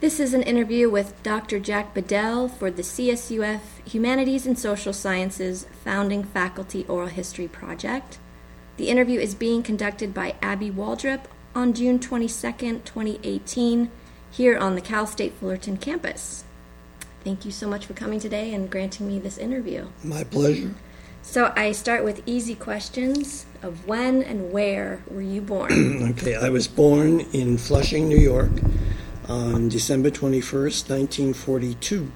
This is an interview with Dr. Jack Bedell for the CSUF Humanities and Social Sciences Founding Faculty Oral History Project. The interview is being conducted by Abby Waldrop on June 22, 2018, here on the Cal State Fullerton campus. Thank you so much for coming today and granting me this interview. My pleasure. So I start with easy questions of when and where were you born? okay, I was born in Flushing, New York on December 21st, 1942.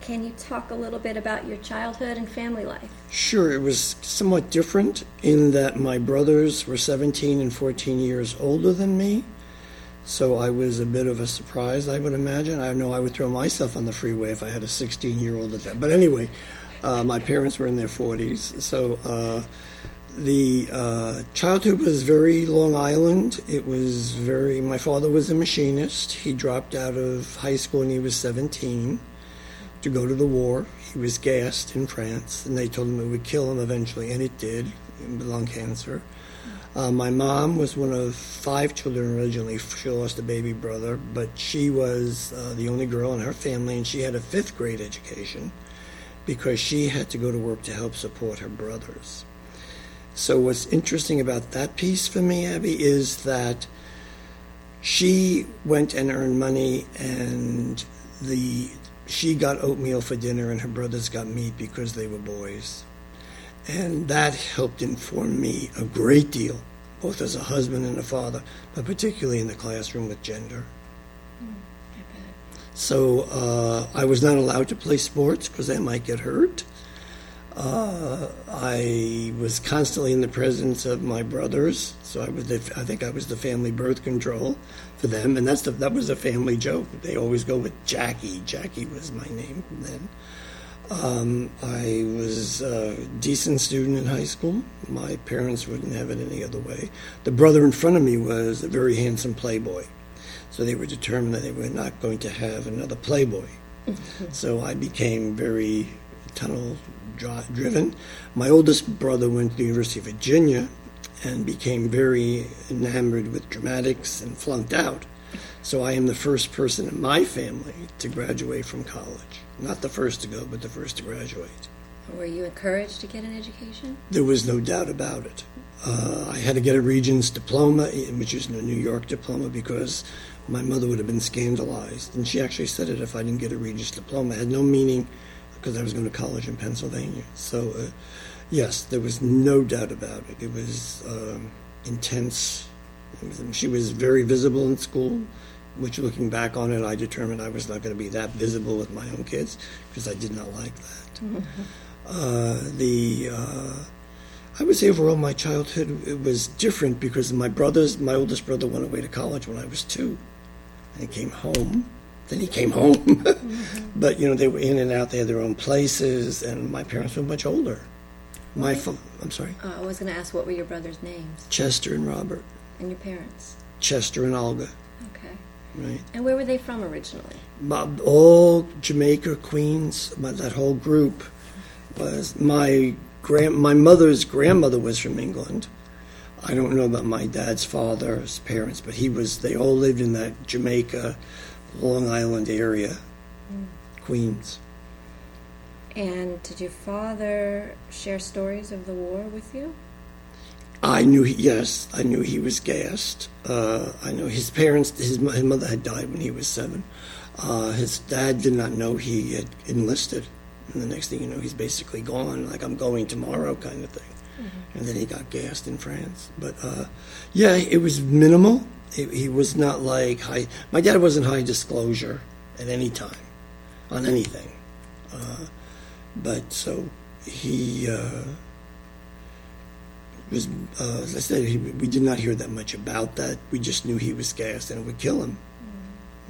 Can you talk a little bit about your childhood and family life? Sure, it was somewhat different in that my brothers were 17 and 14 years older than me. So I was a bit of a surprise, I would imagine. I know I would throw myself on the freeway if I had a 16 year old at that. But anyway, uh, my parents were in their 40s. So uh, the uh, childhood was very Long Island. It was very, my father was a machinist. He dropped out of high school when he was 17 to go to the war. He was gassed in France, and they told him it would kill him eventually, and it did, lung cancer. Uh, my mom was one of five children originally. She lost a baby brother, but she was uh, the only girl in her family, and she had a fifth grade education because she had to go to work to help support her brothers. So, what's interesting about that piece for me, Abby, is that she went and earned money, and the she got oatmeal for dinner, and her brothers got meat because they were boys. And that helped inform me a great deal, both as a husband and a father, but particularly in the classroom with gender. Mm, so uh, I was not allowed to play sports because I might get hurt. Uh, I was constantly in the presence of my brothers, so I was. The, I think I was the family birth control for them, and that's the, that was a family joke. They always go with Jackie. Jackie was my name then. Um, I was a decent student in high school. My parents wouldn't have it any other way. The brother in front of me was a very handsome playboy. So they were determined that they were not going to have another playboy. so I became very tunnel driven. My oldest brother went to the University of Virginia and became very enamored with dramatics and flunked out. So I am the first person in my family to graduate from college. Not the first to go, but the first to graduate. Were you encouraged to get an education? There was no doubt about it. Uh, I had to get a Regents diploma, which is a New York diploma, because my mother would have been scandalized. And she actually said it if I didn't get a Regents diploma. It had no meaning because I was going to college in Pennsylvania. So, uh, yes, there was no doubt about it. It was um, intense. It was, she was very visible in school which looking back on it, I determined I was not going to be that visible with my own kids because I did not like that. Mm-hmm. Uh, the uh, I would say overall my childhood it was different because my brothers, my oldest brother went away to college when I was two, and he came home. Then he came home, mm-hmm. but you know they were in and out. They had their own places, and my parents were much older. My, fa- I'm sorry. Uh, I was going to ask what were your brothers' names? Chester and Robert. And your parents? Chester and Olga. Okay. Right. And where were they from originally? All Jamaica, Queens, that whole group was my grand. My mother's grandmother was from England. I don't know about my dad's father's parents, but he was. They all lived in that Jamaica, Long Island area, mm. Queens. And did your father share stories of the war with you? I knew, he, yes, I knew he was gassed. Uh, I know his parents, his, his, mother had died when he was seven. Uh, his dad did not know he had enlisted. And the next thing you know, he's basically gone, like I'm going tomorrow kind of thing. Mm-hmm. And then he got gassed in France. But uh, yeah, it was minimal. He was not like high. My dad wasn't high disclosure at any time on anything. Uh, but so he uh, was, uh, as I said, he, we did not hear that much about that. We just knew he was gassed and it would kill him.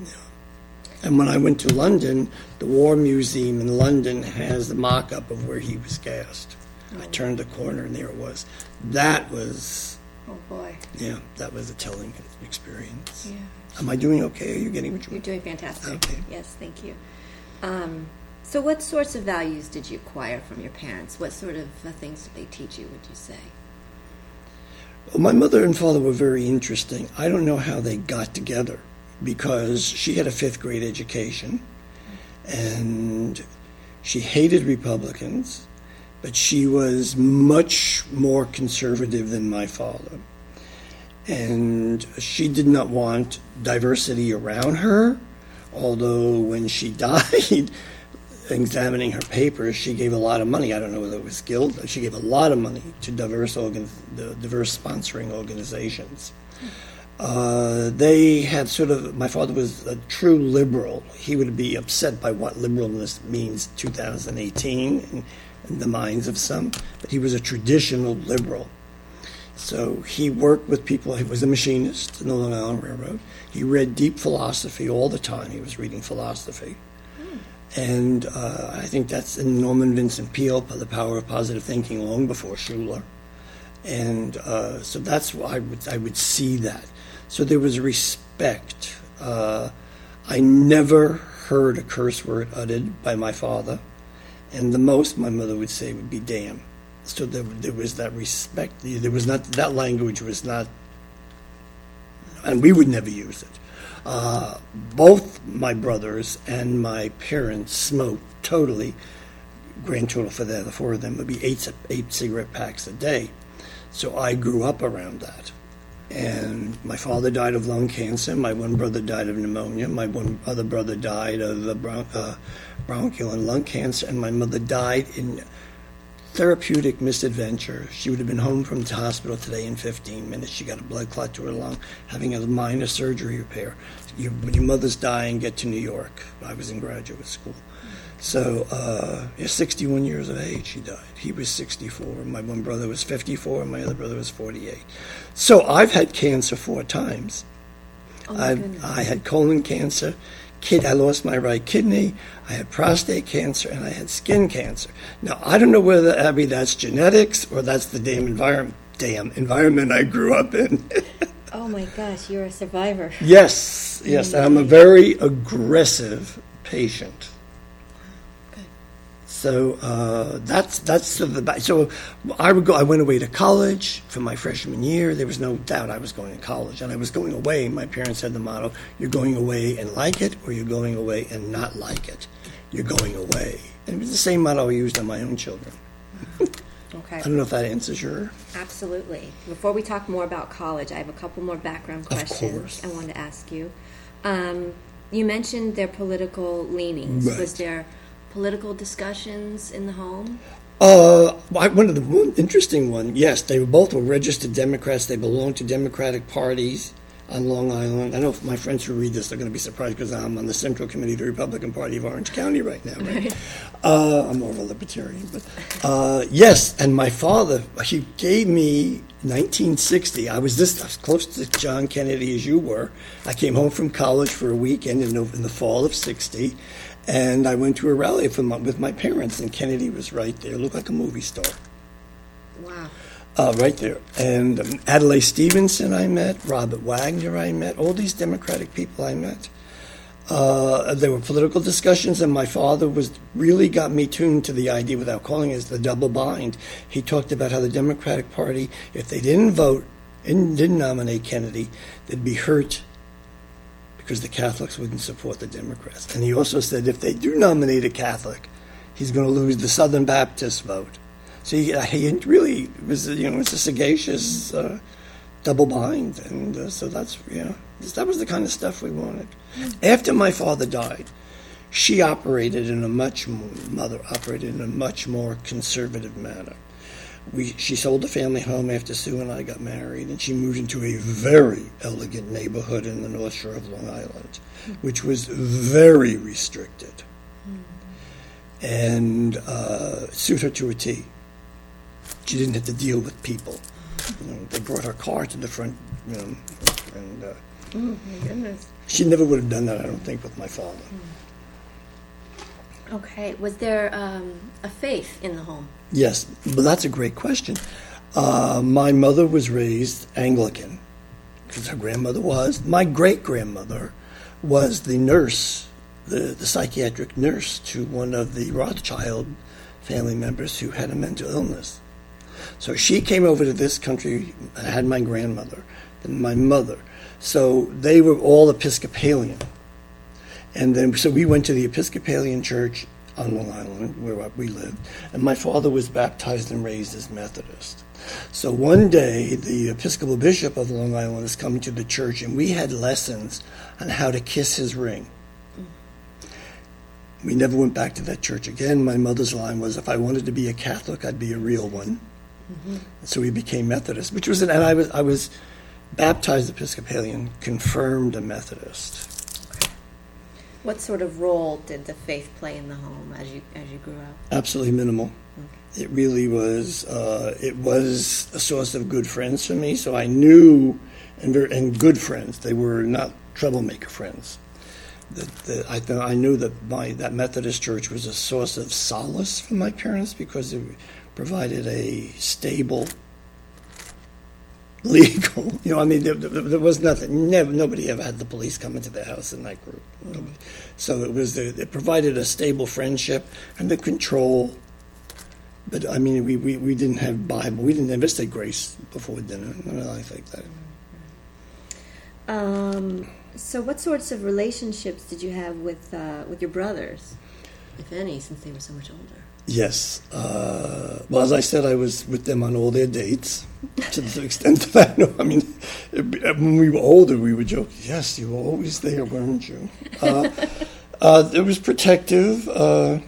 Mm. Yeah. And when I went to London, the War Museum in London has the mock up of where he was gassed. Oh. I turned the corner and there it was. That was. Oh boy. Yeah, that was a telling experience. Yeah. Am I doing okay? Are you getting what you You're doing fantastic. Okay. Yes, thank you. Um, so, what sorts of values did you acquire from your parents? What sort of uh, things did they teach you, would you say? Well, my mother and father were very interesting. I don't know how they got together because she had a fifth grade education and she hated Republicans, but she was much more conservative than my father. And she did not want diversity around her, although when she died, examining her papers, she gave a lot of money. I don't know whether it was Guild. She gave a lot of money to diverse organ, the diverse sponsoring organizations. Uh, they had sort of. My father was a true liberal. He would be upset by what liberalness means 2018 in, in the minds of some, but he was a traditional liberal. So he worked with people. He was a machinist in the Long Island Railroad. He read deep philosophy all the time. He was reading philosophy. And uh, I think that's in Norman Vincent Peale, The Power of Positive Thinking, long before Schuller. And uh, so that's why I would, I would see that. So there was respect. Uh, I never heard a curse word uttered by my father. And the most my mother would say would be damn. So there, there was that respect. There was not, that language was not, and we would never use it. Uh, both my brothers and my parents smoked totally. Grand total for the, the four of them would be eight, eight cigarette packs a day. So I grew up around that. And my father died of lung cancer. My one brother died of pneumonia. My one other brother died of bron- uh, bronchial and lung cancer. And my mother died in therapeutic misadventure. She would have been home from the hospital today in 15 minutes. She got a blood clot to her lung, having a minor surgery repair. You, when your mother's dying, get to New York. I was in graduate school. So, uh, 61 years of age, she died. He was 64. My one brother was 54, and my other brother was 48. So, I've had cancer four times. Oh I, I had colon cancer, kid, I lost my right kidney, I had prostate cancer, and I had skin cancer. Now, I don't know whether, Abby, that's genetics or that's the damn environment, damn environment I grew up in. oh my gosh, you're a survivor. Yes, yes, and I'm a very aggressive patient. So uh, that's that's the so I would go. I went away to college for my freshman year. There was no doubt I was going to college, and I was going away. My parents had the motto: "You're going away and like it, or you're going away and not like it. You're going away." And it was the same motto I used on my own children. Okay. I don't know if that answers your. Absolutely. Before we talk more about college, I have a couple more background questions. I want to ask you. Um, you mentioned their political leanings. Right. Was there political discussions in the home? Uh, one of the one interesting one. Yes, they were both were registered Democrats. They belonged to Democratic parties on Long Island. I know if my friends who read this are going to be surprised because I'm on the Central Committee of the Republican Party of Orange County right now. Right? Uh, I'm more of a libertarian, but uh, yes. And my father, he gave me 1960. I was this as close to John Kennedy as you were. I came home from college for a weekend in, in the fall of '60. And I went to a rally my, with my parents, and Kennedy was right there. Looked like a movie star. Wow. Uh, right there. And um, Adlai Stevenson I met, Robert Wagner I met, all these Democratic people I met. Uh, there were political discussions, and my father was really got me tuned to the idea, without calling it the double bind. He talked about how the Democratic Party, if they didn't vote and didn't nominate Kennedy, they'd be hurt because the Catholics wouldn't support the Democrats. And he also said if they do nominate a Catholic, he's going to lose the Southern Baptist vote. So he, he really was, you know, it's a sagacious uh, double bind, and uh, so that's you know that was the kind of stuff we wanted. After my father died, she operated in a much more, mother operated in a much more conservative manner. We, she sold the family home after Sue and I got married, and she moved into a very elegant neighborhood in the North Shore of Long Island, which was very restricted, and uh, it suited her to a T. She didn't have to deal with people. You know, they brought her car to the front, you know, and uh, Oh my goodness. she never would have done that. I don't think with my father. Okay. Was there um, a faith in the home? Yes, but that's a great question. Uh, my mother was raised Anglican because her grandmother was. My great grandmother was the nurse, the, the psychiatric nurse to one of the Rothschild family members who had a mental illness. So she came over to this country and had my grandmother, then my mother. So they were all Episcopalian. And then, so we went to the Episcopalian church on Long Island, where we lived, and my father was baptized and raised as Methodist. So one day, the Episcopal bishop of Long Island is coming to the church, and we had lessons on how to kiss his ring. We never went back to that church again. My mother's line was, if I wanted to be a Catholic, I'd be a real one. Mm-hmm. So we became Methodist, which was, an, and I was, I was baptized Episcopalian, confirmed a Methodist. What sort of role did the faith play in the home as you as you grew up? Absolutely minimal. Okay. It really was. Uh, it was a source of good friends for me. So I knew, and and good friends. They were not troublemaker friends. That, I th- I knew that my that Methodist church was a source of solace for my parents because it provided a stable legal. You know, I mean, there, there, was nothing. Never, nobody ever had the police come into their house in that group. Nobody. So it was. The, it provided a stable friendship and the control. But I mean, we, we, we didn't have Bible. We didn't say grace before dinner. None like that. Um. So, what sorts of relationships did you have with uh, with your brothers, if any, since they were so much older? Yes. Uh, well, as I said, I was with them on all their dates to the extent that I know. I mean, when we were older, we would joke, yes, you were always there, weren't you? Uh, uh, it was protective. Uh,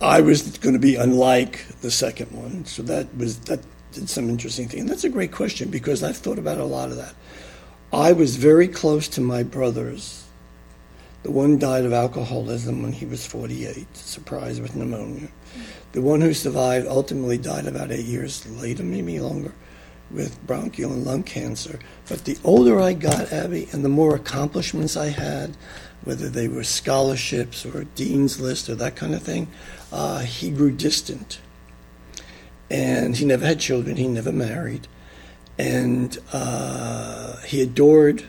I was going to be unlike the second one, so that was that did some interesting thing. And that's a great question because I've thought about a lot of that. I was very close to my brothers the one died of alcoholism when he was 48, surprised with pneumonia. The one who survived ultimately died about eight years later, maybe longer, with bronchial and lung cancer. But the older I got, Abby, and the more accomplishments I had, whether they were scholarships or dean's list or that kind of thing, uh, he grew distant. And he never had children, he never married. And uh, he adored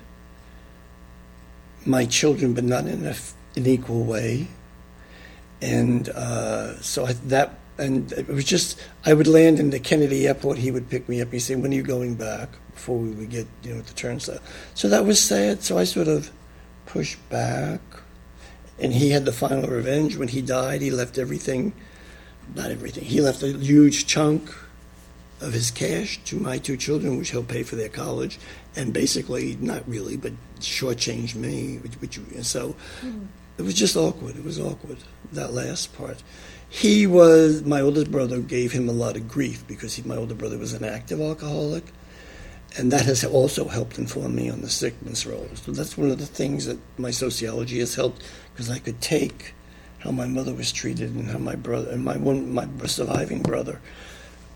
my children, but not in a, an equal way. And uh, so I, that, and it was just, I would land in the Kennedy airport. He would pick me up. He'd say, "When are you going back?" Before we would get, you know, the turnstile. So that was sad. So I sort of pushed back, and he had the final revenge when he died. He left everything, not everything. He left a huge chunk of his cash to my two children, which he'll pay for their college, and basically, not really, but shortchanged me. Which, which so mm. it was just awkward. It was awkward that last part. He was my oldest brother gave him a lot of grief because he, my older brother was an active alcoholic, and that has also helped inform me on the sickness role. So that's one of the things that my sociology has helped because I could take how my mother was treated and how my brother and my one my surviving brother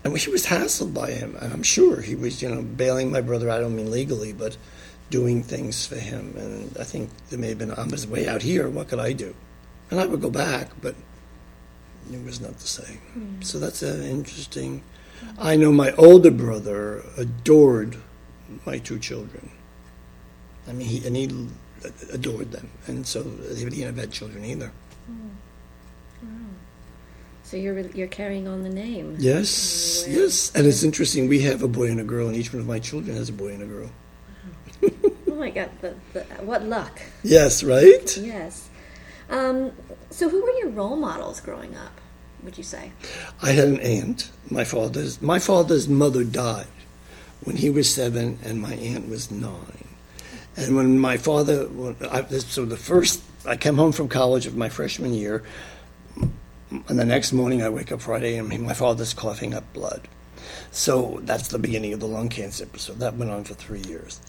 and she was hassled by him. And I'm sure he was, you know, bailing my brother. I don't mean legally, but doing things for him. And I think there may have been, I'm his way out here. What could I do? And I would go back, but it was not the same. Mm. So that's an interesting. I know my older brother adored my two children. I mean, he and he adored them, and so he didn't have had children either. Mm. So you're you're carrying on the name. Yes, yes, and it's interesting. We have a boy and a girl, and each one of my children has a boy and a girl. oh my God! The, the, what luck! Yes, right. Yes. Um, so, who were your role models growing up? Would you say? I had an aunt. My father's my father's mother died when he was seven, and my aunt was nine. And when my father, I, so the first, I came home from college of my freshman year and the next morning I wake up Friday and my father's coughing up blood. So that's the beginning of the lung cancer episode. That went on for three years.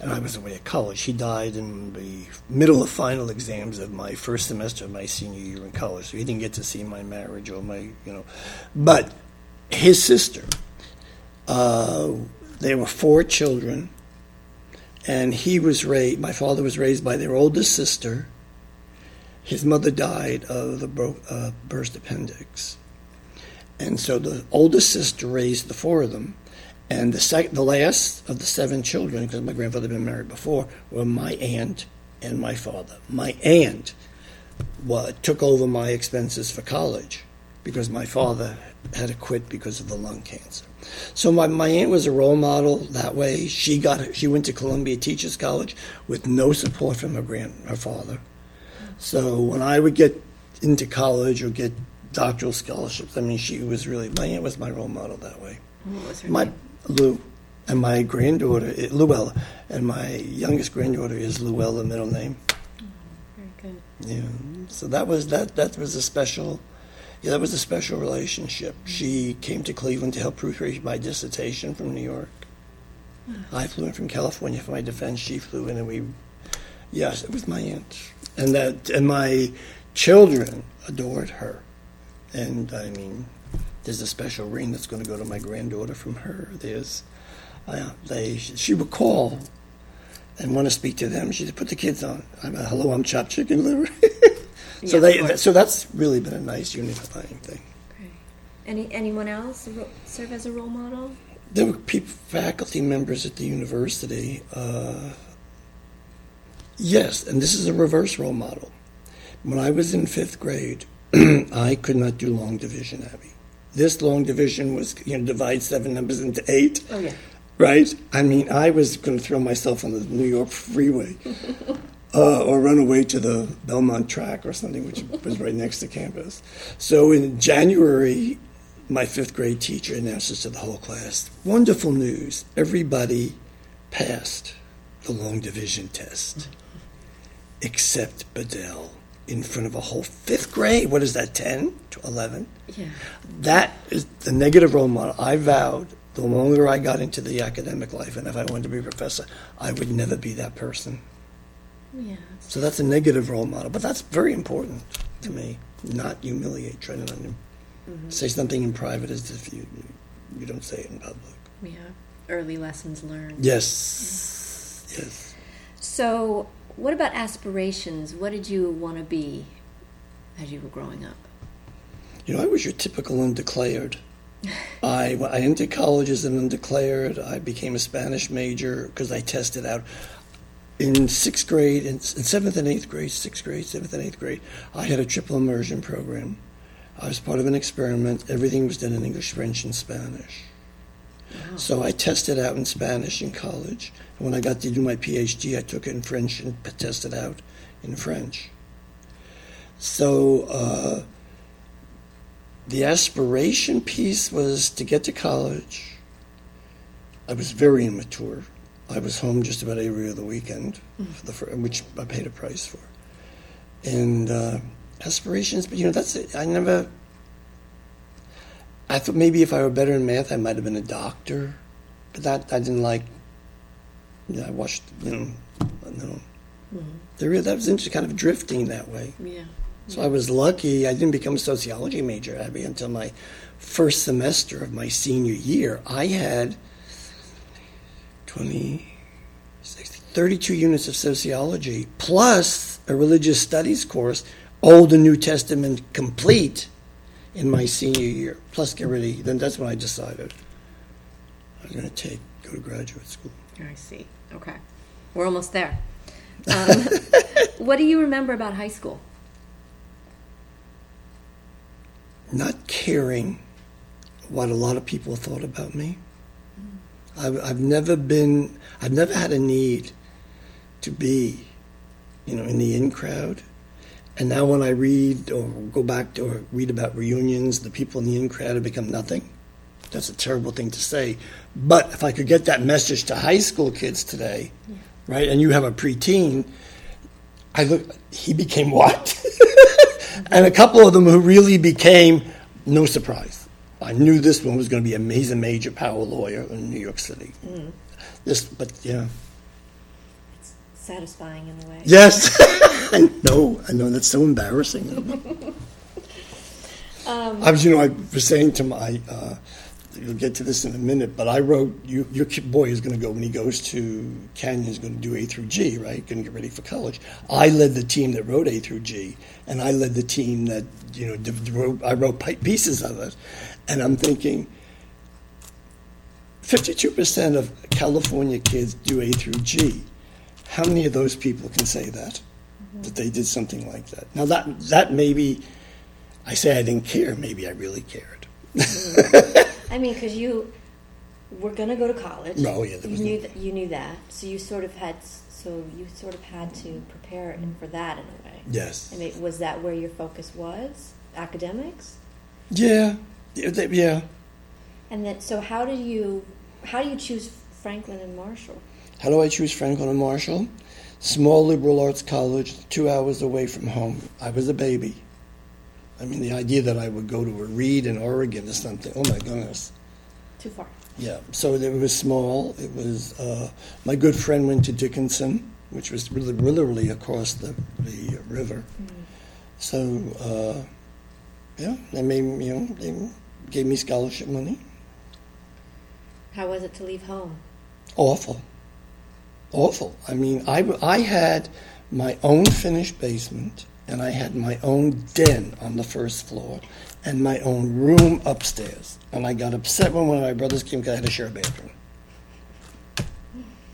And I was away at college. He died in the middle of final exams of my first semester of my senior year in college. So he didn't get to see my marriage or my, you know. But his sister, uh, there were four children. And he was raised, my father was raised by their oldest sister his mother died of a bro- uh, burst appendix. And so the oldest sister raised the four of them. And the, sec- the last of the seven children, because my grandfather had been married before, were my aunt and my father. My aunt took over my expenses for college because my father had to quit because of the lung cancer. So my, my aunt was a role model that way. She got she went to Columbia Teachers College with no support from her grand her father. So when I would get into college or get doctoral scholarships, I mean she was really my aunt was my role model that way. What was her My name? Lou and my granddaughter eh, Luella and my youngest granddaughter is Luella middle name. Very good. Yeah. So that was that that was a special yeah, that was a special relationship. She came to Cleveland to help proofread my dissertation from New York. I flew in from California for my defense. She flew in, and we, yes, it was my aunt, and that, and my children adored her, and I mean, there's a special ring that's going to go to my granddaughter from her. There's, uh, they, she would call and want to speak to them. She'd put the kids on. I'm a, hello, I'm chopped chicken liver. so Yeah, they, so that's really been a nice unifying thing. Great. Any anyone else serve as a role model? There were people, faculty members at the university. Uh, yes, and this is a reverse role model. When I was in fifth grade, I could not do long division, Abby. This long division was, you know, divide seven numbers into eight, Oh yeah. right? I mean, I was going to throw myself on the New York freeway uh, or run away to the Belmont track or something, which was right next to campus. So in January, my fifth grade teacher announces to the whole class wonderful news. Everybody passed the long division test except Bedell in front of a whole fifth grade. What is that, 10 to 11? Yeah. That is the negative role model. I vowed the longer I got into the academic life and if I wanted to be a professor, I would never be that person. Yeah. So that's a negative role model, but that's very important to me. Not humiliate, try to not mm-hmm. say something in private as if you you don't say it in public. Yeah. Early lessons learned. Yes, yes. So, what about aspirations? What did you want to be as you were growing up? You know, I was your typical undeclared. I, I entered college as an undeclared. I became a Spanish major because I tested out. In sixth grade, in, in seventh and eighth grade, sixth grade, seventh and eighth grade, I had a triple immersion program. I was part of an experiment. Everything was done in English, French, and Spanish. So I tested out in Spanish in college. When I got to do my PhD, I took it in French and tested out in French. So uh, the aspiration piece was to get to college. I was very immature. I was home just about every other weekend, for the, which I paid a price for. And uh, aspirations, but you know, that's it. I never. I thought maybe if I were better in math, I might have been a doctor, but that I didn't like. You know, I watched, you know, you know. There, that was interesting, kind of drifting that way. Yeah. So I was lucky. I didn't become a sociology major, Abby, until my first semester of my senior year. I had 20, 60, 32 units of sociology, plus a religious studies course, Old and New Testament complete, in my senior year. Plus, get ready. Then that's when I decided I was going to take go to graduate school. I see. Okay. We're almost there. Um, what do you remember about high school? not caring what a lot of people thought about me. I've, I've never been, I've never had a need to be, you know, in the in crowd. And now when I read or go back to, or read about reunions, the people in the in crowd have become nothing. That's a terrible thing to say. But if I could get that message to high school kids today, right, and you have a preteen, I look, he became what? and a couple of them who really became, no surprise. I knew this one was going to be a major, major power lawyer in New York City. This, but yeah, It's Satisfying in a way. yes, I know, I know. That's so embarrassing. I was, you know, I was saying to my, uh, you'll get to this in a minute, but I wrote, you, your kid boy is going to go when he goes to Canyon, is going to do A through G, right? Going to get ready for college. I led the team that wrote A through G, and I led the team that, you know, div- wrote, I wrote pieces of it, and I'm thinking, 52% of California kids do A through G. How many of those people can say that? Mm-hmm. That they did something like that? Now, that, that maybe I say I didn't care. Maybe I really cared. Mm-hmm. I mean, because you were going to go to college. No, yeah, there you knew no- that. You knew that, so you sort of had. So you sort of had to prepare for that in a way. Yes. I mean, was that where your focus was? Academics? Yeah. Yeah. yeah. And then, so how did you, how do you choose Franklin and Marshall? How do I choose Franklin and Marshall? Small liberal arts college, two hours away from home. I was a baby. I mean, the idea that I would go to a Reed in Oregon or something, oh my goodness. Too far. Yeah, so it was small. It was, uh, my good friend went to Dickinson, which was really, literally across the, the river. So, uh, yeah, they made, you know, they gave me scholarship money. How was it to leave home? Awful. Awful. I mean, I, I had my own finished basement, and I had my own den on the first floor, and my own room upstairs. And I got upset when one of my brothers came because I had to share a bathroom.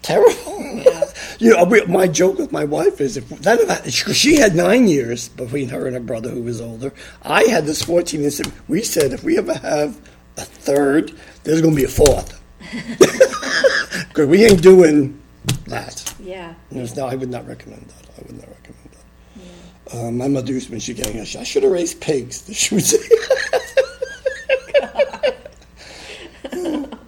Terrible. you know, we- my joke with my wife is if that if she had nine years between her and her brother who was older, I had this fourteen. And we said if we ever have a third, there's going to be a fourth because we ain't doing that. Yeah. No, no, I would not recommend that. I would not recommend that. Uh, my mother used to, when she getting, I should have raised pigs. She would say.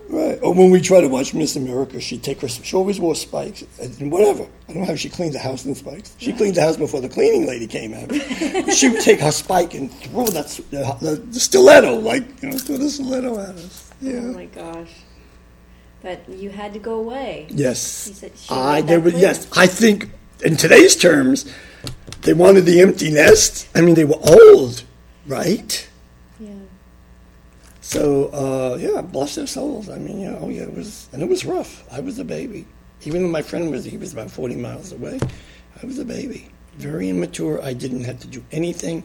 right. Or when we try to watch Miss America, she'd take her. She always wore spikes and whatever. I don't know how she cleaned the house in spikes. She cleaned the house before the cleaning lady came out. she would take her spike and throw that the, the, the stiletto, like you know, throw the stiletto at us. Oh my gosh. But you had to go away. Yes. Said I there was yes. I think in today's terms, they wanted the empty nest. I mean, they were old, right? Yeah. So uh, yeah, bless their souls. I mean, you know, yeah, it was, and it was rough. I was a baby. Even though my friend was, he was about forty miles away. I was a baby, very immature. I didn't have to do anything.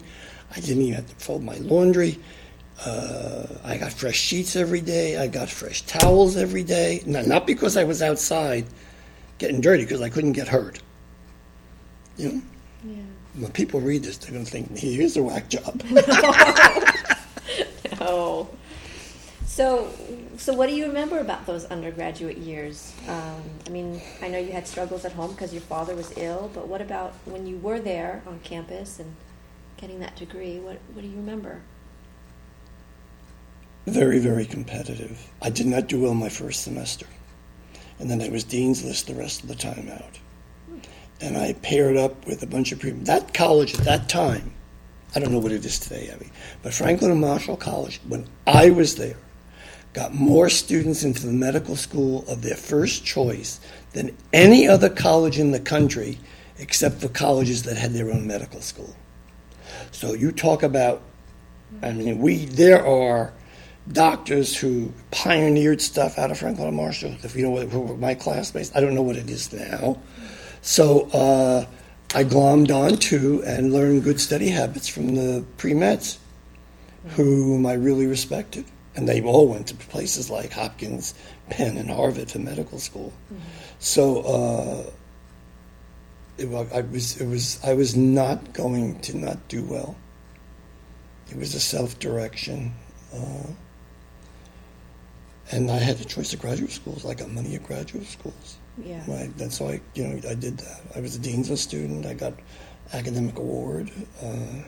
I didn't even have to fold my laundry. Uh, I got fresh sheets every day. I got fresh towels every day. Not, not because I was outside getting dirty, because I couldn't get hurt. You know, Yeah. When people read this, they're going to think, "Here's a whack job." Oh. So, so what do you remember about those undergraduate years? Um, I mean, I know you had struggles at home because your father was ill, but what about when you were there on campus and getting that degree? What What do you remember? very, very competitive. I did not do well my first semester. And then I was Dean's List the rest of the time out. And I paired up with a bunch of people. That college at that time, I don't know what it is today, Abby, but Franklin and Marshall College, when I was there, got more students into the medical school of their first choice than any other college in the country except for colleges that had their own medical school. So you talk about I mean, we there are doctors who pioneered stuff out of Franklin and Marshall. If you know what my classmates, I don't know what it is now. So uh, I glommed on to and learned good study habits from the pre meds, whom I really respected, and they all went to places like Hopkins, Penn, and Harvard for medical school. So. Uh, it, I was, it was, I was not going to not do well. It was a self direction. Uh, and I had a choice of graduate schools. I got money at graduate schools. Yeah. So I, you know, I did that. I was a dean's list student. I got academic award. Uh,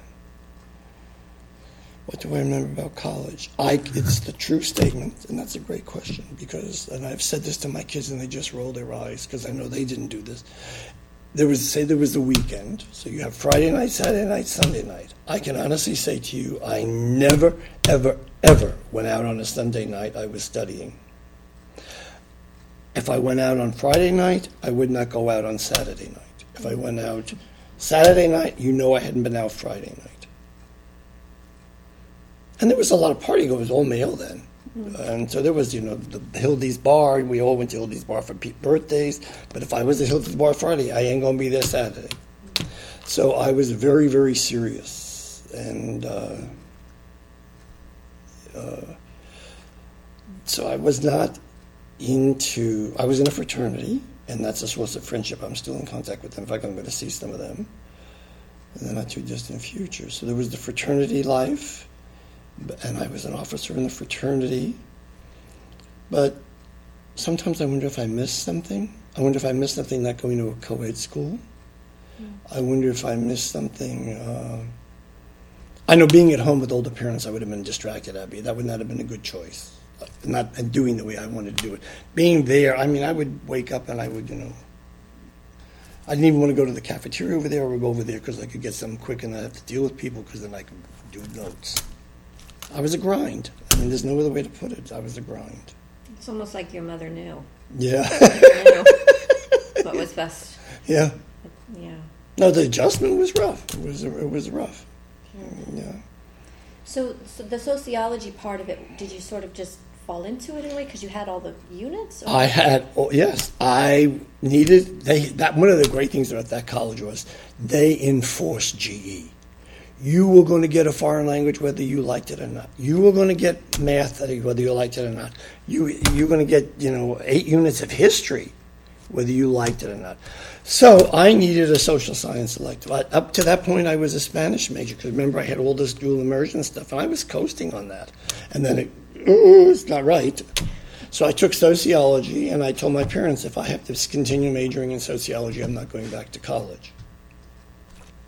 what do I remember about college? I, it's the true statement, and that's a great question because, and I've said this to my kids, and they just roll their eyes because I know they didn't do this. There was, say, there was a weekend, so you have Friday night, Saturday night, Sunday night. I can honestly say to you, I never, ever, ever went out on a Sunday night. I was studying. If I went out on Friday night, I would not go out on Saturday night. If I went out Saturday night, you know I hadn't been out Friday night. And there was a lot of party goers, all male then. And so there was, you know, the Hildy's Bar. We all went to Hildy's Bar for birthdays. But if I was at Hildy's Bar Friday, I ain't going to be there Saturday. So I was very, very serious. And uh, uh, so I was not into, I was in a fraternity, and that's a source of friendship. I'm still in contact with them. In fact, I'm going to see some of them. in the not too distant future. So there was the fraternity life, and I was an officer in the fraternity. But sometimes I wonder if I missed something. I wonder if I missed something not going to a co ed school. I wonder if I missed something. Uh, I know being at home with older parents, I would have been distracted, Abby. That would not have been a good choice. Not doing the way I wanted to do it. Being there, I mean, I would wake up and I would, you know, I didn't even want to go to the cafeteria over there. I would go over there because I could get something quick and not have to deal with people because then I could do notes. I was a grind. I mean, there's no other way to put it. I was a grind. It's almost like your mother knew. Yeah. knew what was best. yeah. Yeah. No, the adjustment was rough. It was it was rough. Yeah. So, so the sociology part of it, did you sort of just fall into it in a way because you had all the units? Or? I had oh, yes, I needed they that one of the great things about that college was they enforced GE. You were going to get a foreign language whether you liked it or not. You were going to get math uh, whether you liked it or not. You you're going to get you know eight units of history whether you liked it or not. So I needed a social science elective. Up to that point, I was a Spanish major because remember I had all this dual immersion stuff, and I was coasting on that. And then it, it's not right. So I took sociology, and I told my parents if I have to continue majoring in sociology, I'm not going back to college.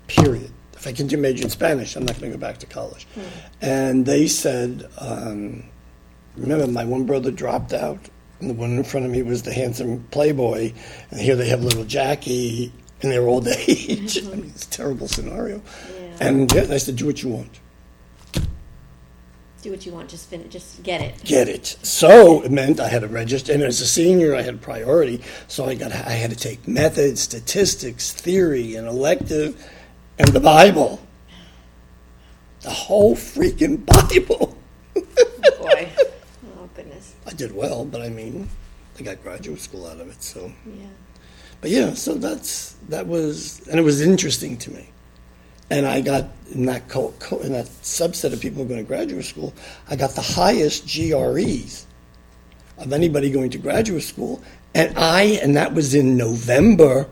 Period. If I continue majoring in Spanish, I'm not going to go back to college. Hmm. And they said, um, remember, my one brother dropped out and the one in front of me was the handsome playboy, and here they have little Jackie in their old age. I mean, it's a terrible scenario. Yeah. And yeah, I said, do what you want. Do what you want, just finish, just get it. Get it. So it meant I had to register, and as a senior, I had priority. So I got, I had to take methods, statistics, theory, and elective, and the Bible. The whole freaking Bible. Boy. Oh boy. I did well, but I mean, I got graduate school out of it. So yeah. But yeah, so that's that was, and it was interesting to me. And I got in that co- co- in that subset of people going to graduate school, I got the highest GREs of anybody going to graduate school, and I and that was in November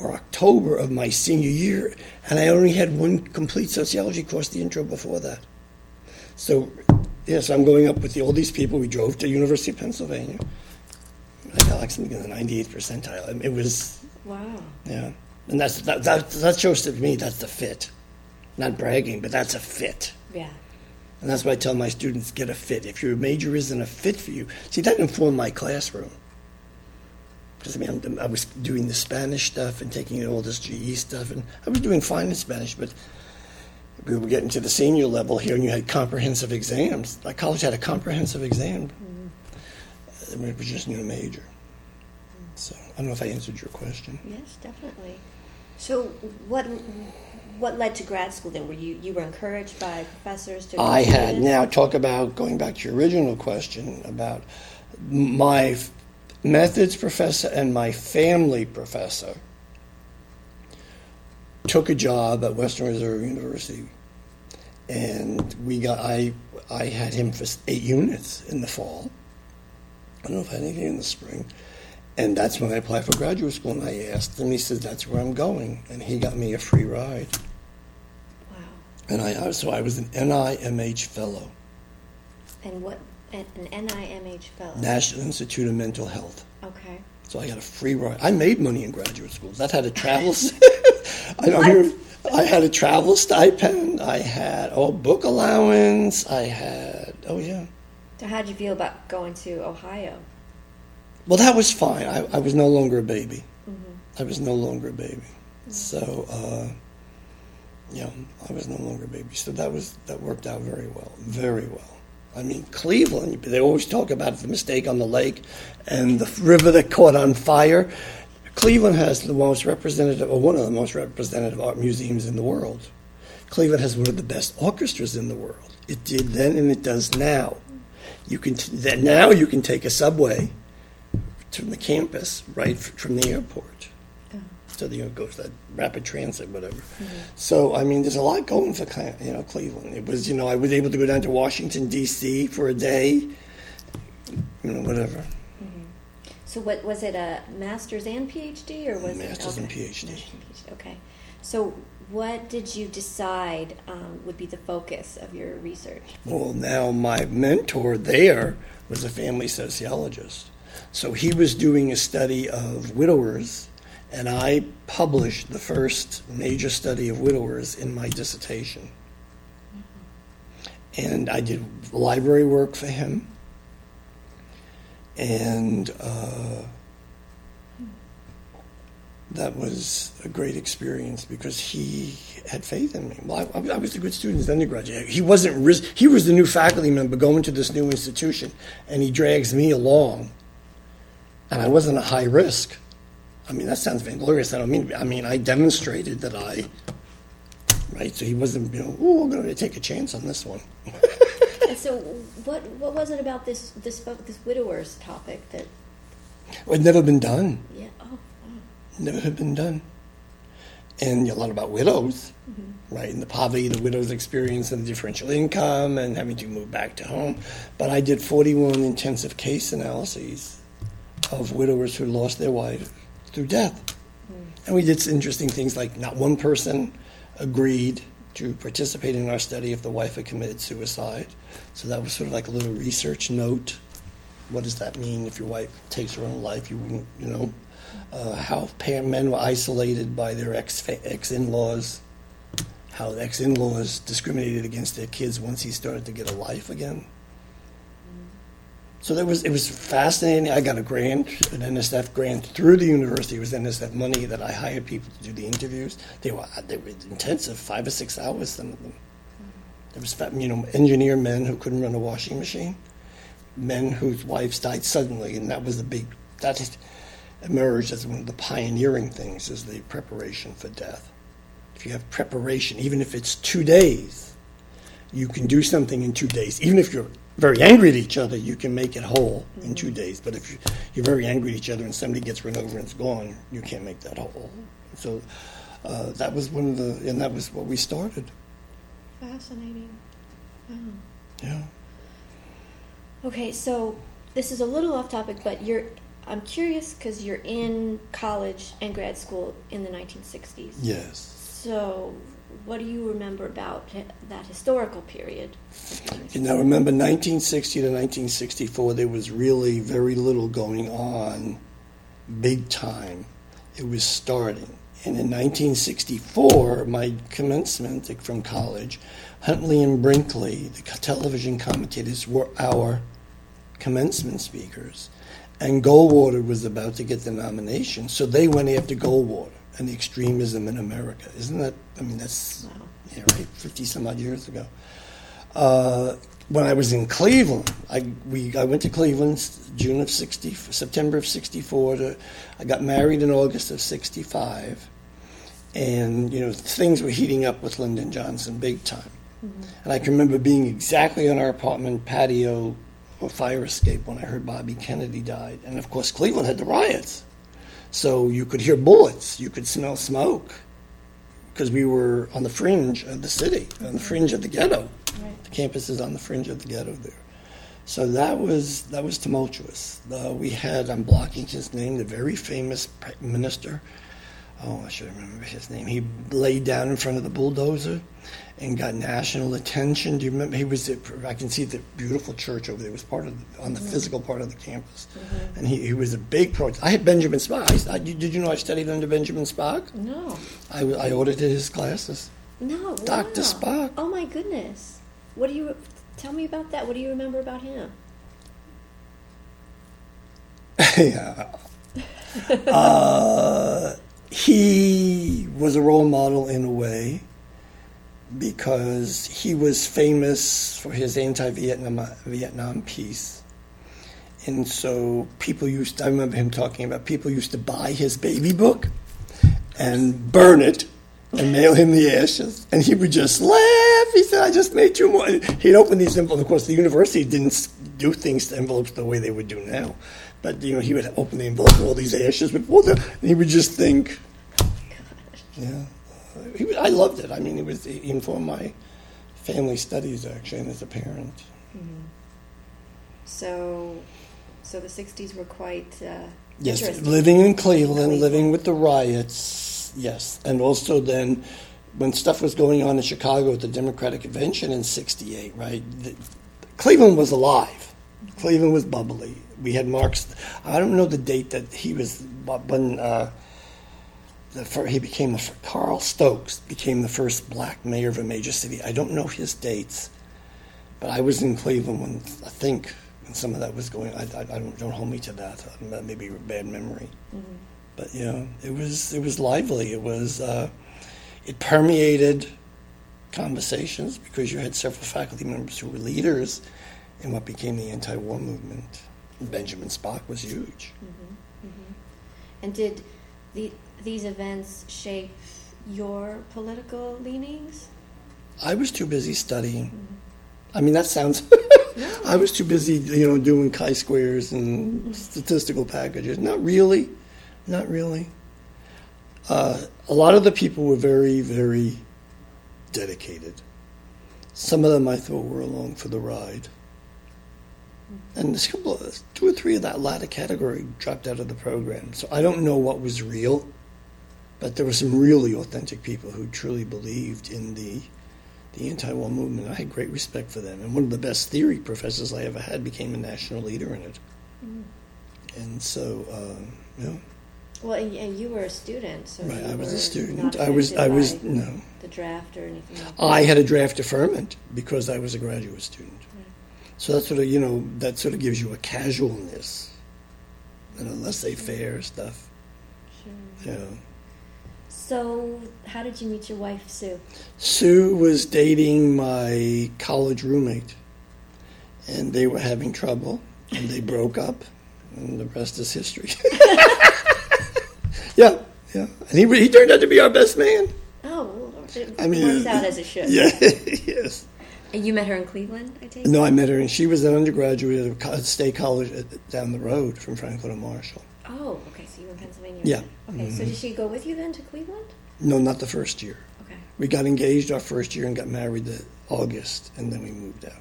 or October of my senior year, and I only had one complete sociology course, the intro before that. So Yes, I'm going up with the, all these people. We drove to University of Pennsylvania. I got like something in the 98th percentile. It was wow. Yeah, and that's that, that that shows to me that's the fit. Not bragging, but that's a fit. Yeah. And that's why I tell my students get a fit. If your major isn't a fit for you, see that informed my classroom. Because I mean, I'm, i was doing the Spanish stuff and taking all this GE stuff, and I was doing fine in Spanish, but we were getting to the senior level here, and you had comprehensive exams. My college had a comprehensive exam. Mm-hmm. It was just new major. So I don't know if I answered your question. Yes, definitely. So what what led to grad school then? Were you you were encouraged by professors to? I had. Now talk about going back to your original question about my methods professor and my family professor took a job at Western Reserve University, and we got I I had him for eight units in the fall. I don't know if I had anything in the spring, and that's when I applied for graduate school. And I asked him. He said, "That's where I'm going," and he got me a free ride. Wow! And I uh, so I was an NIMH fellow. And what an NIMH fellow? National Institute of Mental Health. Okay. So I got a free ride. I made money in graduate school. That had a travel. I don't hear. I had a travel stipend. I had oh book allowance. I had oh yeah. So how did you feel about going to Ohio? Well, that was fine. I, I was no longer a baby. Mm-hmm. I was no longer a baby. Mm-hmm. So uh, yeah, I was no longer a baby. So that was that worked out very well, very well. I mean, Cleveland, they always talk about the mistake on the lake and the river that caught on fire. Cleveland has the most representative, or one of the most representative art museums in the world. Cleveland has one of the best orchestras in the world. It did then and it does now. You can t- now you can take a subway to the campus right from the airport. So you know, goes that rapid transit, whatever. Mm-hmm. So I mean, there's a lot going for you know Cleveland. It was you know I was able to go down to Washington D.C. for a day, you know whatever. Mm-hmm. So what was it a master's and PhD or was masters it okay. and PhD? Okay. So, what did you decide um, would be the focus of your research? Well, now my mentor there was a family sociologist. So he was doing a study of widowers, and I published the first major study of widowers in my dissertation. And I did library work for him. And uh, that was a great experience because he had faith in me. Well, I, I was a good student as an undergraduate. He wasn't. He was the new faculty member going to this new institution, and he drags me along. And I wasn't a high risk. I mean, that sounds vainglorious. I don't mean. I mean, I demonstrated that I. Right. So he wasn't. You know, oh, I'm going to take a chance on this one. and so, what what was it about this this this widowers topic that? Well, it never been done. Yeah. Oh never had been done. And a lot about widows, mm-hmm. right? And the poverty the widows experience and the differential income and having to move back to home. But I did 41 intensive case analyses of widowers who lost their wife through death. Mm. And we did some interesting things like not one person agreed to participate in our study if the wife had committed suicide. So that was sort of like a little research note. What does that mean if your wife takes her own life? You wouldn't, you know, uh, how men were isolated by their ex ex in laws, how ex in laws discriminated against their kids once he started to get a life again. So that was it was fascinating. I got a grant, an NSF grant through the university. It was NSF money that I hired people to do the interviews. They were they were intensive, five or six hours. Some of them. There was you know engineer men who couldn't run a washing machine, men whose wives died suddenly, and that was a big that emerged as one of the pioneering things is the preparation for death. If you have preparation, even if it's two days, you can do something in two days. Even if you're very angry at each other, you can make it whole in two days. But if you're very angry at each other and somebody gets run over and it's gone, you can't make that whole. So uh, that was one of the, and that was what we started. Fascinating. Wow. Yeah. Okay, so this is a little off topic, but you're I'm curious because you're in college and grad school in the 1960s. Yes. So, what do you remember about that historical period? You know, remember 1960 to 1964, there was really very little going on big time. It was starting. And in 1964, my commencement from college, Huntley and Brinkley, the television commentators, were our commencement speakers and Goldwater was about to get the nomination, so they went after Goldwater and the extremism in America. Isn't that? I mean, that's wow. yeah, right, fifty some odd years ago. Uh, when I was in Cleveland, I we I went to Cleveland June of sixty, September of sixty four. To I got married in August of sixty five, and you know things were heating up with Lyndon Johnson big time. Mm-hmm. And I can remember being exactly on our apartment patio a fire escape when I heard Bobby Kennedy died. And of course, Cleveland had the riots. So you could hear bullets, you could smell smoke, because we were on the fringe of the city, on the fringe of the ghetto. Right. The campus is on the fringe of the ghetto there. So that was that was tumultuous. Uh, we had I'm blocking his name, the very famous minister. Oh, I should remember his name. He laid down in front of the bulldozer and got national attention. Do you remember? He was. At, I can see the beautiful church over there. It was part of the, on the mm-hmm. physical part of the campus, mm-hmm. and he, he was a big pro. I had Benjamin Spock. I, did you know I studied under Benjamin Spock? No. I, I audited his classes. No. Doctor wow. Spock. Oh my goodness! What do you tell me about that? What do you remember about him? yeah. uh, he was a role model in a way because he was famous for his anti-Vietnam Vietnam peace. And so people used I remember him talking about people used to buy his baby book and burn it and mail him the ashes. And he would just laugh. He said, I just made two more. He'd open these envelopes. Of course, the university didn't do things to envelopes the way they would do now. But, you know, he would open the envelope with all these ashes. But and he would just think, yeah he, I loved it. I mean, it was it informed my family studies actually, and as a parent. Mm-hmm. So, so the '60s were quite. Uh, yes, living in Cleveland, living with the riots. yes. And also then, when stuff was going on in Chicago at the Democratic Convention in '68, right? The, Cleveland was alive. Cleveland was bubbly. We had Marx. I don't know the date that he was when uh, first, he became the Carl Stokes became the first black mayor of a major city. I don't know his dates, but I was in Cleveland when I think when some of that was going. I, I, I don't don't hold me to that. That may be a bad memory, mm-hmm. but you know, it was it was lively. It was uh, it permeated conversations because you had several faculty members who were leaders in what became the anti-war movement. Benjamin Spock was huge. Mm-hmm. Mm-hmm. And did the these events shape your political leanings? I was too busy studying. Mm-hmm. I mean, that sounds. I was too busy, you know, doing chi-squares and mm-hmm. statistical packages. Not really, not really. Uh, a lot of the people were very, very dedicated. Some of them I thought were along for the ride. Mm-hmm. And a couple of, two or three of that latter category dropped out of the program. So I don't know what was real but there were some really authentic people who truly believed in the the anti-war movement. I had great respect for them, and one of the best theory professors I ever had became a national leader in it. Mm. And so, um, you know. Well, and, and, you were a student, so right. I was a student. I was. I was no. The draft or anything. Like I had a draft deferment because I was a graduate student. Right. So that sort of you know that sort of gives you a casualness, you know, laissez-faire stuff. Sure. You know. So, how did you meet your wife, Sue? Sue was dating my college roommate, and they were having trouble, and they broke up, and the rest is history. yeah, yeah. And he, he turned out to be our best man. Oh, it I mean, works out as it should. Yeah, yes. And you met her in Cleveland, I take No, I met her, and she was an undergraduate at a State College uh, down the road from Franklin and Marshall. Oh, okay. So you were in Pennsylvania. Yeah. Okay. Mm-hmm. So did she go with you then to Cleveland? No, not the first year. Okay. We got engaged our first year and got married in August, and then we moved out.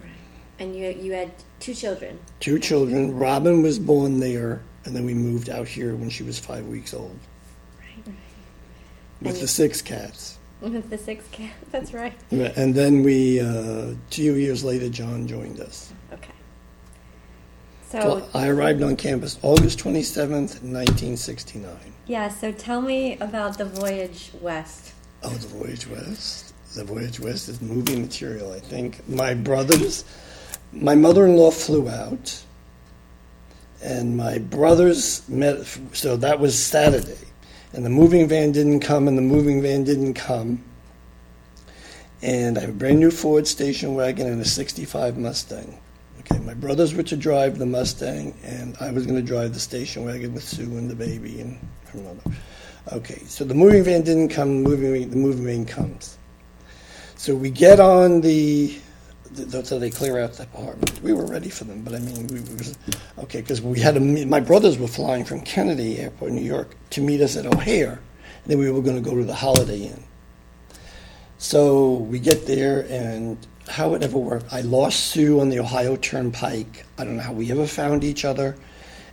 Right. And you you had two children. Two children. Robin was born there, and then we moved out here when she was five weeks old. Right. With and the six cats. With the six cats. That's right. And then we, uh, two years later, John joined us. So I arrived on campus August 27th, 1969. Yeah, so tell me about the voyage west. Oh, the voyage west? The voyage west is movie material, I think. My brothers, my mother in law flew out, and my brothers met, so that was Saturday. And the moving van didn't come, and the moving van didn't come. And I have a brand new Ford station wagon and a 65 Mustang. Okay, my brothers were to drive the Mustang, and I was going to drive the station wagon with Sue and the baby and her mother. Okay, so the moving van didn't come. Moving the moving van comes. So we get on the, the so they clear out the apartment. We were ready for them, but I mean, we was okay because we had a, my brothers were flying from Kennedy Airport, New York, to meet us at O'Hare, and then we were going to go to the Holiday Inn. So we get there and how it ever worked. I lost Sue on the Ohio Turnpike. I don't know how we ever found each other.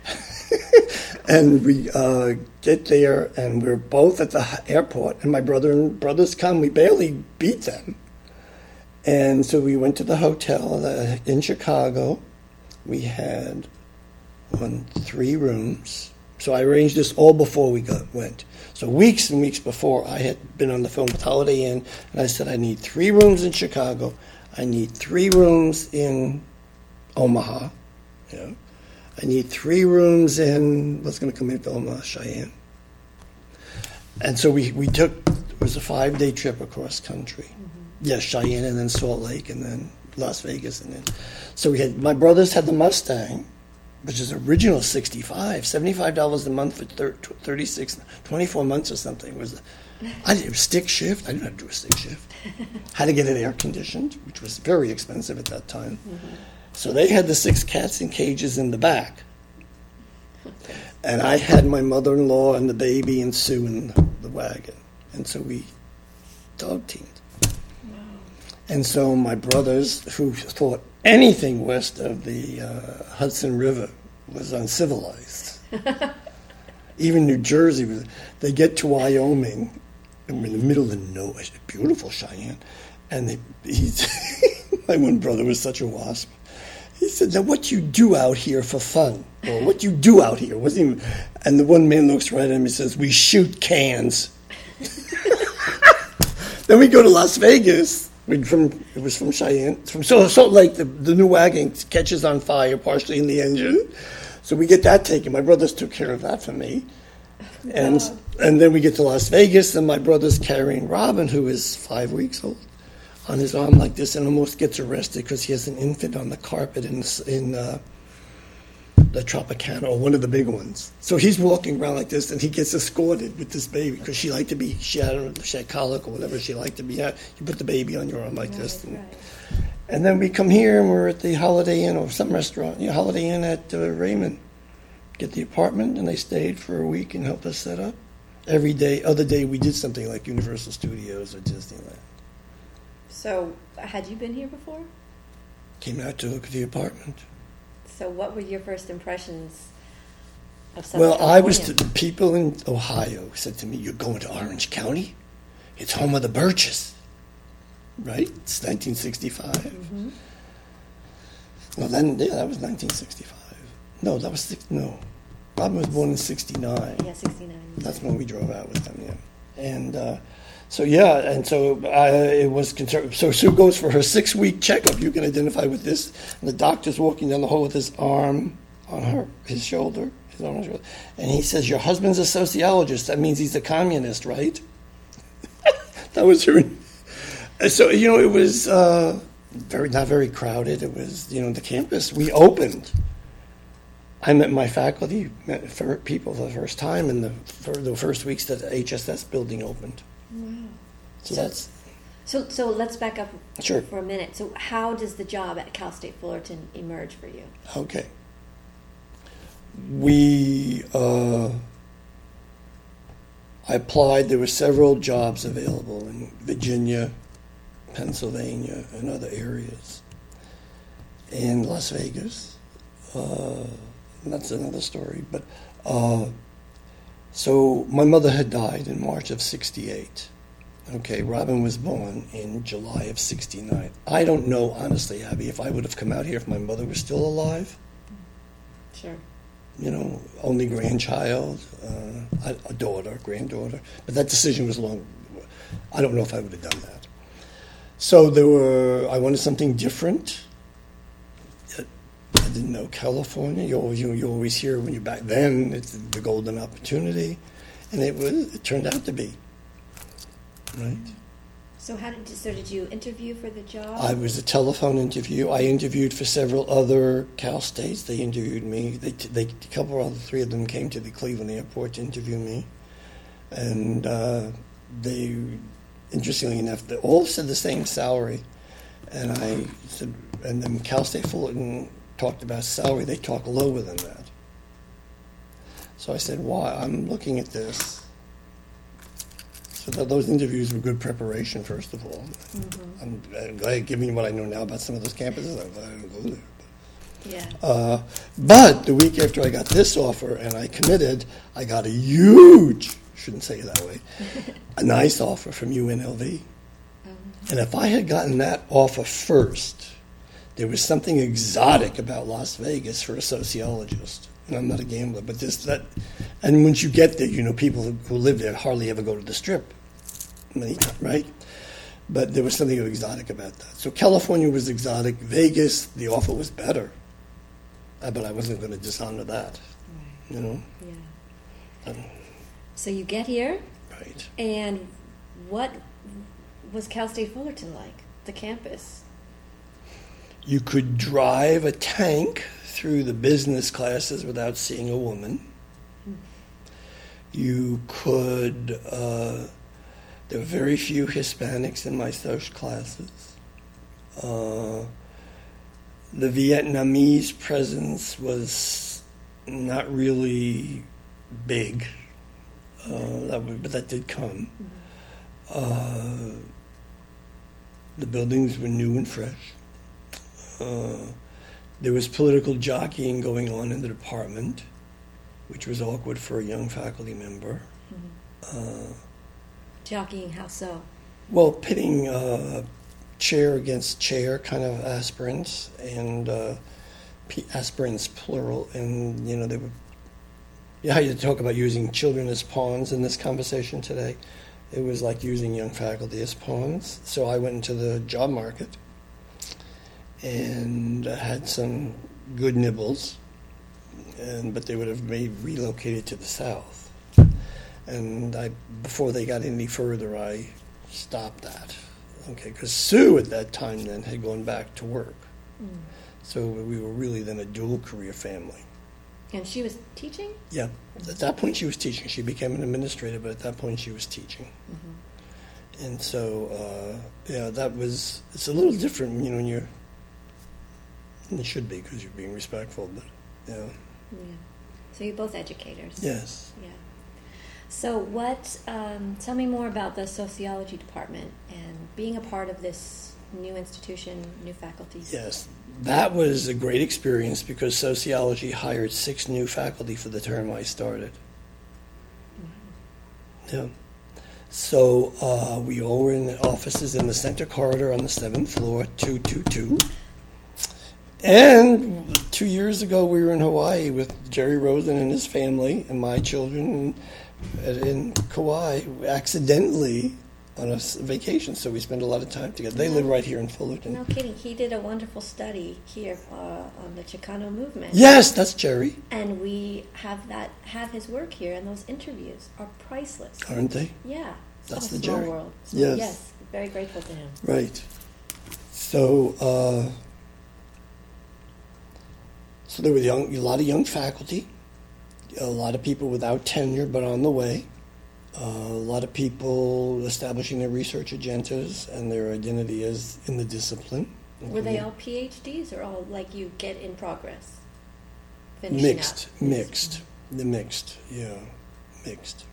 and we uh, get there, and we're both at the airport, and my brother and brothers come. We barely beat them. And so we went to the hotel uh, in Chicago. We had one, three rooms. So I arranged this all before we got, went. So weeks and weeks before, I had been on the phone with Holiday Inn, and I said I need three rooms in Chicago I need three rooms in Omaha. Yeah. I need three rooms in what's going to come into Omaha, Cheyenne. And so we, we took it was a five day trip across country. Mm-hmm. Yes, Cheyenne and then Salt Lake and then Las Vegas and then so we had my brothers had the Mustang, which is original 65 $75 a month for 36 24 months or something was I did a stick shift. I didn't have to do a stick shift. had to get it air conditioned, which was very expensive at that time. Mm-hmm. So they had the six cats in cages in the back. And I had my mother in law and the baby and Sue in the wagon. And so we dog teamed. Wow. And so my brothers, who thought anything west of the uh, Hudson River was uncivilized, Even New Jersey, was- they get to Wyoming, I'm in the middle of nowhere, beautiful Cheyenne, and they, my one brother was such a wasp. He said, "Now, what you do out here for fun, or what you do out here?" Wasn't even, and the one man looks right at him and says, "We shoot cans." then we go to Las Vegas. We from it was from Cheyenne, from Salt, Salt Lake. The, the new wagon catches on fire, partially in the engine, so we get that taken. My brothers took care of that for me, and and then we get to Las Vegas, and my brother's carrying Robin, who is five weeks old, on his arm like this, and almost gets arrested because he has an infant on the carpet in in. Uh, the Tropicana, or one of the big ones. So he's walking around like this, and he gets escorted with this baby because she liked to be, she had, she had colic or whatever she liked to be at. You put the baby on your arm like this. And, and then we come here, and we're at the Holiday Inn or some restaurant, yeah, Holiday Inn at uh, Raymond. Get the apartment, and they stayed for a week and helped us set up. Every day, other day, we did something like Universal Studios or Disneyland. So, had you been here before? Came out to look at the apartment. So, what were your first impressions of Southern Well, I was California? the people in Ohio said to me, "You're going to Orange County? It's home of the Birches, right? It's 1965." Mm-hmm. Well, then yeah, that was 1965. No, that was six, no. Robin was born in '69. Yeah, 69. That's when we drove out with them, yeah. And uh, so, yeah, and so I, it was concerned. So Sue goes for her six week checkup. You can identify with this. And the doctor's walking down the hall with his arm on her, his shoulder, his arm on her shoulder. And he says, Your husband's a sociologist. That means he's a communist, right? that was her. So, you know, it was uh, very not very crowded. It was, you know, the campus. We opened. I met my faculty, met people for the first time in the for the first weeks that the HSS building opened. Wow. So that's So, so let's back up Sure. for a minute. So, how does the job at Cal State Fullerton emerge for you? okay. We uh, I applied. There were several jobs available in Virginia, Pennsylvania, and other areas, in Las Vegas. Uh, that's another story. But uh, so my mother had died in March of '68. Okay, Robin was born in July of '69. I don't know, honestly, Abby, if I would have come out here if my mother was still alive. Sure. You know, only grandchild, uh, a- a daughter, granddaughter. But that decision was long. I don't know if I would have done that. So there were. I wanted something different. I didn't know California. You always, you, you always hear when you're back then, it's the golden opportunity, and it was. It turned out to be. Right. So, how did so did you interview for the job? I was a telephone interview. I interviewed for several other Cal States. They interviewed me. They, they, a couple of the three of them came to the Cleveland airport to interview me, and uh, they, interestingly enough, they all said the same salary. And I said, and then Cal State Fullerton talked about salary. They talk lower than that. So I said, why? I'm looking at this. So th- those interviews were good preparation, first of all. I'm, I'm glad, given what I know now about some of those campuses, I'm glad I didn't go there. yeah. Uh, but the week after I got this offer and I committed, I got a huge, shouldn't say it that way, a nice offer from UNLV. And if I had gotten that offer first, there was something exotic about Las Vegas for a sociologist. And I'm not a gambler, but this that, and once you get there, you know, people who, live there hardly ever go to the Strip, Many- right? But there was something exotic about that. So California was exotic. Vegas, the offer was better, Uh, but I wasn't going to dishonor that. You know, Yeah. So you get here, right? and what was Cal State Fullerton like? The campus. You could drive a tank through the business classes without seeing a woman. You could, uh, there were very few Hispanics in my social classes. Uh, the Vietnamese presence was not really big, uh, that would, but that did come. Uh, the buildings were new and fresh. Uh, there was political jockeying going on in the department, which was awkward for a young faculty member. Jockeying, how so? Well, pitting uh, chair against chair kind of aspirants and uh, p- aspirants plural, and you know they were Yeah, you talk about using children as pawns in this conversation today. It was like using young faculty as pawns. So I went into the job market and had some good nibbles, and but they would have made relocated to the south. And I, before they got any further, I stopped that. Okay, because Sue at that time then had gone back to work. So we were really then a dual career family. And she was teaching? Yeah, at that point she was teaching. She became an administrator, but at that point she was teaching. And so, uh, yeah, that was, it's a little different, you know, when you're, and it should be because you're being respectful, but, yeah, Yeah. So you're both educators? yes. Yeah. So what, um, tell me more about the sociology department and being a part of this new institution, new faculty. Yes, that was a great experience because sociology hired six new faculty for the term I started. Yeah. So uh, we all were in the offices in the center corridor on the seventh floor, 222. And two years ago, we were in Hawaii with Jerry Rosen and his family and my children in Kauai accidentally on a vacation. So we spent a lot of time together. They live right here in Fullerton. No kidding. He did a wonderful study here uh, on the Chicano movement. Yes, that's Jerry, And we have that have his work here, and those interviews are priceless. aren't they? Yeah, That's the Jerry. world. So, Yes. yes, very grateful to him. Right. So, uh, so there were young, a lot of young faculty, a lot of people without tenure but on the way, uh, a lot of people establishing their research agendas and their identity as in the discipline. Were they all PhDs or all like you get in progress? Mixed? up? Mixed. The mixed. Yeah, mixed.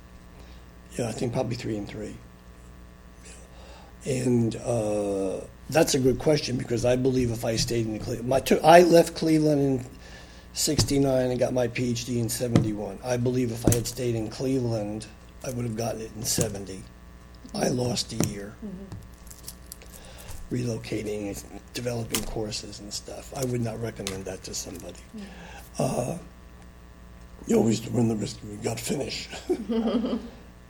Yeah, I think probably three and three. Yeah. And uh, that's a good question because I believe if I stayed in Cleveland, my two, I left Cleveland in '69 and got my PhD in '71. I believe if I had stayed in Cleveland, I would have gotten it in '70. I lost a year relocating, and developing courses and stuff. I would not recommend that to somebody. Uh, you always run the risk you got to finish.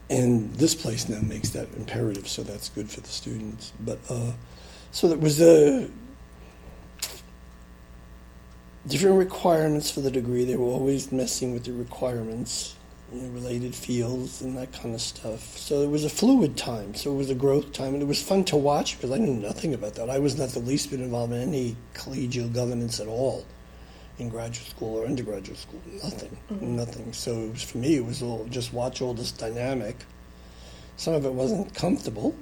and this place now makes that imperative, so that's good for the students. But uh, so there was a different requirements for the degree. They were always messing with the requirements, you know, related fields and that kind of stuff. So it was a fluid time. So it was a growth time, and it was fun to watch because I knew nothing about that. I was not the least bit involved in any collegial governance at all in graduate school or undergraduate school. Nothing, nothing. So it was for me. It was all just watch all this dynamic. Some of it wasn't comfortable,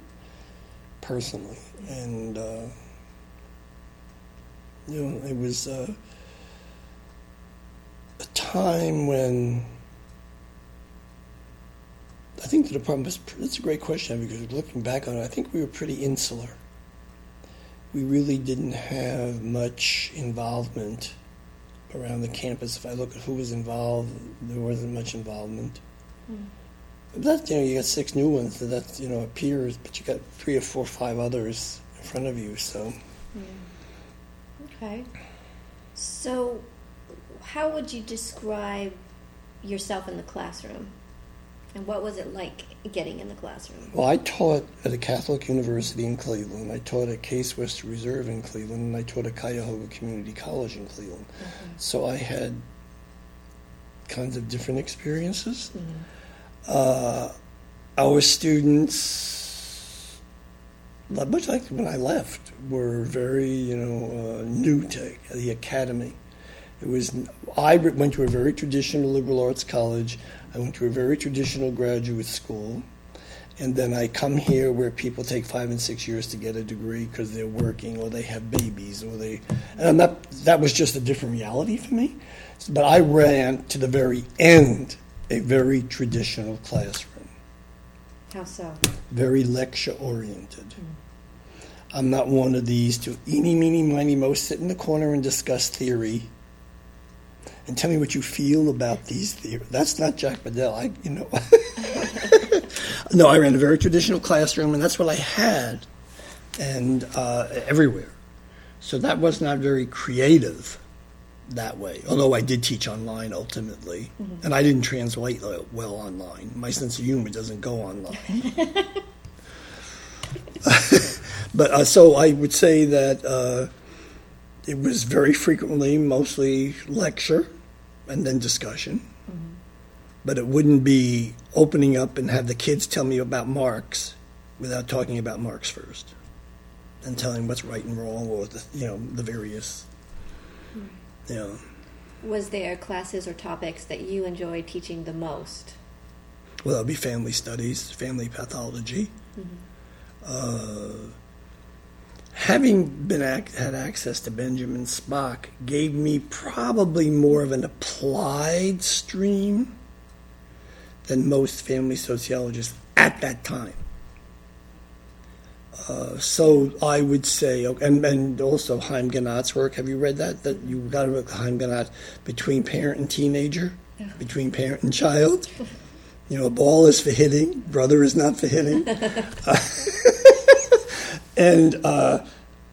personally, and uh, you know it was uh, a time when I think the department was. That's a great question because looking back on it, I think we were pretty insular. We really didn't have much involvement around the campus. If I look at who was involved, there wasn't much involvement. Hmm. But that, you know, you got six new ones. So that's you know peers, but you got three or four, or five others in front of you. So Okay. So, how would you describe yourself in the classroom? And what was it like getting in the classroom? Well, I taught at a Catholic university in Cleveland. I taught at Case Western Reserve in Cleveland, and I taught at Cuyahoga Community College in Cleveland. So I had kinds of different experiences. Uh, our students, much like when I left, were very, you know, uh, new to the academy. It was I went to a very traditional liberal arts college. I went to a very traditional graduate school, and then I come here where people take five and six years to get a degree because they're working or they have babies or they. And I'm not, that was just a different reality for me. But I ran to the very end a very traditional classroom How so? very lecture oriented. Hmm. I'm not one of these to eeny, meeny, miny, mo, sit in the corner and discuss theory. And tell me what you feel about these theories. That's not Jack Bedell. I, you know. no, I ran a very traditional classroom, and that's what I had, and uh, everywhere. So that was not very creative that way. Although I did teach online ultimately, mm-hmm. and I didn't translate well online. My sense of humor doesn't go online. but uh, so I would say that uh, it was very frequently, mostly lecture and then discussion. Mm-hmm. But it wouldn't be opening up and have the kids tell me about Marx without talking about Marx first and telling what's right and wrong or the you know the various mm-hmm. you know. Was there classes or topics that you enjoyed teaching the most? Well, that would be family studies, family pathology. Mm-hmm. Uh, having been had access to Benjamin Spock gave me probably more of an applied stream than most family sociologists at that time. Uh, so I would say, and, and also Haim Ginott's work. Have you read that? That you got to read Haim Ginott between parent and teenager, yeah. between parent and child. You know, a ball is for hitting, brother is not for hitting. uh, and uh,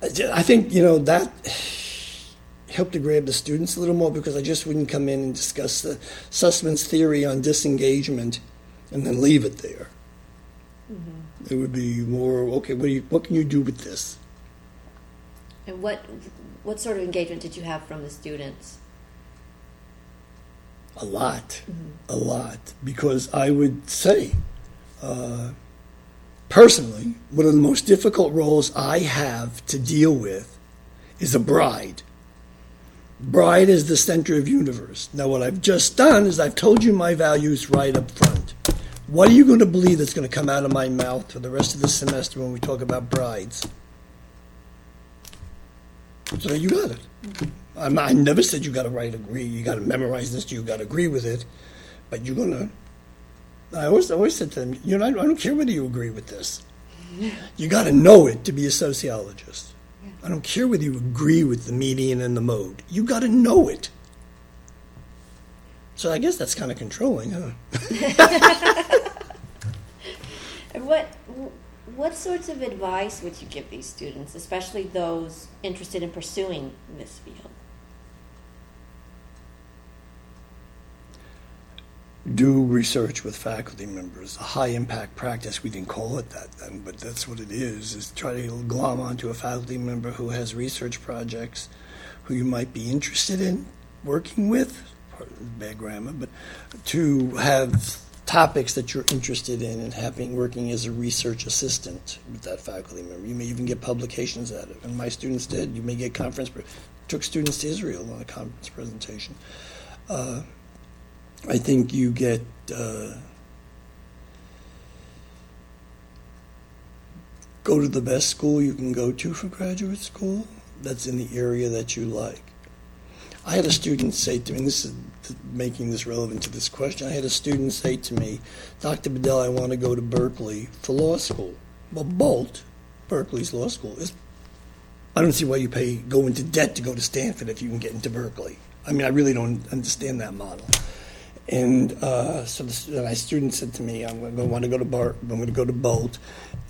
I think you know that helped to grab the students a little more because I just wouldn't come in and discuss the Sussman's theory on disengagement and then leave it there. Mm-hmm. It would be more okay. What do you, what can you do with this? And what what sort of engagement did you have from the students? A lot, mm-hmm. a lot, because I would say. Uh, Personally, one of the most difficult roles I have to deal with is a bride. Bride is the center of universe. Now, what I've just done is I've told you my values right up front. What are you going to believe that's going to come out of my mouth for the rest of the semester when we talk about brides? So you got it. I'm, i never said you got to write agree. You got to memorize this. You got to agree with it, but you're going to I always always said to them, you know, I don't care whether you agree with this. You got to know it to be a sociologist. I don't care whether you agree with the median and the mode. You got to know it. So I guess that's kind of controlling, huh? what what sorts of advice would you give these students, especially those interested in pursuing this field? Do research with faculty members. A high impact practice, we didn't call it that then, but that's what it is, is try to glom onto a faculty member who has research projects who you might be interested in working with, bad grammar, but to have topics that you're interested in and having working as a research assistant with that faculty member. You may even get publications out of it, and my students did. You may get conference, took students to Israel on a conference presentation. Uh, I think you get uh, go to the best school you can go to for graduate school that's in the area that you like. I had a student say to me, and this is making this relevant to this question. I had a student say to me, Dr. Bedell, I want to go to Berkeley for law school. Well, Boalt, Berkeley's law school, is. I don't see why you pay go into debt to go to Stanford if you can get into Berkeley. I mean, I really don't understand that model. And uh, so the, my student said to me, I'm going to want to go to Bart, I'm going to go to Boalt.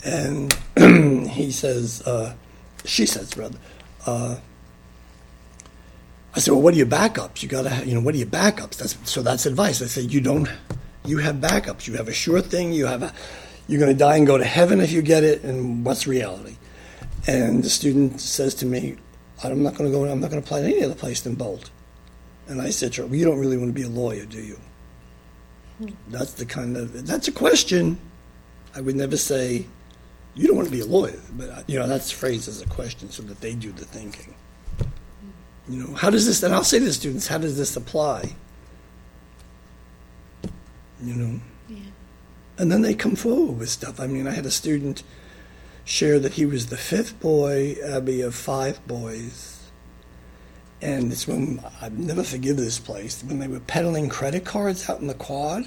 And he says, uh, she says, rather, uh, I said, well, what are your backups? You got to, you know, what are your backups? That's, so that's advice. I said, you don't, you have backups. You have a sure thing. You have a, you're going to die and go to heaven if you get it. And what's reality? And the student says to me, I'm not going to go, I'm not going to apply to any other place than Boalt. And I said to her, well, you don't really want to be a lawyer, do you? That's the kind of, that's a question. I would never say, you don't want to be a lawyer, but, you know, that's phrased as a question so that they do the thinking. You know, how does this, and I'll say to the students, how does this apply? You know? Yeah. And then they come forward with stuff. I mean, I had a student share that he was the fifth boy, Abby, of five boys and it's when I never forgive this place when they were peddling credit cards out in the quad.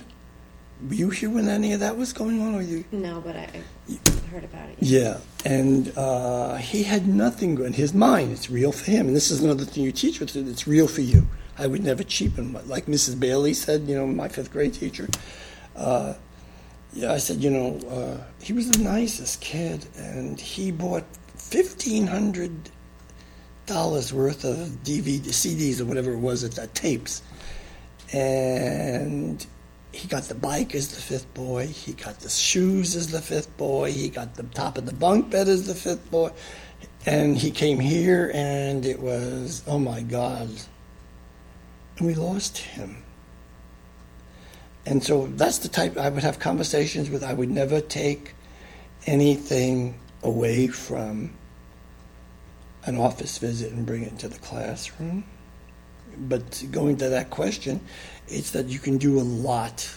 Were you here when any of that was going on, or you? No, but I, I heard about it. Yeah, and uh, he had nothing in his mind. It's real for him, and this is another thing you teach with it. It's real for you. I would never cheapen. Like Mrs. Bailey said, you know, my fifth grade teacher, uh, yeah, I said, you know, uh, he was the nicest kid, and he bought fifteen hundred dollars worth of DVD, CDs, or whatever it was at that tapes, and he got the bike as the fifth boy. He got the shoes as the fifth boy. He got the top of the bunk bed as the fifth boy. And he came here, and it was, oh my God. And we lost him. And so that's the type I would have conversations with. I would never take anything away from an office visit and bring it into the classroom. But going to that question, it's that you can do a lot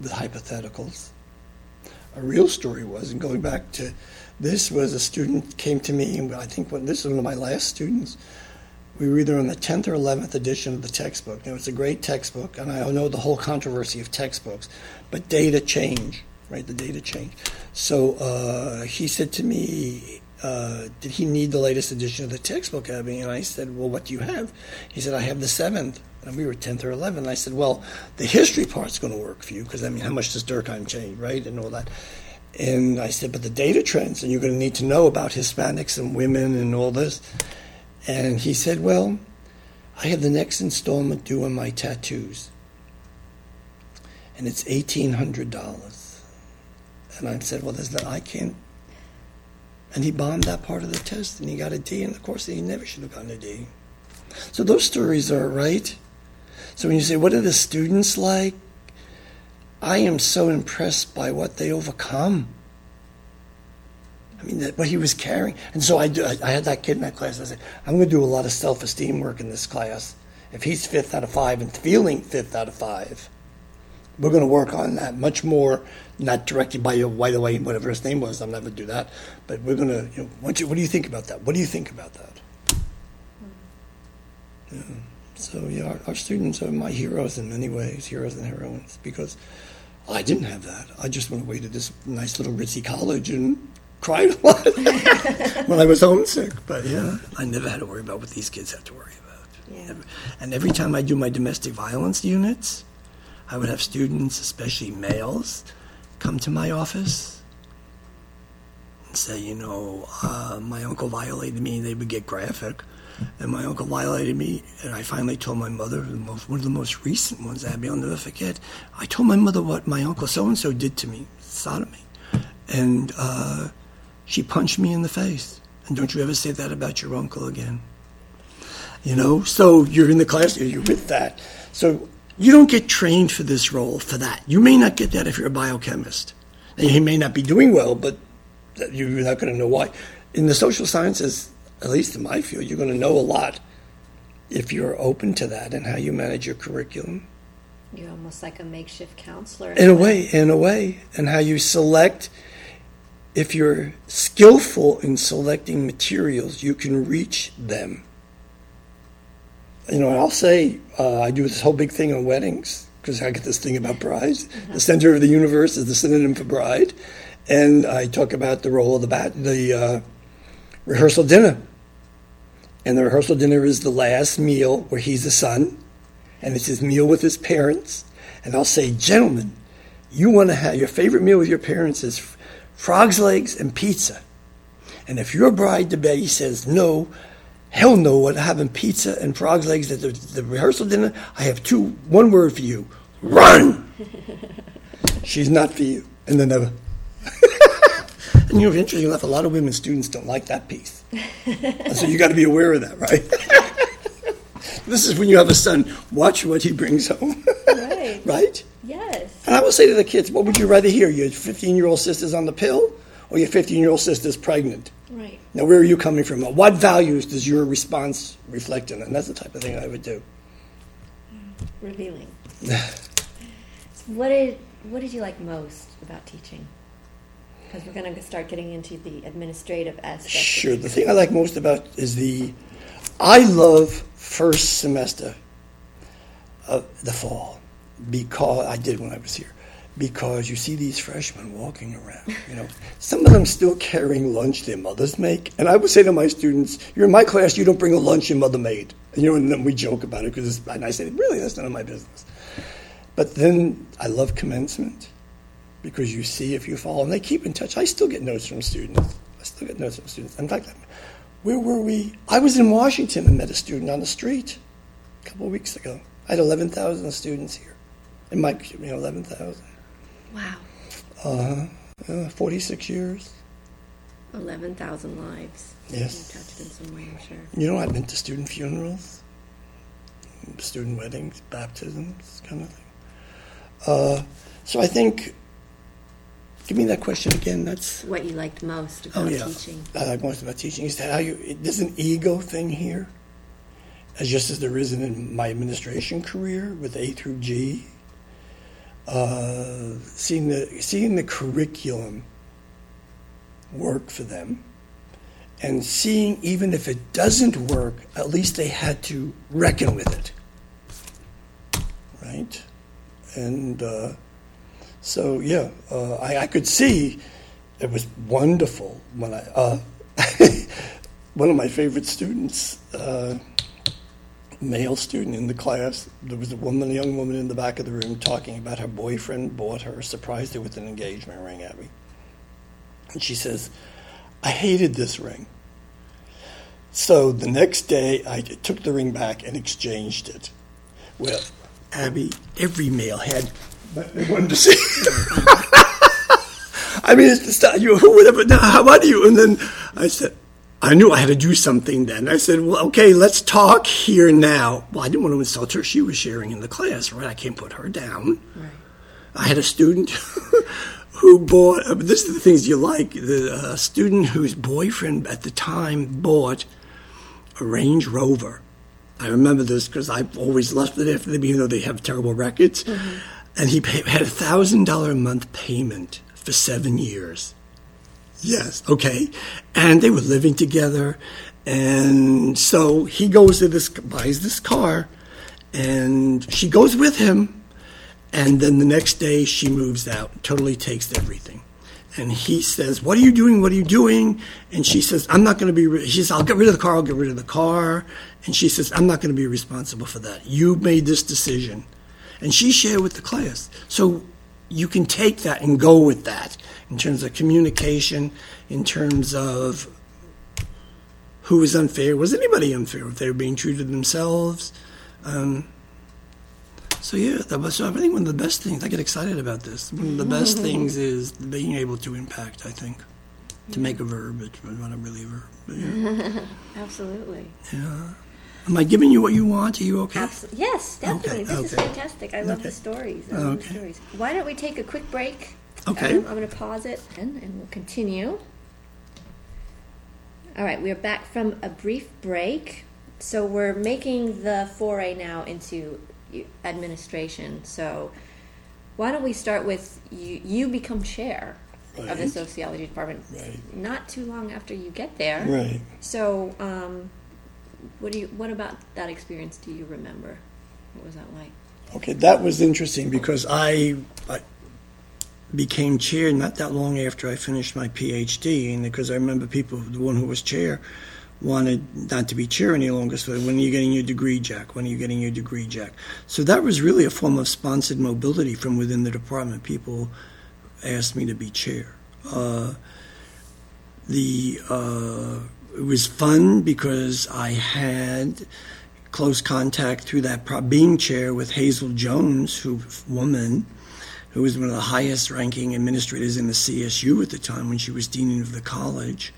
with hypotheticals. A real story was, and going back to this, was a student came to me, and I think when, this was one of my last students. We were either on the 10th or 11th edition of the textbook. Now, it's a great textbook, and I know the whole controversy of textbooks, but data change, right? The data change. So uh, he said to me, uh, did he need the latest edition of the textbook, Abby? And I said, well, what do you have? He said, I have the seventh. And we were 10th or 11th. And I said, well, the history part's going to work for you because, I mean, how much does Durkheim change, right? And all that. And I said, but the data trends, and you're going to need to know about Hispanics and women and all this. And he said, well, I have the next installment due on my tattoos. And it's $1,800. And I said, well, there's no, I can't and he bombed that part of the test and he got a D. And of course, he never should have gotten a D. So those stories are right. So when you say, what are the students like? I am so impressed by what they overcome. I mean, that, what he was carrying. And so I, do, I, I had that kid in that class. I said, I'm going to do a lot of self esteem work in this class. If he's fifth out of five and feeling fifth out of five, we're going to work on that much more, not directed by you, by the way, whatever his name was. I'm not going to do that. But we're going to, you know, what, you, what do you think about that? What do you think about that? Yeah. So, yeah, our, our students are my heroes in many ways, heroes and heroines, because I didn't have that. I just went away to this nice little ritzy college and cried a lot when I was homesick. But yeah, I never had to worry about what these kids have to worry about. Yeah. And every time I do my domestic violence units, I would have students, especially males, come to my office and say, you know, uh, my uncle violated me. They would get graphic. And my uncle violated me, and I finally told my mother, the most, one of the most recent ones, Abby, I'll never forget. I told my mother what my uncle so and so did to me, sodomy. And uh, she punched me in the face. And don't you ever say that about your uncle again. You know, so you're in the class, you're with that. So you don't get trained for this role for that. You may not get that if you're a biochemist. And you may not be doing well, but you're not going to know why. In the social sciences, at least in my field, you're going to know a lot if you're open to that and how you manage your curriculum. You're almost like a makeshift counselor. In a way, in a way, and how you select. If you're skillful in selecting materials, you can reach them you know, I'll say uh, I do this whole big thing on weddings because I get this thing about brides. Mm-hmm. The center of the universe is the synonym for bride, and I talk about the role of the bat, the uh, rehearsal dinner. And the rehearsal dinner is the last meal where he's the son, and it's his meal with his parents. And I'll say, gentlemen, you want to have your favorite meal with your parents is frog's legs and pizza. And if your bride to be says no, Hell no, what having pizza and frog's legs at the, the rehearsal dinner? I have two, one word for you run! She's not for you. And then never. and you know, interesting enough, a lot of women students don't like that piece. and so you got to be aware of that, right? this is when you have a son, watch what he brings home. right. Right? Yes. And I will say to the kids, what would you rather hear? Your 15 year old sister's on the pill or your 15 year old sister's pregnant? Right. Now, where are you coming from? What values does your response reflect in? And that's the type of thing I would do. Revealing. so what did what did you like most about teaching? Because we're going to start getting into the administrative aspect. Sure. The thing I like most about is the I love first semester of the fall because I did when I was here because you see these freshmen walking around. You know, some of them still carrying lunch their mothers make, and I would say to my students, "You're in my class. You don't bring a lunch your mother made." And, you know, and then we joke about it because, and I say, "Really, that's none of my business." But then I love commencement because you see if you follow, and they keep in touch. I still get notes from students. I still get notes from students. In fact, where were we? I was in Washington and met a student on the street a couple of weeks ago. I had 11,000 students here. In my, you know, 11,000. Wow. Uh, uh, 46 years. 11,000 lives. Yes. You touched in some way, I'm sure. You know, I've been to student funerals, student weddings, baptisms, kind of thing. Uh, so I think, give me that question again. That's What you liked most oh about yeah. teaching. I like most about teaching is that how you. There's an ego thing here, as just as there is in my administration career with A through G. Uh, seeing the seeing the curriculum work for them, and seeing even if it doesn't work, at least they had to reckon with it, right? And uh, so yeah, uh, I, I could see it was wonderful when I uh, one of my favorite students, uh, male student in the class. There was a woman, a young woman in the back of the room, talking about her boyfriend bought her, surprised her with an engagement ring, Abby. And she says, "I hated this ring." So the next day, I took the ring back and exchanged it. Well, Abby, every male had, but they wanted to see. I mean, it's the style, you whatever. Now, how about you? And then I said, I knew I had to do something. Then I said, well, okay, let's talk here now. Well, I didn't want to insult her. She was sharing in the class, right? I can't put her down. Right. I had a student who bought. Uh, this is the things you like. The uh, student whose boyfriend at the time bought a Range Rover. I remember this because I've always left it after them, even though they have terrible records. And he pay, had a thousand dollar a month payment for seven years. Yes, okay. And they were living together. And so he goes to this, buys this car, and she goes with him. And then the next day she moves out, totally takes everything. And he says, What are you doing? What are you doing? And she says, I'm not going to be, re-. she says, I'll get rid of the car, I'll get rid of the car. And she says, I'm not going to be responsible for that. You made this decision. And she shared with the class. So you can take that and go with that in terms of communication, in terms of who was unfair. Was anybody unfair if they were being true to themselves? Um, so yeah, that was. So I think one of the best things. I get excited about this. One of the best things is being able to impact. I think to make a verb. It's not really a verb. But yeah. Absolutely. yeah. Am I giving you what you want? Are you okay? Abs- yes, definitely. Okay, this is fantastic. I love Okay. the stories. I love the stories. Why don't we take a quick break? Okay. Um, I'm going to pause it and, and we'll continue. All right, we are back from a brief break. So we're making the foray now into administration. So why don't we start with you? You become chair of the sociology department Right. not too long after you get there. Right. So, um, what do you? What about that experience do you remember? What was that like? Okay, that was interesting because I, I became chair not that long after I finished my PhD, and because I remember people, the one who was chair, wanted not to be chair any longer. So when are you getting your degree, Jack? When are you getting your degree, Jack? So that was really a form of sponsored mobility from within the department. People asked me to be chair. Uh, the uh, it was fun because I had close contact through that pro- being chair with Hazel Jones, who woman, who was one of the highest ranking administrators in the CSU at the time when she was dean of the college,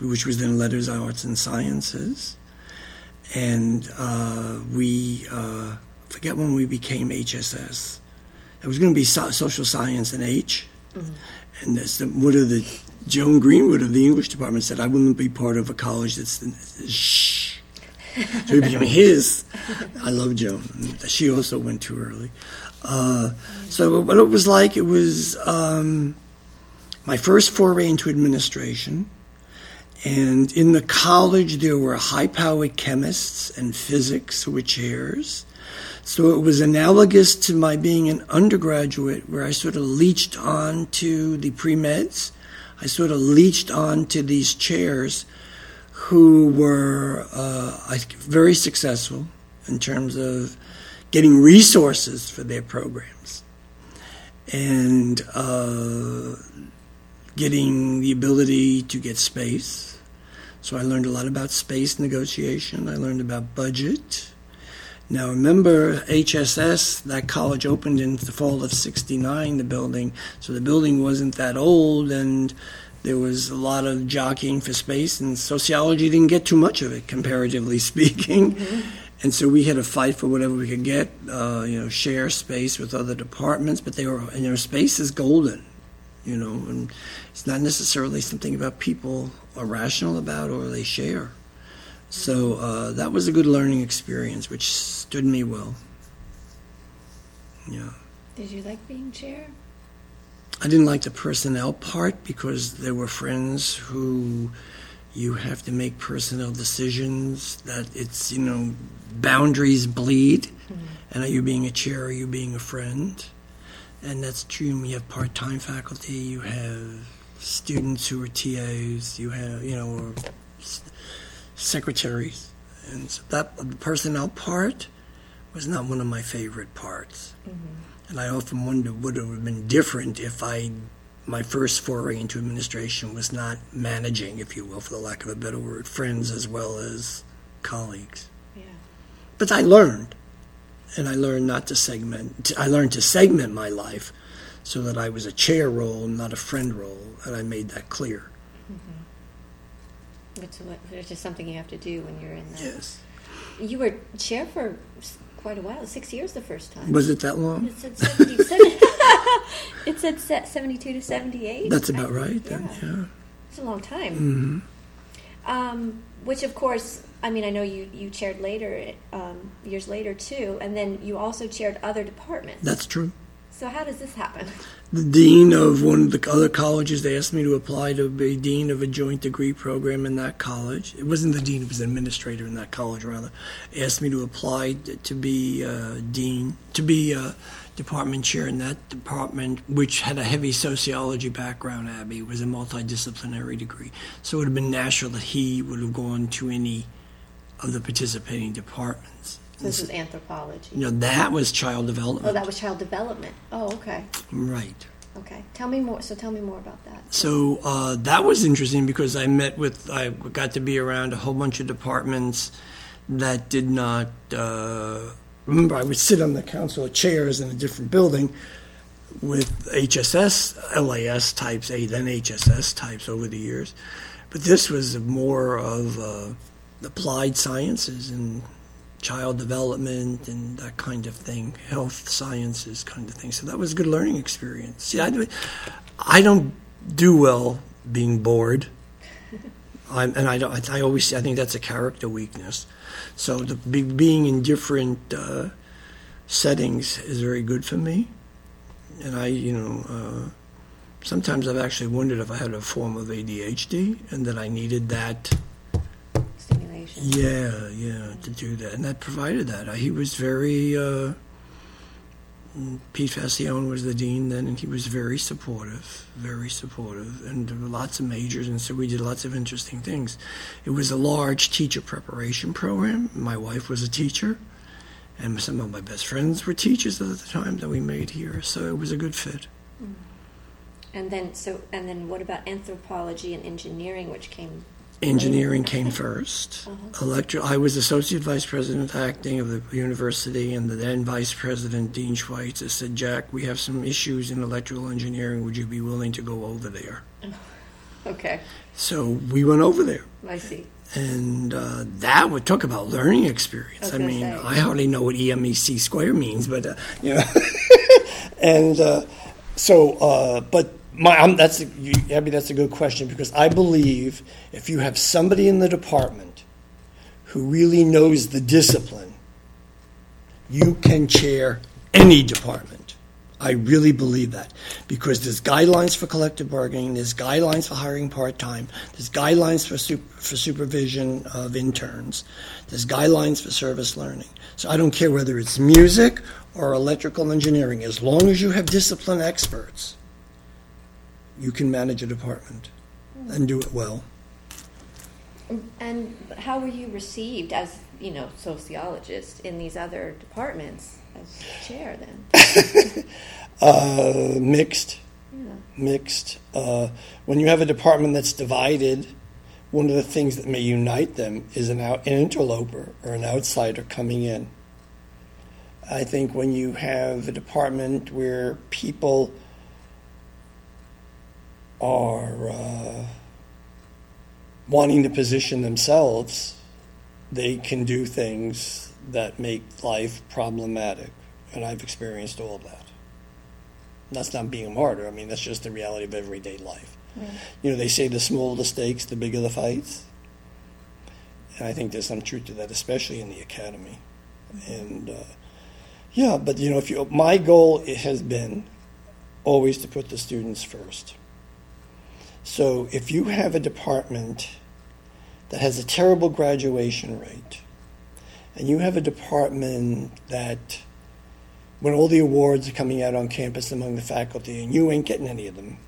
which was then Letters, Arts, and Sciences. And uh, we uh, forget when we became HSS. It was going to be so- social science and H. And this, the, one of the Joan Greenwood of the English department said, "I wouldn't be part of a college that's shh." So he became his. I love Joan. She also went too early. Uh, so what it was like, it was um, my first foray into administration. And in the college, there were high-powered chemists and physics who were chairs. So it was analogous to my being an undergraduate, where I sort of leached on to the pre meds. I sort of leached onto these chairs who were uh, very successful in terms of getting resources for their programs and uh, getting the ability to get space. So I learned a lot about space negotiation. I learned about budget. Now remember, HSS, that college opened in the fall of 69, the building. So the building wasn't that old and there was a lot of jockeying for space and sociology didn't get too much of it, comparatively speaking. Mm-hmm. And so we had to fight for whatever we could get, uh, you know, share space with other departments, but they were, and their space is golden, you know, and it's not necessarily something about people are rational about or they share. So uh, that was a good learning experience, which stood me well. Yeah. Did you like being chair? I didn't like the personnel part because there were friends who you have to make personnel decisions that it's, you know, boundaries bleed. Mm-hmm. And are you being a chair? Are you being a friend? And that's true. You have part time faculty, you have students who are TAs, you have, you know, or secretaries. And so that the personnel part was not one of my favorite parts. Mm-hmm. And I often wonder would it have been different if I my first foray into administration was not managing, if you will, for the lack of a better word, friends as well as colleagues. Yeah. But I learned, and I learned not to segment. I learned to segment my life so that I was a chair role, not a friend role, and I made that clear. Which, which is something you have to do when you're in that. Yes. You were chair for quite a while, six years the first time. Was it that long? It said 77. it said 72 to 78. That's about right, then, yeah. yeah. It's a long time. Mm-hmm. Um, which, of course, I mean, I know you, you chaired later, um, years later, too, and then you also chaired other departments. That's true. So how does this happen? The dean of one of the other colleges, they asked me to apply to be dean of a joint degree program in that college. It wasn't the dean; it was an administrator in that college, rather. Asked me to apply to be uh, dean, to be a department chair in that department, which had a heavy sociology background. Abby it was a multidisciplinary degree, so it would have been natural that he would have gone to any of the participating departments. This is anthropology. Know, that was child development. Oh, that was child development. Oh, okay. Right. Okay. Tell me more. So tell me more about that. So uh, that was interesting because I met with, I got to be around a whole bunch of departments that did not. Uh, remember, I would sit on the council of chairs in a different building with HSS, LAS types, then HSS types over the years. But this was more of uh, applied sciences and child development and that kind of thing, health sciences kind of thing. So that was a good learning experience. See, I, I don't do well being bored. I'm, and I don't. I always. I think that's a character weakness. So the be, being in different uh, settings is very good for me. And I, you know, uh, sometimes I've actually wondered if I had a form of ADHD and that I needed that yeah, yeah, to do that, and that provided that. He was very. Uh, Pete Facione was the dean then, and he was very supportive, very supportive, and there were lots of majors, and so we did lots of interesting things. It was a large teacher preparation program. My wife was a teacher, and some of my best friends were teachers at the time that we made here, so it was a good fit. Mm. And then, so, and then, what about anthropology and engineering, which came Engineering came 1st uh-huh. Electro. I was associate vice president acting of the university, and the then vice president Dean Schweitzer said, "Jack, we have some issues in electrical engineering. Would you be willing to go over there?" Okay. So we went over there. I see. And uh, that would talk about learning experience. I, I mean, say. I hardly know what EMEC square means, but uh, you know, and uh, so, uh, but my, I'm, that's you, Abby. That's a good question because I believe if you have somebody in the department who really knows the discipline, you can chair any department. I really believe that because there's guidelines for collective bargaining, there's guidelines for hiring part time, there's guidelines for super, for supervision of interns, there's guidelines for service learning. So I don't care whether it's music or electrical engineering, as long as you have discipline experts, you can manage a department and do it well. And how were you received as you know sociologist in these other departments as chair then? uh, mixed, yeah. mixed. Uh, when you have a department that's divided, one of the things that may unite them is an, out, an interloper or an outsider coming in. I think when you have a department where people are uh, wanting to position themselves, they can do things that make life problematic. And I've experienced all of that. That's not being a martyr. I mean, that's just the reality of everyday life. Right. You know, they say the smaller the stakes, the bigger the fights. And I think there's some truth to that, especially in the academy. And uh, yeah, but you know, if you, my goal has been always to put the students first. So if you have a department that has a terrible graduation rate, and you have a department that, when all the awards are coming out on campus among the faculty, and you ain't getting any of them,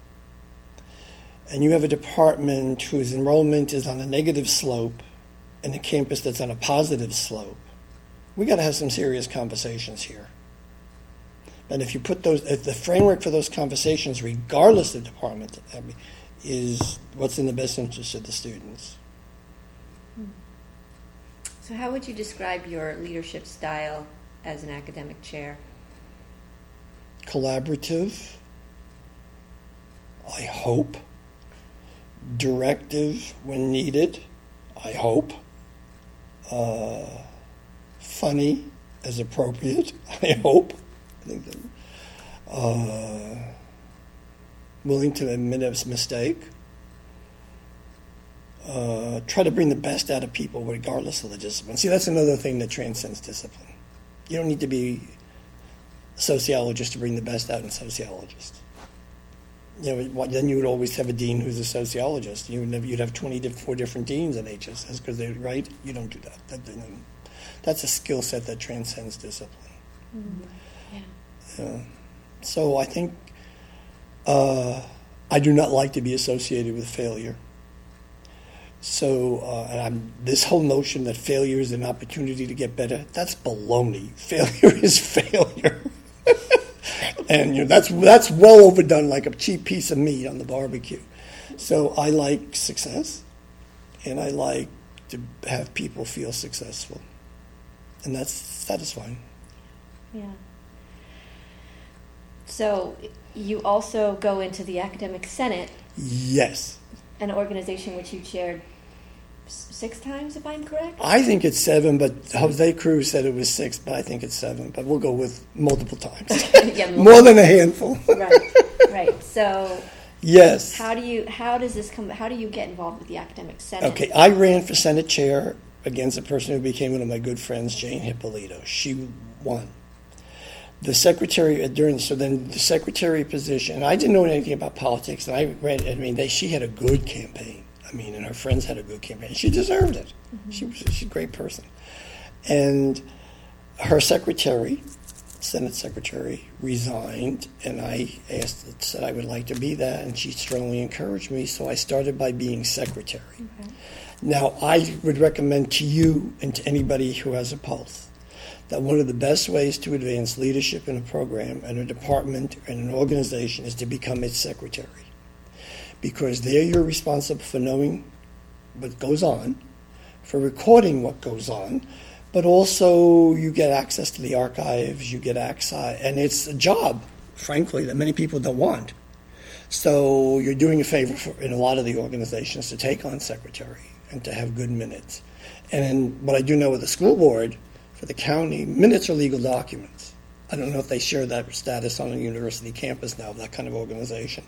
and you have a department whose enrollment is on a negative slope, and a campus that's on a positive slope, we got to have some serious conversations here. And if you put those, if the framework for those conversations, regardless of department, I mean, is what's in the best interest of the students. So, how would you describe your leadership style as an academic chair? Collaborative, I hope. Directive when needed, I hope. Uh, funny as appropriate, I hope. I think that, uh, willing to admit a mistake. Uh, try to bring the best out of people regardless of the discipline. See, that's another thing that transcends discipline. You don't need to be a sociologist to bring the best out in sociologists. You know, then you would always have a dean who's a sociologist. You would have, you'd have 24 different deans in HSS because they're right. You don't do that. that that's a skill set that transcends discipline. Mm-hmm. Yeah. Uh, so I think uh, I do not like to be associated with failure. So, uh, this whole notion that failure is an opportunity to get better, that's baloney. Failure is failure. and you know, that's, that's well overdone like a cheap piece of meat on the barbecue. So I like success, and I like to have people feel successful. And that's satisfying. Yeah. So you also go into the Academic Senate. Yes. An organization which you chaired six times, if I'm correct? I think it's seven, but Jose Cruz said it was six, but I think it's seven. But we'll go with multiple times. yeah, multiple. More than a handful. right, right. So. Yes. How do you? How does this come? How do you get involved with the academic senate? Okay, I ran for senate chair against a person who became one of my good friends, Jane Hippolito. She won the secretary uh, during so then the secretary position. I didn't know anything about politics, and I read. I mean, they, she had a good campaign. I mean, and her friends had a good campaign. She deserved it. Mm-hmm. She was she's a great person, and her secretary, Senate secretary, resigned, and I asked said I would like to be that, and she strongly encouraged me. So I started by being secretary. Okay. Now I would recommend to you and to anybody who has a pulse that one of the best ways to advance leadership in a program and a department and an organization is to become its secretary. Because there you're responsible for knowing what goes on, for recording what goes on, but also you get access to the archives, you get access, and it's a job, frankly, that many people don't want. So you're doing a favor for, in a lot of the organizations to take on secretary and to have good minutes. And what I do know with the school board for the county, minutes are legal documents. I don't know if they share that status on a university campus now, that kind of organization.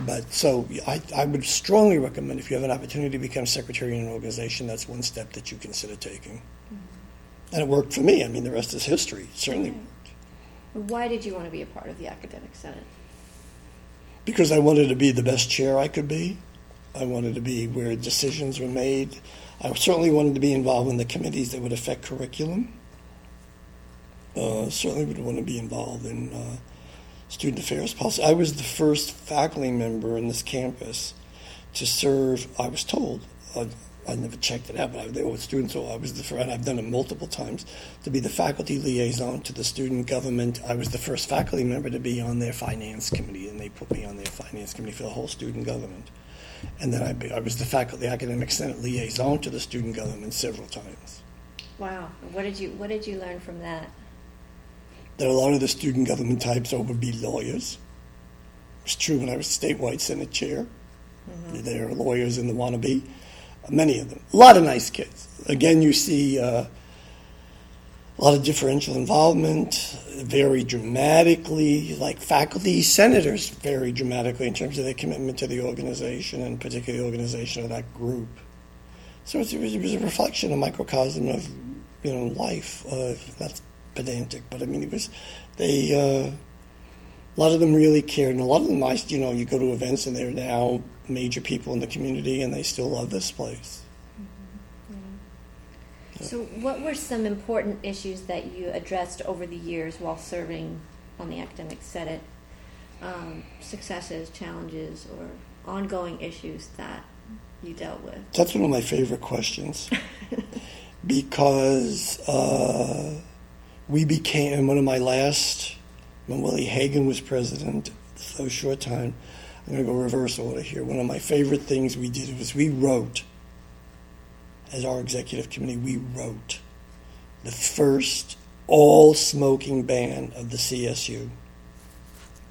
But so I, I would strongly recommend if you have an opportunity to become secretary in an organization, that's one step that you consider taking. Mm-hmm. And it worked for me. I mean, the rest is history. It certainly worked. Why did you want to be a part of the Academic Senate? Because I wanted to be the best chair I could be. I wanted to be where decisions were made. I certainly wanted to be involved in the committees that would affect curriculum. Uh, certainly would want to be involved in uh, student affairs policy. I was the first faculty member in this campus to serve. I was told. I, I never checked it out, but I, they were students, so I was the first. I've done it multiple times to be the faculty liaison to the student government. I was the first faculty member to be on their finance committee, and they put me on their finance committee for the whole student government. And then I, I was the faculty academic senate liaison to the student government several times. Wow. What did you What did you learn from that? That a lot of the student government types would be lawyers. It was true when I was statewide senate chair. Mm-hmm. There are lawyers in the wannabe, many of them. A lot of nice kids. Again, you see uh, a lot of differential involvement, very dramatically, like faculty senators, very dramatically in terms of their commitment to the organization and particularly the organization of that group. So it was, it was a reflection, a microcosm of you know life. Uh, that's pedantic, but I mean it was they. Uh, a lot of them really cared, and a lot of them, I, you know, you go to events and they're now major people in the community, and they still love this place. Mm-hmm. So, what were some important issues that you addressed over the years while serving on the academic senate? Um, successes, challenges, or ongoing issues that you dealt with? That's one of my favorite questions because uh, we became one of my last when Willie Hagan was president, so short time. I'm going to go reverse order here. One of my favorite things we did was we wrote, as our executive committee, we wrote the first all smoking ban of the CSU.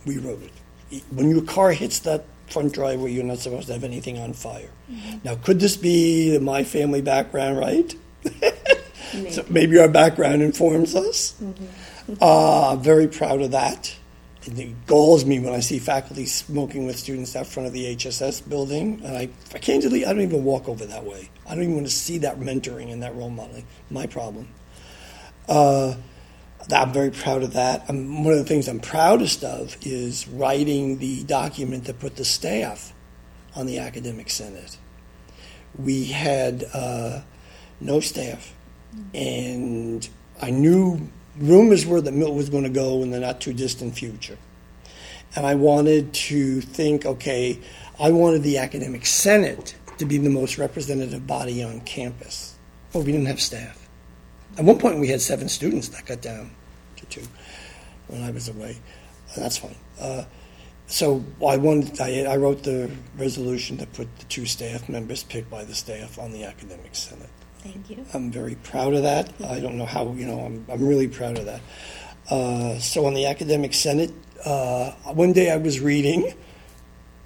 We wrote it. When your car hits that front driveway, you're not supposed to have anything on fire. Mm-hmm. Now, could this be my family background, right? maybe. so maybe our background informs us. Mm-hmm. Uh, very proud of that. It galls me when I see faculty smoking with students out front of the HSS building, and I, I candidly, I don't even walk over that way. I don't even want to see that mentoring and that role modeling. My problem. Uh, I'm very proud of that. I'm, one of the things I'm proudest of is writing the document that put the staff on the academic senate. We had uh, no staff, and I knew rumors were that Milt was going to go in the not too distant future. And I wanted to think okay, I wanted the academic senate to be the most representative body on campus. Well, we didn't have staff. At one point, we had seven students that got down to two when I was away. that's fine. Uh, so I wanted. I, I wrote the resolution to put the two staff members picked by the staff on the academic senate. Thank you. I'm very proud of that. I don't know how, you know, I'm, I'm really proud of that. Uh, so on the academic senate, uh, one day I was reading,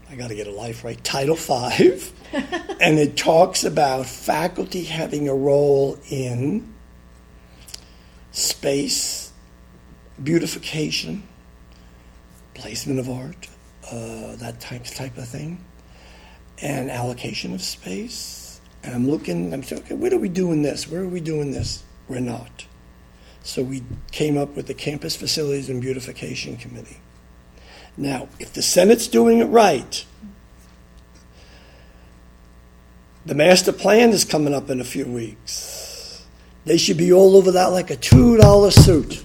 I got to get a life right, Title V, and it talks about faculty having a role in space, beautification, placement of art, uh, that type type of thing, and allocation of space and I'm looking, I'm saying, okay, where are we doing this? Where are we doing this? We're not. So we came up with the Campus Facilities and Beautification Committee. Now, if the Senate's doing it right, the master plan is coming up in a few weeks. They should be all over that like a $2 suit.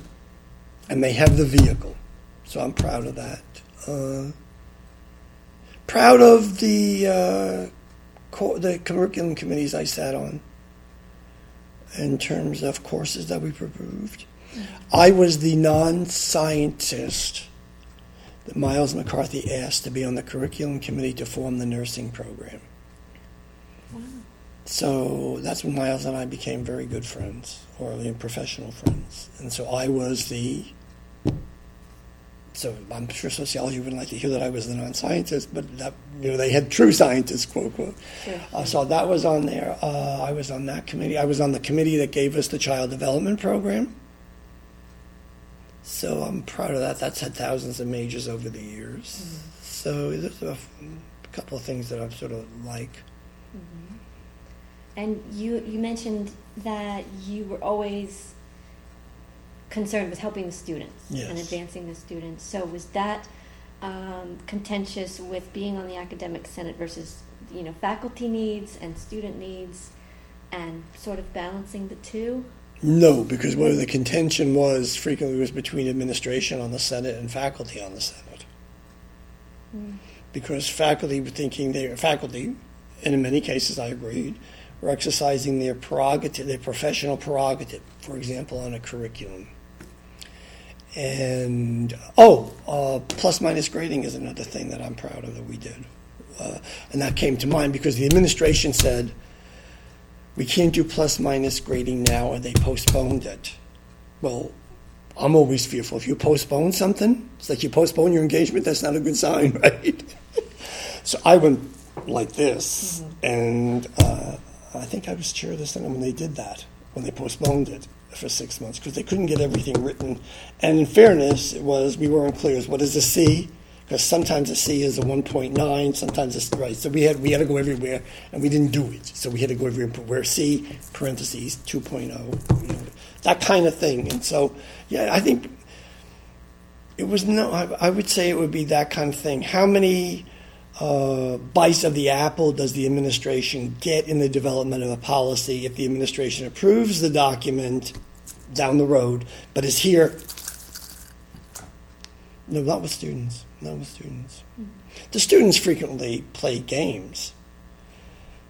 And they have the vehicle. So I'm proud of that. Uh, proud of the uh, co- the curriculum committees I sat on in terms of courses that we approved. I was the non scientist that Miles McCarthy asked to be on the curriculum committee to form the nursing program. Wow. So that's when Miles and I became very good friends, or professional friends. And so I was the so I'm sure sociology wouldn't like to hear that I was the non-scientist, but that, you know they had true scientists, quote quote. Sure. Uh, so that was on there. Uh, I was on that committee. I was on the committee that gave us the child development program. So I'm proud of that. That's had thousands of majors over the years. Mm-hmm. So there's a, couple of things that I'm sort of like. Mm-hmm. And you you mentioned that you were always concerned with helping the students and advancing the students. So was that um, contentious with being on the academic senate versus you know faculty needs and student needs, and sort of balancing the two? No, because of the contention was frequently was between administration on the Senate and faculty on the Senate. Because faculty were thinking they faculty, and in many cases I agreed, were exercising their prerogative, their professional prerogative, for example, on a curriculum. And oh, uh, plus minus grading is another thing that I'm proud of that we did, uh, and that came to mind because the administration said we can't do plus minus grading now, and they postponed it. Well, I'm always fearful. If you postpone something, it's like you postpone your engagement, that's not a good sign, right? so I went like this, and uh, I think I was chair of the Senate when they did that, when they postponed it for six months, because they couldn't get everything written. And in fairness, it was, we weren't clear as what is a C? Because sometimes a C is a 1.9, sometimes it's right. So we had we had to go everywhere, and we didn't do it. So we had to go everywhere. and Where C parentheses 2.0, you know, that kind of thing. And so, yeah, I think it was no. I, I would say it would be that kind of thing. How many uh, bites of the apple does the administration get in the development of a policy if the administration approves the document down the road, but is here? No, not with students. Not with students. The students frequently play games.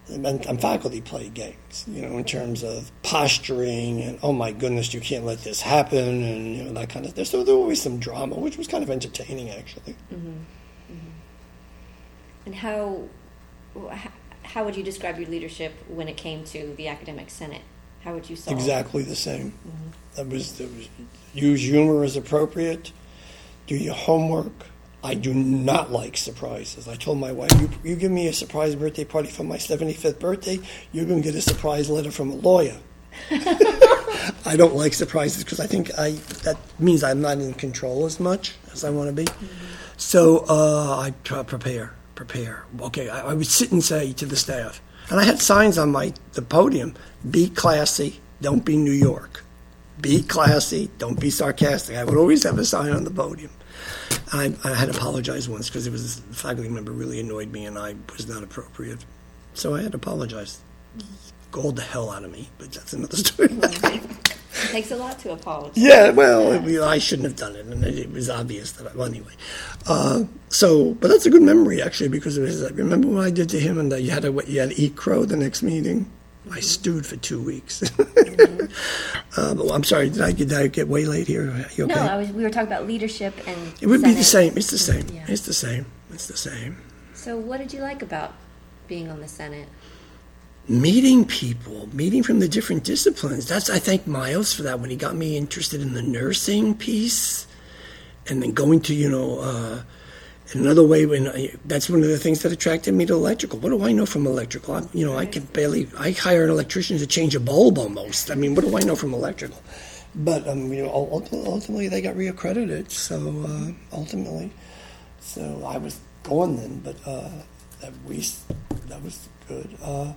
And, and faculty play games, you know, in terms of posturing and oh my goodness, you can't let this happen, and you know that kind of. There's so there was always some drama, which was kind of entertaining actually. And how how would you describe your leadership when it came to the academic senate? How would you solve? Exactly the same. That was, that was use humor as appropriate. Do your homework. I do not like surprises. I told my wife, you, you give me a surprise birthday party for my 75th birthday, you're going to get a surprise letter from a lawyer. I don't like surprises because I think I that means I'm not in control as much as I want to be. So uh, I try to prepare, prepare. Okay, I, I would sit and say to the staff, and I had signs on my the podium: "Be classy, don't be New York. Be classy, don't be sarcastic." I would always have a sign on the podium. I, I had to apologize once because it was a faculty member really annoyed me and I was not appropriate, so I had to apologize. Galled the hell out of me, but that's another story. It takes a lot to apologize. Yeah, well, it- I shouldn't have done it, and it was obvious that. I, well, anyway, uh, so but that's a good memory actually because it was. I remember what I did to him, and that you had to you had to eat crow the next meeting. I stewed for two weeks. uh, but I'm sorry, did I did I get way late here? Okay? No, I was. We were talking about leadership and. it would be the same. It's the same. Yeah. It's the same. It's the same. So, what did you like about being on the Senate? Meeting people, meeting from the different disciplines. That's I thank Miles for that when he got me interested in the nursing piece, and then going to you know uh, another way. When I, that's one of the things that attracted me to electrical. What do I know from electrical? I, you know, I can barely. I hire an electrician to change a bulb almost. I mean, what do I know from electrical? But um, you know, ul- ultimately they got reaccredited. So uh, ultimately, so I was gone then, but uh, that we that was good. Uh,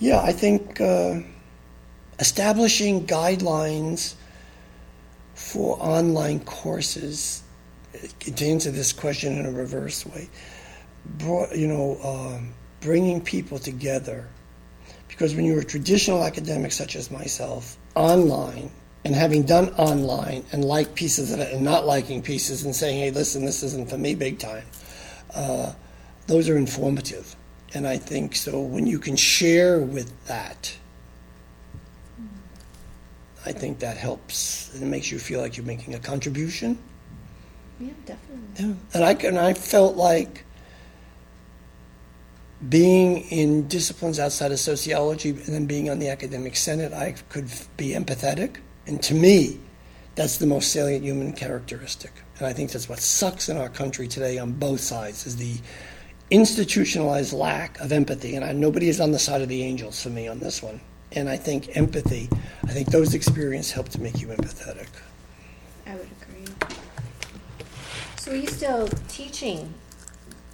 yeah, I think uh, establishing guidelines for online courses to answer this question in a reverse way. Brought, you know, um, bringing people together because when you're a traditional academic such as myself, online and having done online and like pieces of it and not liking pieces and saying, hey, listen, this isn't for me big time, uh, those are informative. And I think so when you can share with that, I think that helps. and It makes you feel like you're making a contribution. Yeah, definitely. Yeah. And I and I felt like being in disciplines outside of sociology and then being on the academic senate, I could be empathetic. And to me, that's the most salient human characteristic. And I think that's what sucks in our country today on both sides is the institutionalized lack of empathy, and I, nobody is on the side of the angels for me on this one. And I think empathy, I think those experiences help to make you empathetic. I would agree. So, are you still teaching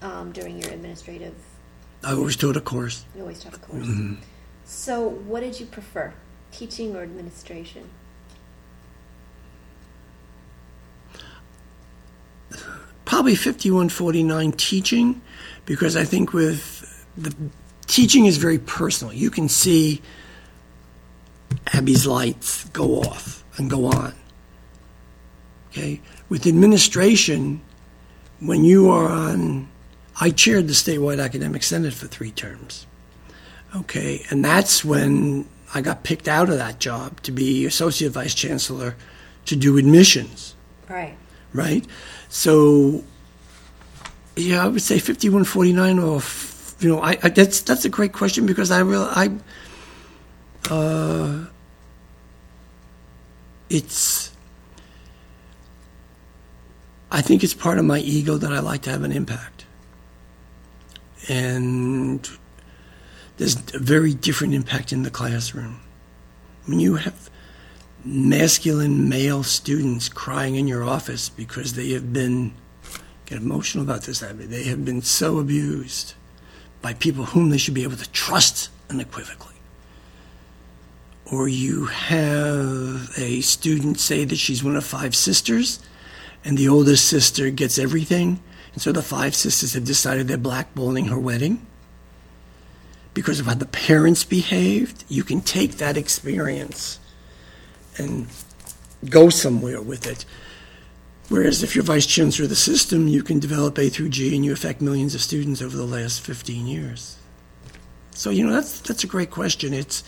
um, during your administrative? I always taught a course. You always taught a course. Mm-hmm. So, what did you prefer, teaching or administration? Probably 5149 teaching because I think with the teaching is very personal. You can see Abby's lights go off and go on. Okay? With administration, when you are on, I chaired the statewide academic senate for three terms. Okay, and that's when I got picked out of that job to be associate vice chancellor to do admissions. Right. Right? So, yeah, I would say 5149 or, you know, I, I that's that's a great question because I real I, uh, it's, I think it's part of my ego that I like to have an impact. And there's a very different impact in the classroom. When you have masculine male students crying in your office because they have been, get emotional about this, they have been so abused by people whom they should be able to trust unequivocally. Or you have a student say that she's one of five sisters, and the oldest sister gets everything, and so the five sisters have decided they're blackballing her wedding because of how the parents behaved. You can take that experience and go somewhere with it. Whereas if you're vice chancellor of the system, you can develop A through G and you affect millions of students over the last 15 years. So, you know, that's, that's a great question. It's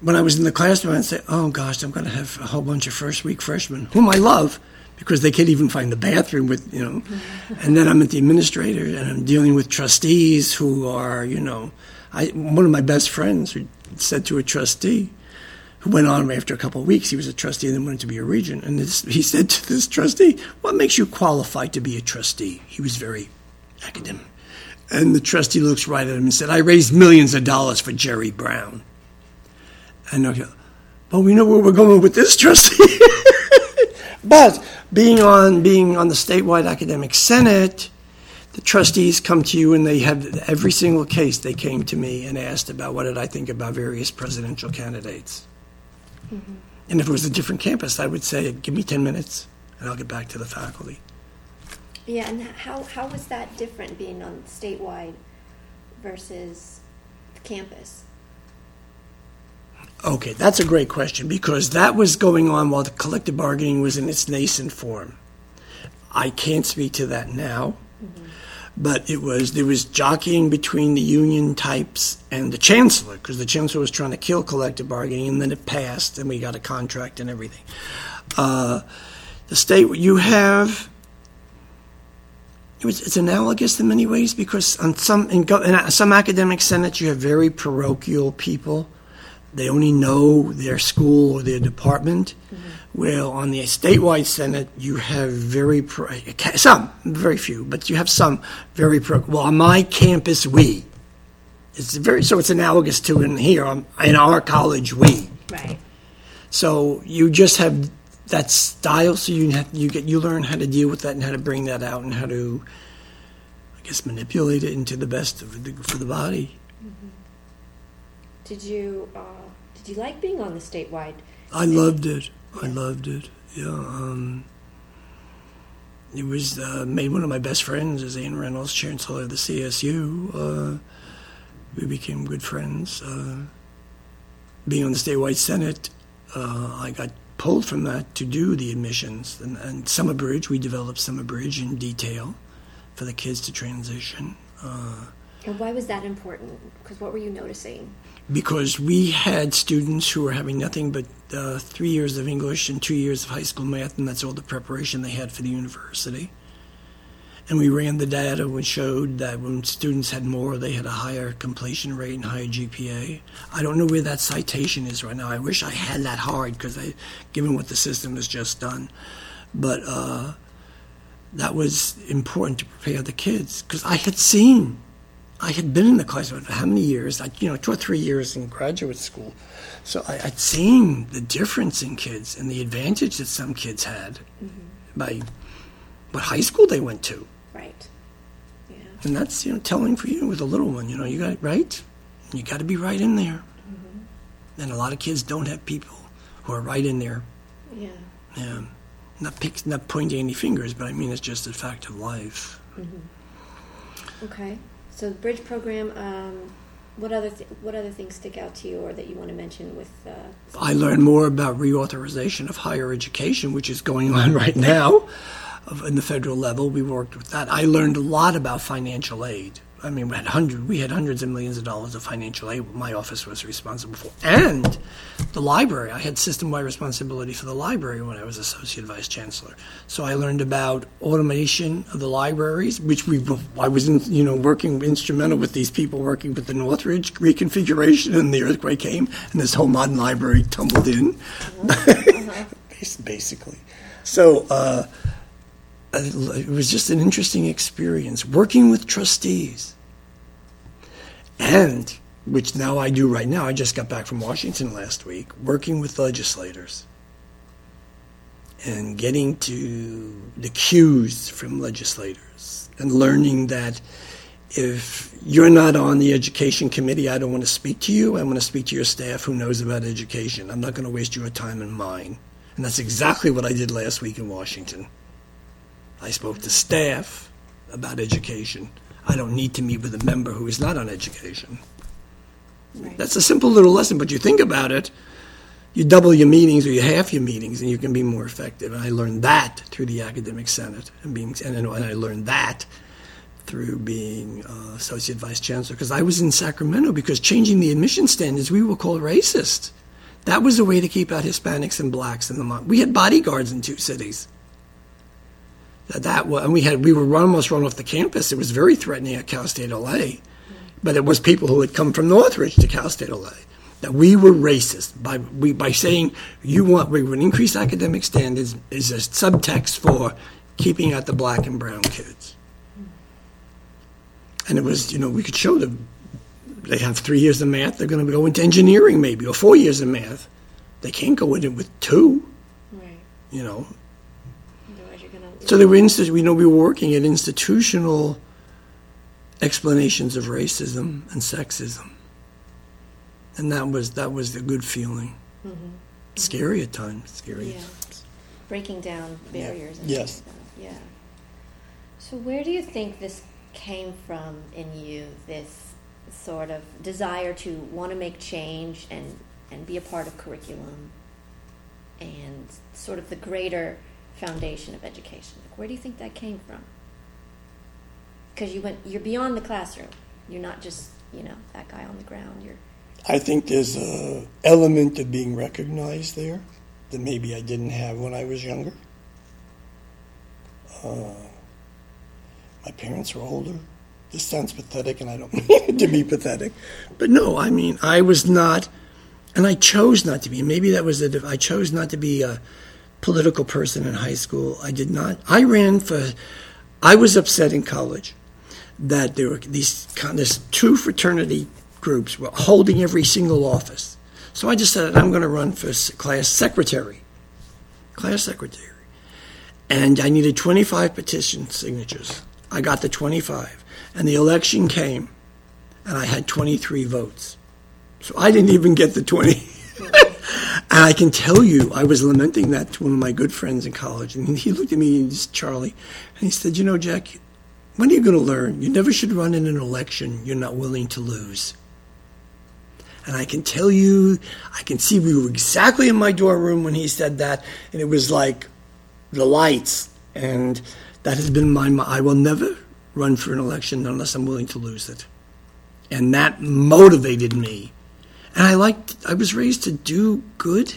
when I was in the classroom, I'd say, oh gosh, I'm going to have a whole bunch of first week freshmen, whom I love because they can't even find the bathroom with, you know. and then I'm at the administrator and I'm dealing with trustees who are, you know, I, one of my best friends said to a trustee, who went on after a couple of weeks. He was a trustee and then wanted to be a regent. And this, he said to this trustee, What makes you qualified to be a trustee? He was very academic. And the trustee looks right at him and said, I raised millions of dollars for Jerry Brown. And go, But we know where we're going with this trustee. but being on being on the statewide academic senate, the trustees come to you and they have every single case they came to me and asked about what did I think about various presidential candidates. Mm-hmm. And if it was a different campus, I would say, give me 10 minutes and I'll get back to the faculty. Yeah, and how, how was that different being on statewide versus the campus? Okay, that's a great question because that was going on while the collective bargaining was in its nascent form. I can't speak to that now. But it was there was jockeying between the union types and the chancellor because the chancellor was trying to kill collective bargaining, and then it passed, and we got a contract and everything. Uh, the state you have. It was, it's analogous in many ways because on some in, in some academic senates you have very parochial people. They only know their school or their department. Mm-hmm well, on the statewide Senate, you have very, pro, some, very few, but you have some very pro. Well, on my campus, we. It's very, so it's analogous to in here, um, in our college, we. Right. So you just have that style, so you have, you get you learn how to deal with that and how to bring that out and how to, I guess, manipulate it into the best of the, for the body. Mm-hmm. Did you uh, did you like being on the statewide? I loved it. I loved it. Yeah. Um, it was uh, made one of my best friends is Ann Reynolds, chancellor of the CSU. Uh, we became good friends. Uh, being on the statewide senate, uh, I got pulled from that to do the admissions and, and Summer Bridge. We developed Summer Bridge in detail for the kids to transition. Uh, and why was that important? Because what were you noticing? because we had students who were having nothing but uh, three years of English and two years of high school math, and that's all the preparation they had for the university. And we ran the data which showed that when students had more, they had a higher completion rate and higher GPA. I don't know where that citation is right now. I wish I had that hard because I, given what the system has just done, but uh, that was important to prepare the kids because I had seen I had been in the class for how many years? Like, you know, two or three years in graduate school. So I, would seen the difference in kids and the advantage that some kids had mm-hmm. by what high school they went to. Right. Yeah. And that's, you know, telling for you with a little one, you know, you got right. You got to be right in there. Mm-hmm. And a lot of kids don't have people who are right in there. Yeah. Yeah. Not pick, not pointing any fingers, but I mean it's just a fact of life. Okay. So the bridge program. Um, what other th- what other things stick out to you, or that you want to mention with? Uh, I learned more about reauthorization of higher education, which is going on right now in the federal level. We worked with that. I learned a lot about financial aid. I mean, we had hundred, we had hundreds of millions of dollars of financial aid. My office was responsible for, and the library. I had system-wide responsibility for the library when I was associate vice chancellor. So I learned about automation of the libraries, which we I was in, you know working instrumental with these people working with the Northridge reconfiguration, and the earthquake came, and this whole modern library tumbled in, Bas- basically. So. Uh, it was just an interesting experience working with trustees and which now I do right now. I just got back from Washington last week, working with legislators and getting to the cues from legislators and learning that if you're not on the education committee, I don't want to speak to you. I want to speak to your staff who knows about education. I'm not going to waste your time and mine. And that's exactly what I did last week in Washington. I spoke to staff about education. I don't need to meet with a member who is not on education. right. That's a simple little lesson, but you think about it, you double your meetings or you half your meetings, and you can be more effective. And I learned that through the academic senate, and being and, I learned that through being uh, associate vice chancellor because I was in Sacramento because changing the admission standards, we were called racist. That was a way to keep out Hispanics and blacks in the mon- we had bodyguards in two cities. That, that was, and we had we were run, almost run off the campus. It was very threatening at Cal State LA, but it was people who had come from Northridge to Cal State LA. That we were racist by we by saying you want we would increase academic standards is a subtext for keeping out the black and brown kids. And it was you know we could show them they have three years of math they're going to go into engineering maybe or four years of math they can't go in it with two right. you know Otherwise, you're gonna. So there were insti- we know we were working at institutional explanations of racism and sexism, and that was that was the good feeling. Scary at times, scary. Mm-hmm. Yeah. breaking down barriers. And Yes. Yeah. So where do you think this came from in you? This sort of desire to want to make change and and be a part of curriculum, and sort of the greater foundation of education. Like, where do you think that came from? Because you went, you're beyond the classroom. You're not just you know that guy on the ground. You're I think there's a element of being recognized there that maybe I didn't have when I was younger. Uh, my parents were older. This sounds pathetic, and I don't mean it to be pathetic, but no, I mean I was not, and I chose not to be. Maybe that was a. I chose not to be a political person in high school. I did not. I ran for. I was upset in college that there were these of two fraternity groups were holding every single office. So I decided I'm going to run for class secretary, class secretary, and I needed 25 petition signatures. I got the 25, and the election came, and I had 23 votes. So I didn't even get the 20. and I can tell you, I was lamenting that to one of my good friends in college, and he looked at me, and he's Charlie, and he said, "You know, Jack, when are you going to learn? You never should run in an election you're not willing to lose." And I can tell you, I can see we were exactly in my dorm room when he said that, and it was like the lights. And that has been my. I will never run for an election unless I'm willing to lose it. And that motivated me. And I liked. I was raised to do good.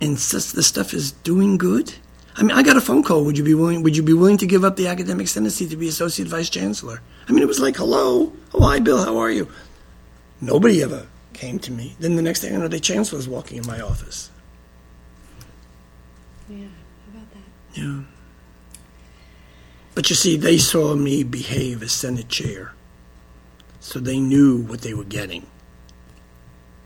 And since the stuff is doing good, I mean, I got a phone call. Would you be willing? Would you be willing to give up the academic senate to be associate vice chancellor? I mean, it was like, hello, oh hi, Bill, how are you? Nobody ever came to me. Then the next thing I know, the chancellor's walking in my office. yeah. How about that? Yeah. But you see, they saw me behave as Senate chair, so they knew what they were getting.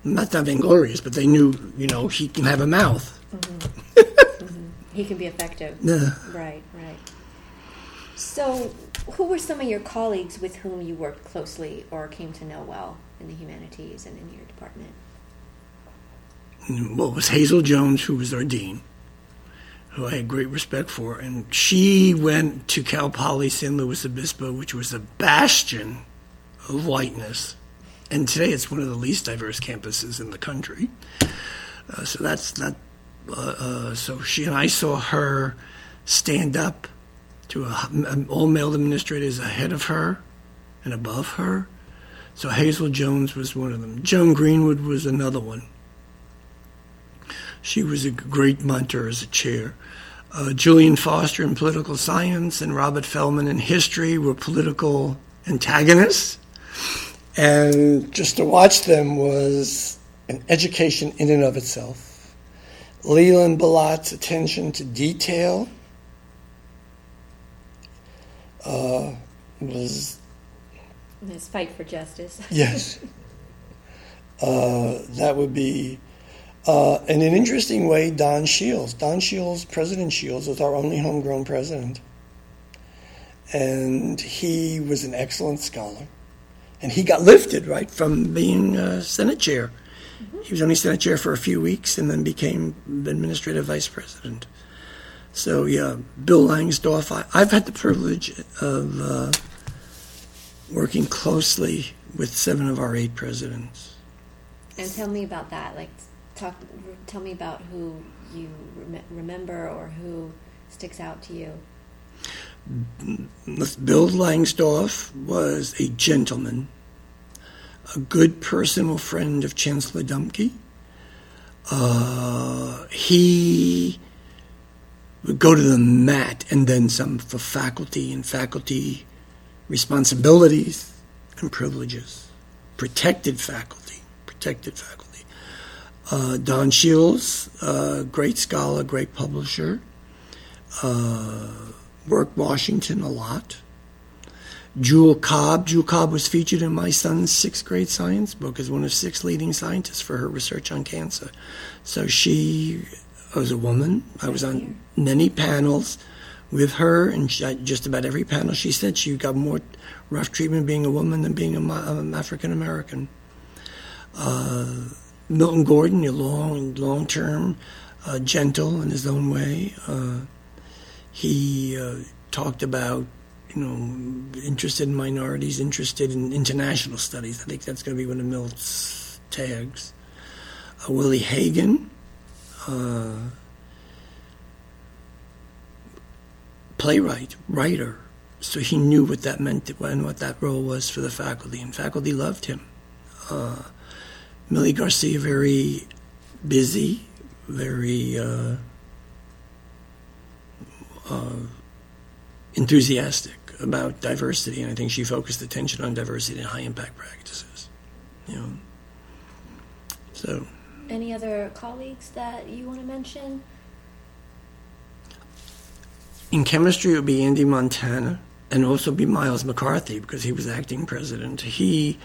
Not that vainglorious, but they knew, you know, he can have a mouth. Mm-hmm. He can be effective. Yeah. Right, right. So, who were some of your colleagues with whom you worked closely or came to know well in the humanities and in your department? Well, it was Hazel Jones, who was our dean. who I had great respect for, and she went to Cal Poly San Luis Obispo, which was a bastion of whiteness. And today it's one of the least diverse campuses in the country. Uh, so that's not. Uh, uh, so she and I saw her stand up to a, all male administrators ahead of her and above her. So Hazel Jones was one of them. Joan Greenwood was another one. She was a great mentor as a chair. Uh, Julian Foster in political science and Robert Feldman in history were political antagonists. And just to watch them was an education in and of itself. Leland Ballott's attention to detail uh, was. His fight for justice. yes. Uh, that would be. Uh, in an interesting way, Don Shields. Don Shields, President Shields, was our only homegrown president. And he was an excellent scholar. And he got lifted, right, from being uh, Senate chair. Mm-hmm. He was only Senate chair for a few weeks and then became the administrative vice president. So, yeah, Bill Langsdorf. I, have had the privilege of uh, working closely with seven of our eight presidents. And tell me about that. Like, talk. Tell me about who you rem- remember or who sticks out to you. Bill Langsdorf was a gentleman, a good personal friend of Chancellor Dumke. Uh, he would go to the mat and then some for faculty and faculty responsibilities and privileges. Protected faculty, protected faculty. Uh, Don Shields, uh, great scholar, great publisher. Uh, worked Washington a lot. Jewel Cobb. Jewel Cobb was featured in my son's sixth grade science book as one of six leading scientists for her research on cancer. So she was a woman. I was on many panels with her, and she, just about every panel she said she got more rough treatment being a woman than being an African American. Uh, Milton Gordon, a long, long term, uh, gentle in his own way. Uh, he uh, talked about, you know, interested in minorities, interested in international studies. I think that's going to be one of Milt's tags. Uh, Willie Hagan. Uh, playwright, writer, so he knew what that meant and what that role was for the faculty, and faculty loved him. Uh, Millie Garcia, very busy, very uh, uh, enthusiastic about diversity, and I think she focused attention on diversity and high impact practices. You know, so. Any other colleagues that you want to mention? In chemistry, it would be Andy Montana and also be Miles McCarthy because he was acting president. He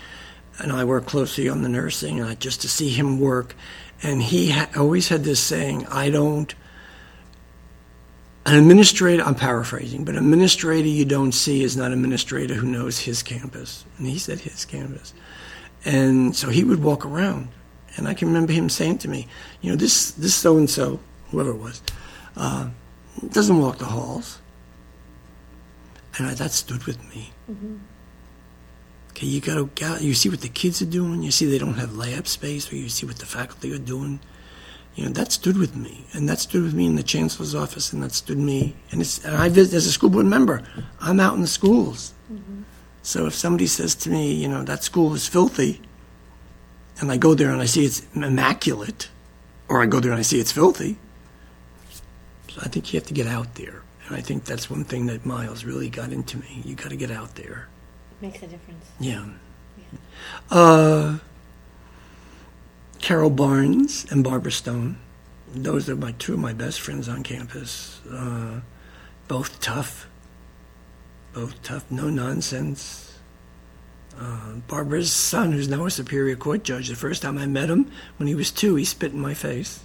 and I worked closely on the nursing, and I, just to see him work. And he ha- always had this saying, I don't, an administrator, I'm paraphrasing, but an administrator you don't see is not an administrator who knows his campus. And he said his campus. And so he would walk around. And I can remember him saying to me, you know, this, this so and so, whoever it was, uh, doesn't walk the halls. And I, that stood with me. Mm-hmm. Okay, you gotta, you see what the kids are doing, you see they don't have lab space, or you see what the faculty are doing. You know, that stood with me. And that stood with me in the chancellor's office, and that stood me. And, it's, and I visit as a school board member, I'm out in the schools. Mm-hmm. So if somebody says to me, you know, that school is filthy, and I go there and I see it's immaculate, or I go there and I see it's filthy, so I think you have to get out there. And I think that's one thing that Miles really got into me. You got to get out there. Makes a difference. Yeah. yeah. Uh, Carol Barnes and Barbara Stone. Those are my two of my best friends on campus. Uh, both tough. Both tough. No nonsense. Uh, Barbara's son, who's now a Superior Court judge, the first time I met him, when he was two, he spit in my face.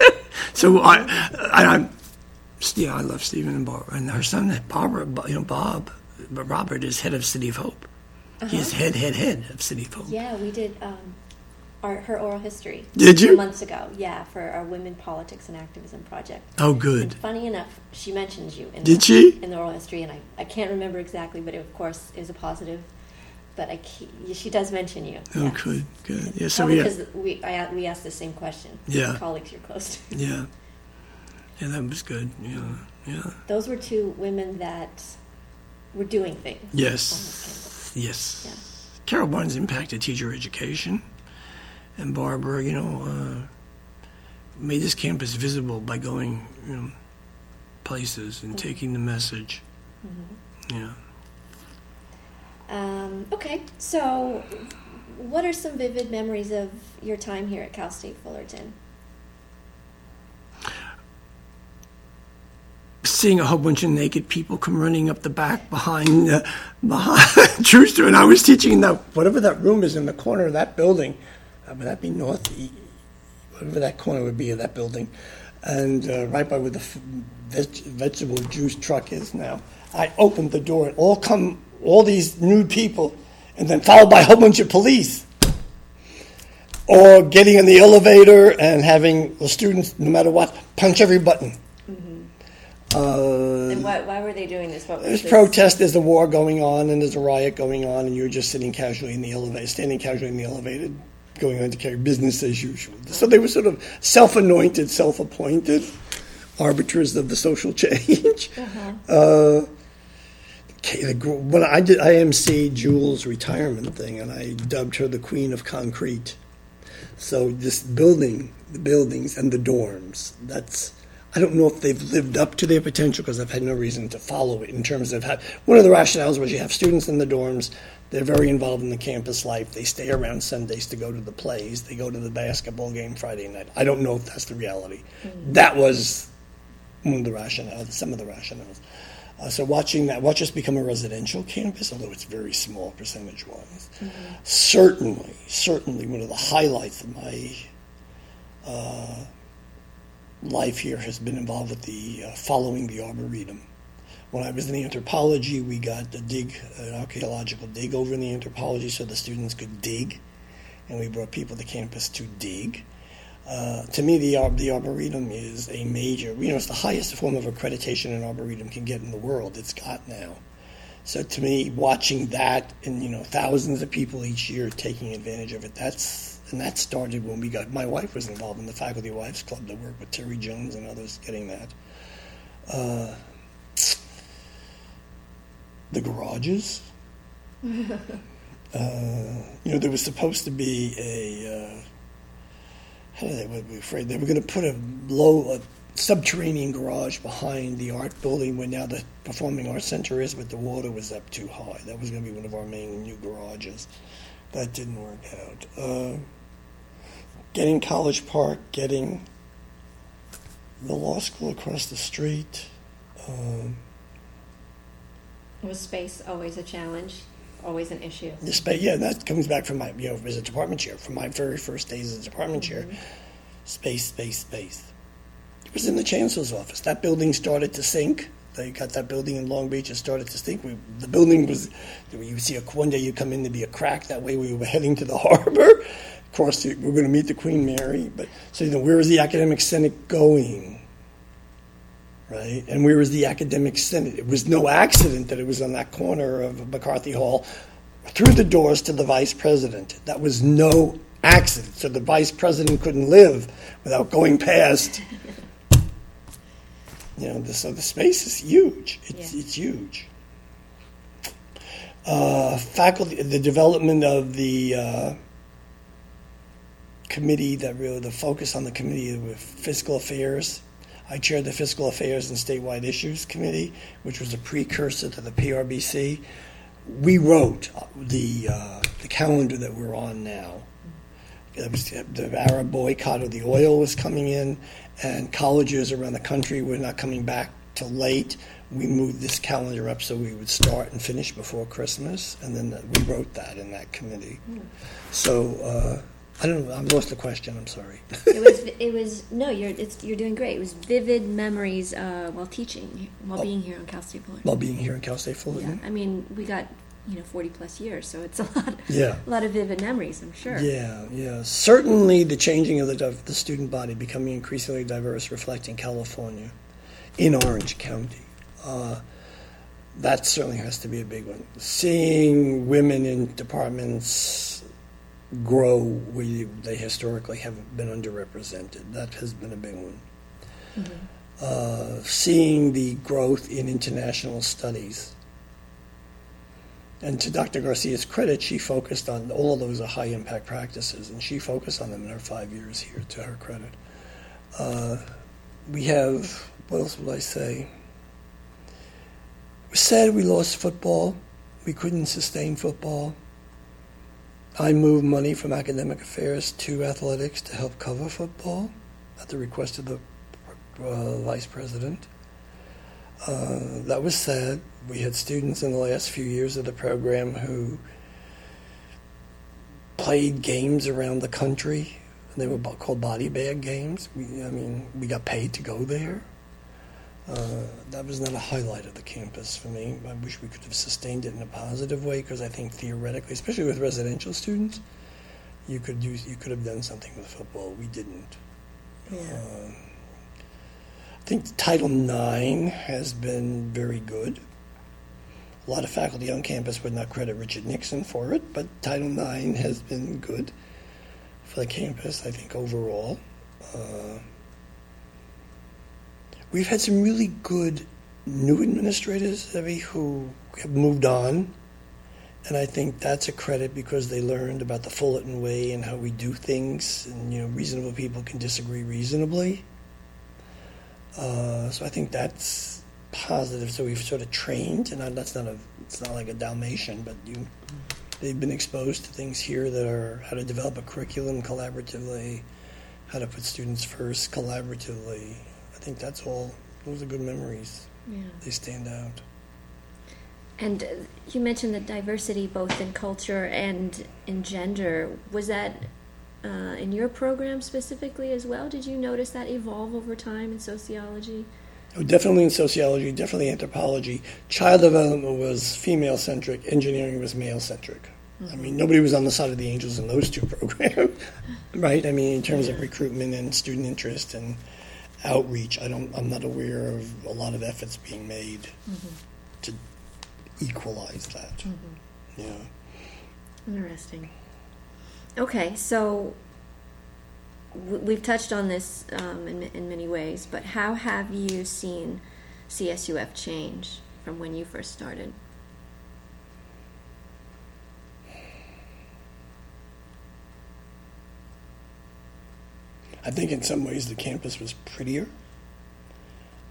so I, I, I'm yeah, I love Stephen and Barbara, and her son, Barbara, you know, Bob, Robert is head of City of Hope. Uh-huh. He's head, head, head of City of Hope. Yeah, we did. Um, our, her oral history. Did you? Months ago, yeah, for our Women Politics and Activism project. Oh, And good. funny enough, she mentions you in Did the, she? in the oral history, and I, I can't remember exactly, but it, of course is a positive. But I, she does mention you. Oh, yeah. good, good. Yeah, so Probably we, because we I, we asked the same question. Yeah. colleagues you're close to. yeah, yeah, that was good. Yeah, yeah. Those were two women that were doing things. Yes, yes. Yeah. Carol Barnes impacted teacher education, and Barbara, you know, uh, made this campus visible by going, you know, places and taking the message. Yeah. Um, okay, so what are some vivid memories of your time here at Cal State Fullerton? seeing a whole bunch of naked people come running up the back behind uh, behind Trooster, and I was teaching in that whatever that room is in the corner of that building. Uh, would that be north? Whatever that corner would be of that building, and uh, right by where the veg- vegetable juice truck is now. I opened the door, and all come all these nude people, and then followed by a whole bunch of police or getting in the elevator and having the students, no matter what, punch every button. Uh, And why, why were they doing this? What was there's this? protest, there's a war going on, and there's a riot going on, and you're just sitting casually in the elevator, standing casually in the elevator, going on to carry business as usual. So they were sort of self-anointed, self-appointed arbiters of the social change. Uh, the, gr- when I did IMC Jewel's retirement thing, and I dubbed her the Queen of Concrete. So this building, the buildings and the dorms, that's I don't know if they've lived up to their potential because I've had no reason to follow it in terms of how, one of the rationales was you have students in the dorms, they're very involved in the campus life, they stay around Sundays to go to the plays, they go to the basketball game Friday night. I don't know if that's the reality. That was one of the rationales, some of the rationales. Uh, so watching that, watch us become a residential campus, although it's very small percentage wise. Certainly, certainly one of the highlights of my uh, life here has been involved with the uh, following the arboretum. When I was in anthropology, we got a dig, an archaeological dig over in the anthropology, so the students could dig, and we brought people to campus to dig. Uh, to me, the, the Arboretum is a major, you know, it's the highest form of accreditation an Arboretum can get in the world. It's got now. So to me, watching that and, you know, thousands of people each year taking advantage of it, that's, and that started when we got, my wife was involved in the Faculty Wives Club that worked with Terry Jones and others getting that. Uh, the garages. uh, you know, there was supposed to be a, uh, how did they would be afraid? They were going to put a low a subterranean garage behind the art building where now the performing arts center is but the water was up too high. That was going to be one of our main new garages. That didn't work out. Uh, getting college park getting the law school across the street um, Was space always a challenge? Always an issue? The space, yeah, that comes back from my, you know, as a department chair, from my very first days as a department chair. Mm-hmm. Space, space, space. It was in the chancellor's office. That building started to sink. They got that building in Long Beach. and started to sink. We, the building was, you see, a, one day you come in to be a crack. That way we were heading to the harbor. Of course, we we're going to meet the Queen Mary. But so, you know, where is the academic senate going? Right? And where was the academic senate? It was no accident that it was on that corner of McCarthy Hall, through the doors to the vice president. That was no accident. So the vice president couldn't live without going past. You know, the, so the space is huge. It's, Yeah. it's huge. Uh, faculty, the development of the uh, committee that really the focus on the committee with fiscal affairs. I chaired the Fiscal Affairs and Statewide Issues Committee, which was a precursor to the PRBC. We wrote the uh, the calendar that we're on now. Was the Arab boycott of the oil was coming in, and colleges around the country were not coming back till late. We moved this calendar up so we would start and finish before Christmas, and then we wrote that in that committee. So uh, I don't know. I lost the question. I'm sorry. it was. It was. No, you're. It's. You're doing great. It was vivid memories uh, while teaching, while being here on Cal State Fullerton. While being here in Cal State Fullerton. Yeah. I mean, we got you know, 40 plus years. So it's a lot, Yeah. a lot of vivid memories, I'm sure. Yeah, yeah. Certainly the changing of the, div- the student body becoming increasingly diverse, reflecting California in Orange County. Uh, that certainly has to be a big one. Seeing women in departments grow where they historically haven't been underrepresented, that has been a big one. Uh, seeing the growth in international studies. And to Dr. Garcia's credit, she focused on all of those are high impact practices, and she focused on them in her five years here, to her credit. Uh, we have, what else would I say? We said we lost football. We couldn't sustain football. I moved money from academic affairs to athletics to help cover football at the request of the uh, vice president. Uh, that was sad. We had students in the last few years of the program who played games around the country. They were called body bag games. We, I mean, we got paid to go there. Uh, that was not a highlight of the campus for me. I wish we could have sustained it in a positive way because I think theoretically, especially with residential students, you could use you could have done something with football. We didn't. Yeah. Um, I think Title IX has been very good. A lot of faculty on campus would not credit Richard Nixon for it, but Title IX has been good for the campus, I think, overall. Uh, we've had some really good new administrators, Evie, who have moved on. And I think that's a credit because they learned about the Fullerton way and how we do things. And, you know, reasonable people can disagree reasonably. Uh, so I think that's positive. So we've sort of trained, and that's not a, it's not like a Dalmatian, but you, they've been exposed to things here that are how to develop a curriculum collaboratively, how to put students first collaboratively. I think that's all. Those are good memories. Yeah. They stand out. And uh, you mentioned the diversity both in culture and in gender. Was that uh, in your program specifically as well? Did you notice that evolve over time in sociology? Oh, definitely in sociology, definitely anthropology. Child development was female centric, engineering was male centric. I mean, nobody was on the side of the angels in those two programs, right? I mean, in terms of recruitment and student interest and outreach, I don't, I'm not aware of a lot of efforts being made to equalize that. Yeah. Interesting. Okay, so we've touched on this um, in, in many ways, but how have you seen CSUF change from when you first started? I think in some ways the campus was prettier.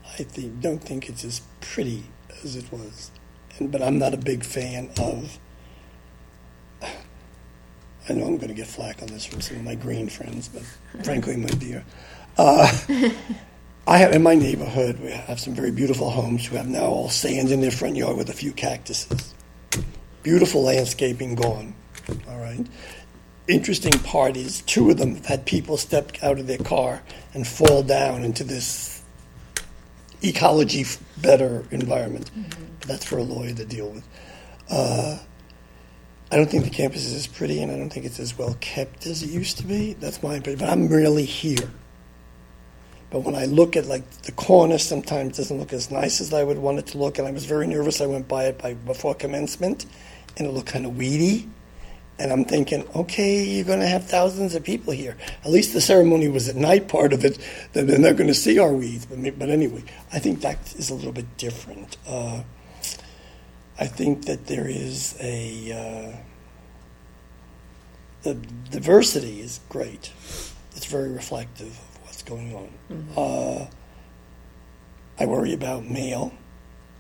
I think, don't think it's as pretty as it was, and, but I'm not a big fan of. I know I'm going to get flack on this from some of my green friends, but frankly, my dear, uh, I have in my neighborhood we have some very beautiful homes who have now all sand in their front yard with a few cactuses. Beautiful landscaping gone. All right interesting part is two of them have had people step out of their car and fall down into this ecology better environment. But that's for a lawyer to deal with. Uh, I don't think the campus is as pretty, and I don't think it's as well kept as it used to be. That's my opinion. But I'm really here. But when I look at like the corner, sometimes it doesn't look as nice as I would want it to look. And I was very nervous. I went by it by before commencement, and it looked kind of weedy. And I'm thinking, okay, you're going to have thousands of people here. At least the ceremony was at night, part of it. Then they're not going to see our weeds. But, but anyway, I think that is a little bit different. Uh, I think that there is a. Uh, the diversity is great. It's very reflective of what's going on. Uh, I worry about male,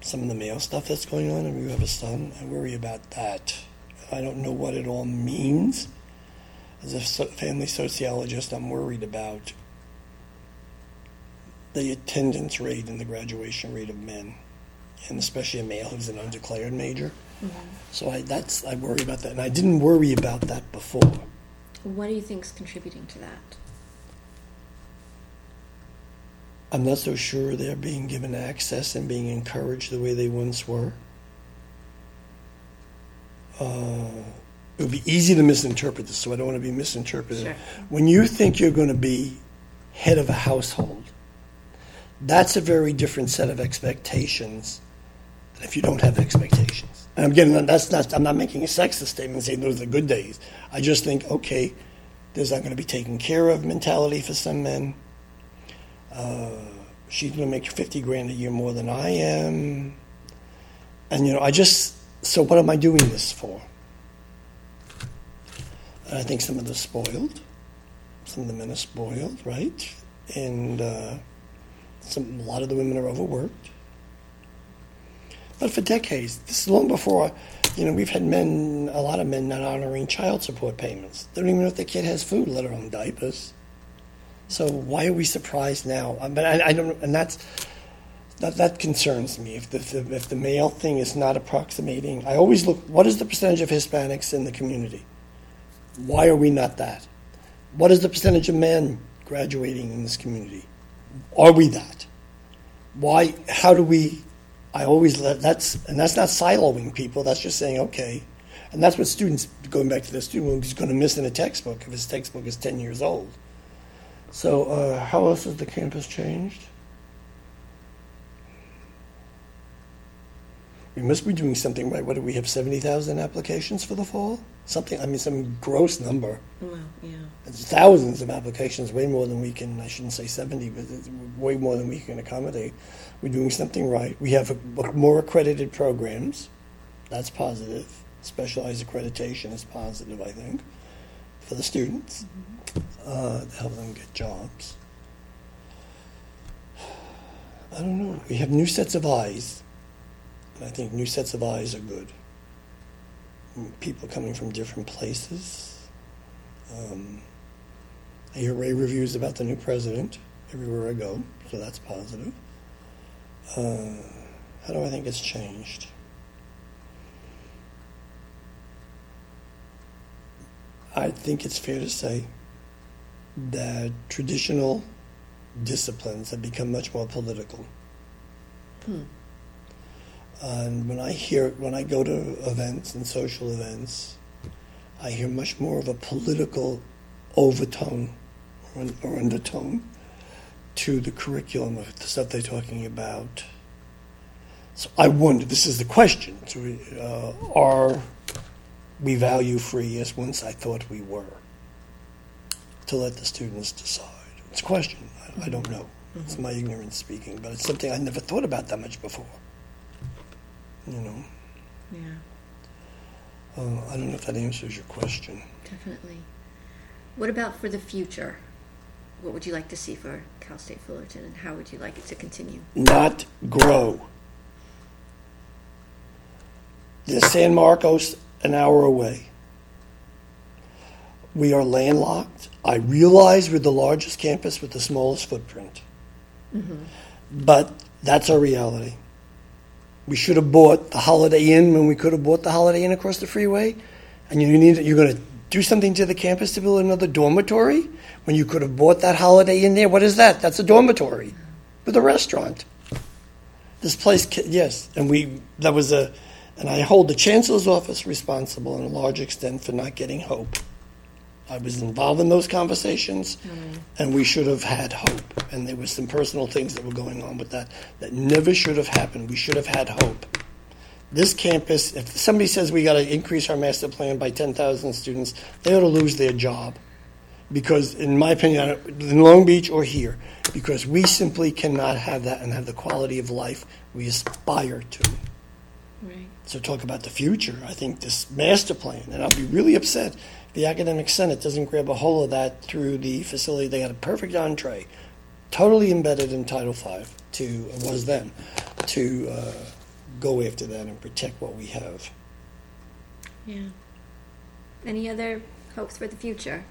some of the male stuff that's going on. I mean, you have a son. I worry about that. I don't know what it all means. As a so- family sociologist, I'm worried about the attendance rate and the graduation rate of men, and especially a male who's an undeclared major. Mm-hmm. So I, that's I worry about that, and I didn't worry about that before. What do you think's contributing to that? I'm not so sure they're being given access and being encouraged the way they once were. Uh, it would be easy to misinterpret this, so I don't want to be misinterpreted. Sure. When you think you're going to be head of a household, that's a very different set of expectations than if you don't have expectations. And again, that's not, I'm not making a sexist statement saying those are the good days. I just think, okay, there's not going to be taken care of mentality for some men. Uh, she's going to make 50 grand a year more than I am. And, you know, I just, so what am I doing this for? And I think some of the spoiled. Some of the men are spoiled, right? And uh, some, a lot of the women are overworked. But for decades, this is long before, you know, we've had men, a lot of men not honoring child support payments. They don't even know if the kid has food, let alone diapers. So why are we surprised now? Mean, I, I don't, and that's that that concerns me. If the, if the if the male thing is not approximating, I always look. What is the percentage of Hispanics in the community? Why are we not that? What is the percentage of men graduating in this community? Are we that? Why? How do we? I always let that's and that's not siloing people. That's just saying okay, and that's what students going back to the student is going to miss in a textbook if his textbook is ten years old. So uh, how else has the campus changed? We must be doing something right. What do we have? Seventy thousand applications for the fall? Something. I mean, some gross number. Well, yeah. It's thousands of applications, way more than we can. I shouldn't say seventy, but it's way more than we can accommodate. We're doing something right. We have a, more accredited programs. That's positive. Specialized accreditation is positive, I think, for the students uh, to help them get jobs. I don't know. We have new sets of eyes. I think new sets of eyes are good. People coming from different places. Um, I hear rave reviews about the new president everywhere I go, so that's positive. Uh, how do I think it's changed? I think it's fair to say that traditional disciplines have become much more political. Hmm. And when I hear, when I go to events and social events, I hear much more of a political overtone or, or undertone to the curriculum of the stuff they're talking about. So I wonder, this is the question, so we, uh, are we value free as once I thought we were? To let the students decide. It's a question. I, I don't know. It's my ignorance speaking, but it's something I never thought about that much before. You know, Yeah, uh, I don't know if that answers your question. definitely. What about for the future? What would you like to see for Cal State Fullerton, and how would you like it to continue? Not grow. There's San Marcos an hour away. We are landlocked. I realize we're the largest campus with the smallest footprint. Mm-hmm. But that's our reality. We should have bought the Holiday Inn when we could have bought the Holiday Inn across the freeway. And you need you're going to do something to the campus to build another dormitory when you could have bought that Holiday Inn there. What is that? That's a dormitory with a restaurant. This place, yes, and we that was a, and I hold the chancellor's office responsible in a large extent for not getting hope. I was involved in those conversations, and we should have had hope. And there were some personal things that were going on with that that never should have happened. We should have had hope. This campus, if somebody says we got to increase our master plan by 10,000 students, they ought to lose their job. Because, in my opinion, in Long Beach or here, because we simply cannot have that and have the quality of life we aspire to. Right. So talk about the future. I think this master plan, and I'll be really upset the academic senate doesn't grab a hold of that through the facility. They had a perfect entree, totally embedded in Title V to was them to uh, go after that and protect what we have. Yeah. Any other hopes for the future?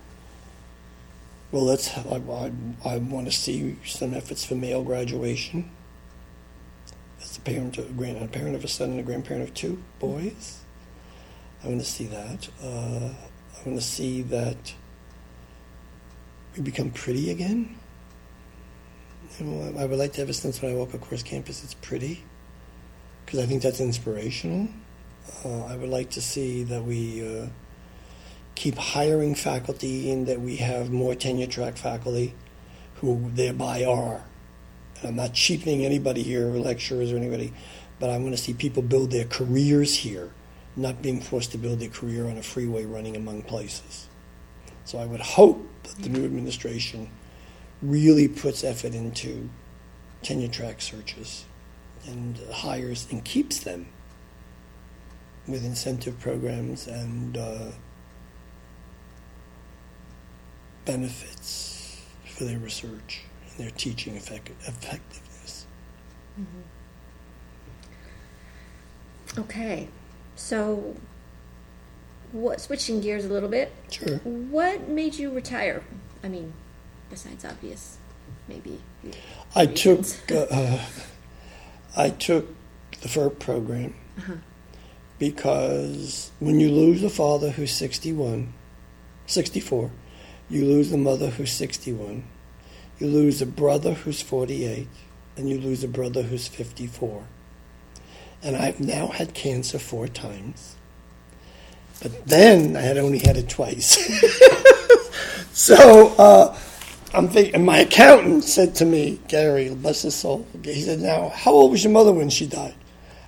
Well, that's I, I, I want to see some efforts for male graduation. As a parent, of, grand, a parent of a son and a grandparent of two boys, I want to see that. Uh, I want to see that we become pretty again. I, I would like to have a sense when I walk across campus, it's pretty, because I think that's inspirational. Uh, I would like to see that we uh, keep hiring faculty and that we have more tenure track faculty who thereby are. And I'm not cheapening anybody here, lecturers or anybody, but I want to see people build their careers here, not being forced to build their career on a freeway running among places. So I would hope that the new administration really puts effort into tenure track searches and hires and keeps them with incentive programs and uh, benefits for their research and their teaching effect- effectiveness. Okay, so what, switching gears a little bit, Sure. what made you retire? I mean, besides obvious, maybe. I took reasons. uh, uh, I took the FERP program because when you lose a father who's 61, 64, you lose a mother who's 61, you lose a brother who's 48, and you lose a brother who's 54. And I've now had cancer four times. But then I had only had it twice. so uh, I'm thinking, my accountant said to me, Gary, bless his soul, he said, Now, how old was your mother when she died?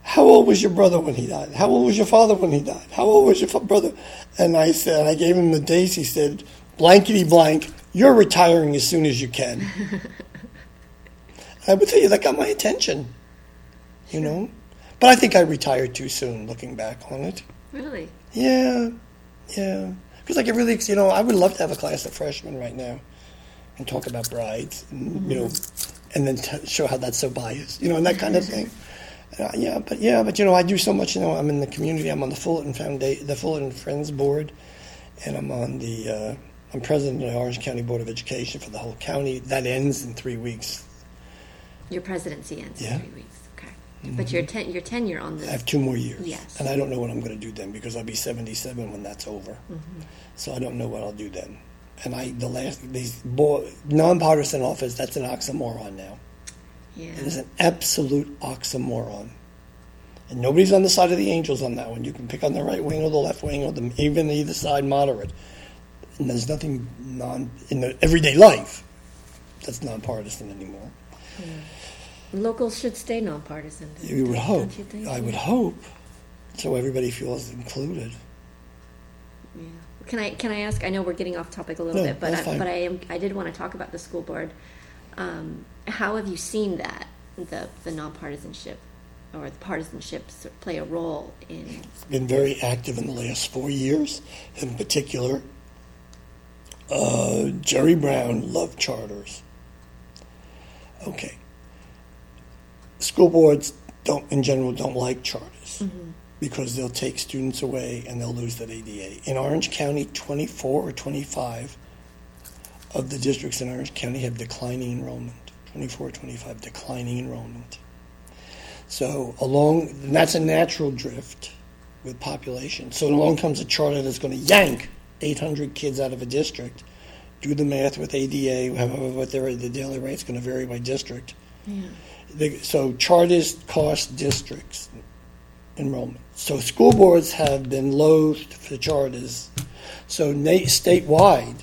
How old was your brother when he died? How old was your father when he died? How old was your fa- brother? And I said, I gave him the dates. He said, blankety blank, you're retiring as soon as you can. I would tell you, that got my attention, you know? But I think I retired too soon, looking back on it. Really? Yeah, yeah. Because like it really, you know, I would love to have a class of freshmen right now and talk about brides, and, you know, and then t- show how that's so biased, you know, and that kind of thing. Uh, yeah, but yeah, but you know, I do so much. You know, I'm in the community. I'm on the Fullerton Foundation, the Fullerton Friends Board, and I'm on the. Uh, I'm president of the Orange County Board of Education for the whole county. That ends in three weeks. Your presidency ends Yeah. in three weeks. But your, ten- your tenure on this. I have two more years. Yes. And I don't know what I'm going to do then because I'll be 77 when that's over. Mm-hmm. So I don't know what I'll do then. And I, the last, these bo- nonpartisan office, that's an oxymoron now. Yeah. It is an absolute oxymoron. And nobody's on the side of the angels on that one. You can pick on the right wing or the left wing or the, even either side moderate. And there's nothing non in the everyday life that's nonpartisan anymore. Locals should stay nonpartisan. You would hope. You? I would hope. So everybody feels included. Yeah. Can I can I ask? I know we're getting off topic a little No, bit, but I, but I am I did want to talk about the school board. Um, how have you seen that the the nonpartisanship or the partisanship sort of play a role in? been very active in the last four years. In particular, uh, Jerry Brown loved charters. Okay. School boards don't, in general, don't like charters because they'll take students away and they'll lose that ADA. In Orange County, 24 or 25 of the districts in Orange County have declining enrollment. 24 or 25 declining enrollment. So along, that's a natural drift with population. So along comes a charter that's going to yank 800 kids out of a district. Do the math with ADA, however, what their the daily rate's going to vary by district. They- So charters cost districts enrollment. So school boards have been loathed for charters. So na- statewide,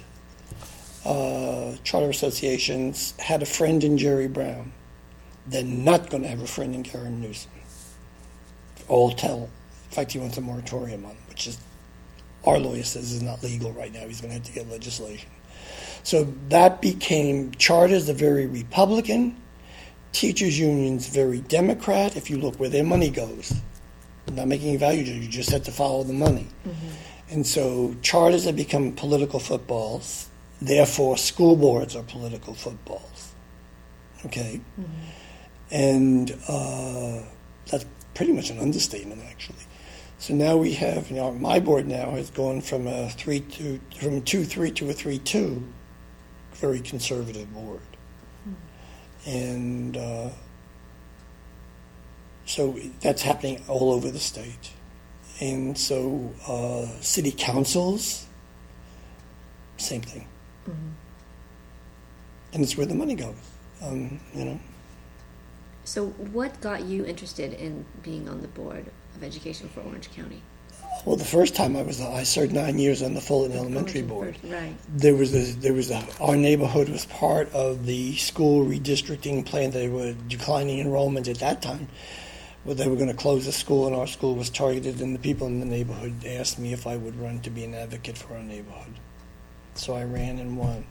uh, charter associations had a friend in Jerry Brown. They're not going to have a friend in Gavin Newsom. All tell. In fact, he wants a moratorium on, which is our lawyer says is not legal right now. He's going to have to get legislation. So that became charters are very Republican, teachers unions very Democrat. If you look where their money goes, I'm not making a value judgment. You just have to follow the money. And so charters have become political footballs. Therefore, school boards are political footballs. Okay, and uh, that's pretty much an understatement, actually. So now we have, you know, my board now has gone from a three to from two three to a three two, very conservative board, and uh, so that's happening all over the state, and so uh, city councils, same thing, and it's where the money goes, um, you know. So, what got you interested in being on the board of Education for Orange County? Well, the first time I was, I served nine years on the Fullerton Elementary Board. Right. There was a, there was a, our neighborhood was part of the school redistricting plan. They were declining enrollment at that time. Well, they were going to close the school, and our school was targeted. And the people in the neighborhood asked me if I would run to be an advocate for our neighborhood. So I ran and won,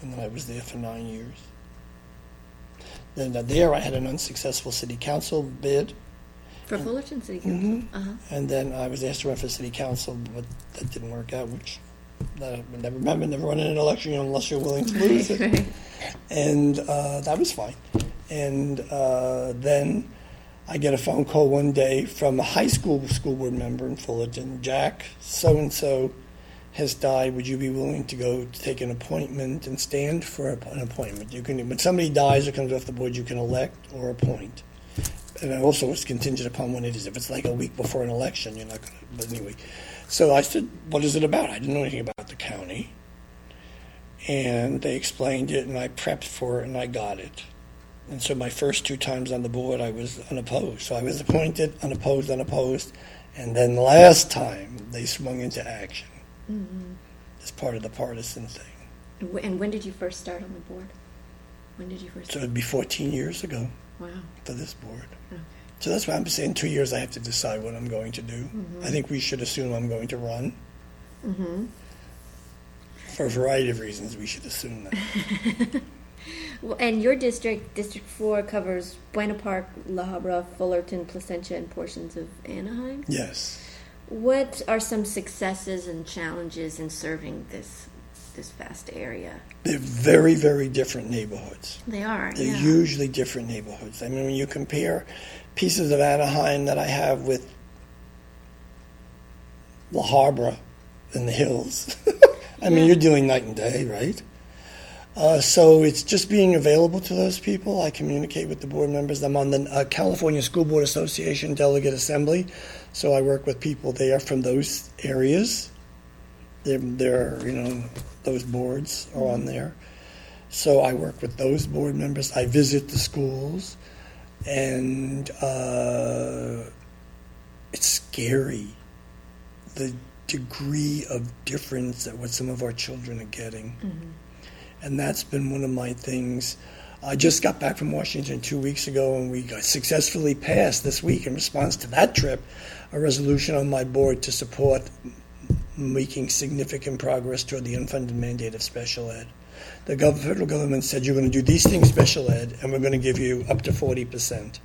and then I was there for nine years. Then uh, there, I had an unsuccessful city council bid, For Fullerton City Council? Mhm. Uh-huh. and then I was asked to run for city council, but that didn't work out. Which that I never remember, never run in an election unless you're willing to lose it. Right. and uh, that was fine. And uh, then I get a phone call one day from a high school school board member in Fullerton. Jack, so and so has died. Would you be willing to go to take an appointment and stand for an appointment? You can, when somebody dies or comes off the board, you can elect or appoint. And it also it's contingent upon when it is. If it's like a week before an election, you're not going to. But anyway, so I said, "What is it about?" I didn't know anything about the county and they explained it, and I prepped for it, and I got it. And so my first two times on the board, I was unopposed. So I was appointed, unopposed, unopposed, and then last time they swung into action mm-hmm. as part of the partisan thing. And when did you first start on the board? When did you first? So it'd be 14 years ago Wow. for this board. Okay. So that's why I'm saying two years I have to decide what I'm going to do. I think we should assume I'm going to run. Mm-hmm. For a variety of reasons, we should assume that. Well, and your district, District Four, covers Buena Park, La Habra, Fullerton, Placentia, and portions of Anaheim. yes. What are some successes and challenges in serving this this vast area? They're very, very different neighborhoods. They are. They're yeah. hugely different neighborhoods. I mean, when you compare pieces of Anaheim that I have with La Habra in the hills, I mean, you're doing night and day, right? Uh, so it's just being available to those people. I communicate with the board members. I'm on the uh, California School Board Association Delegate Assembly, so I work with people there from those areas. They're, they're you know, those boards are on there. So I work with those board members. I visit the schools, and uh, it's scary the degree of difference that what some of our children are getting. And that's been one of my things. I just got back from Washington two weeks ago, and we got successfully passed this week in response to that trip a resolution on my board to support making significant progress toward the unfunded mandate of special ed. The federal government said you're going to do these things special ed, and we're going to give you up to 40%.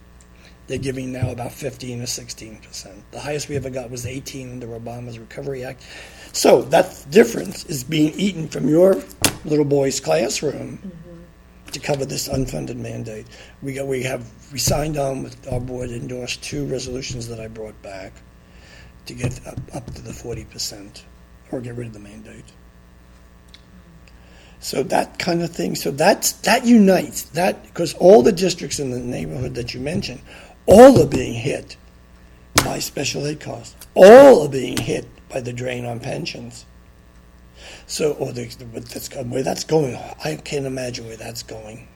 They're giving now about 15 or 16%. The highest we ever got was 18 under Obama's Recovery Act. So that difference is being eaten from your little boy's classroom mm-hmm. to cover this unfunded mandate. We got, we have we signed on with our board endorsed two resolutions that I brought back to get up, up to the 40% or get rid of the mandate. So that kind of thing. So that's that unites that because all the districts in the neighborhood that you mentioned, all are being hit by special aid costs. All are being hit by the drain on pensions. So, or the, that's, where that's going, I can't imagine where that's going.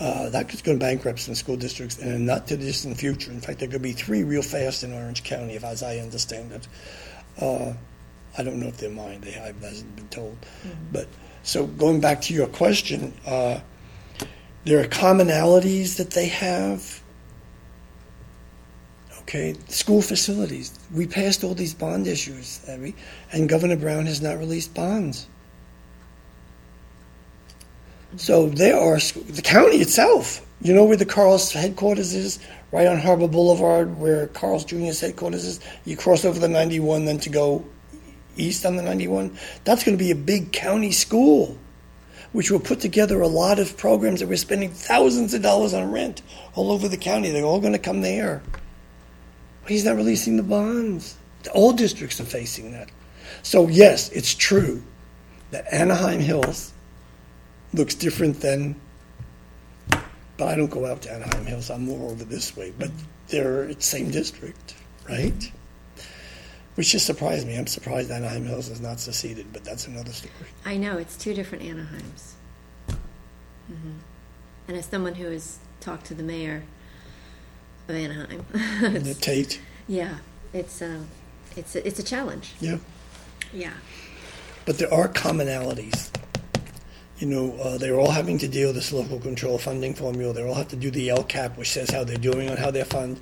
Uh, that could go bankrupt in school districts in a not too distant future. In fact, there could be three real fast in Orange County, if, as I understand it. Uh, I don't know if they're mine. They have hasn't been told. But so going back to your question, uh, there are commonalities that they have. Okay, school facilities. We passed all these bond issues, Abby, and Governor Brown has not released bonds. So there are the county itself. You know where the Carl's headquarters is, right on Harbor Boulevard, where Carl's Jr.'s headquarters is. You cross over the 91, then to go east on the 91. That's going to be a big county school, which will put together a lot of programs that we're spending thousands of dollars on rent all over the county. They're all going to come there. But he's not releasing the bonds. All districts are facing that. So yes, it's true that Anaheim Hills looks different than. But I don't go out to Anaheim Hills. I'm more over this way. But they're it's same district, right? Which just surprised me. I'm surprised Anaheim Hills is not seceded, but that's another story. I know it's two different Anaheims. hmm And as someone who has talked to the mayor of Anaheim, The Tait. Yeah, it's a, it's a, it's a challenge. Yeah. Yeah. But there are commonalities. You know, uh, they're all having to deal with this local control funding formula. They all have to do the LCAP, which says how they're doing on how they're funded.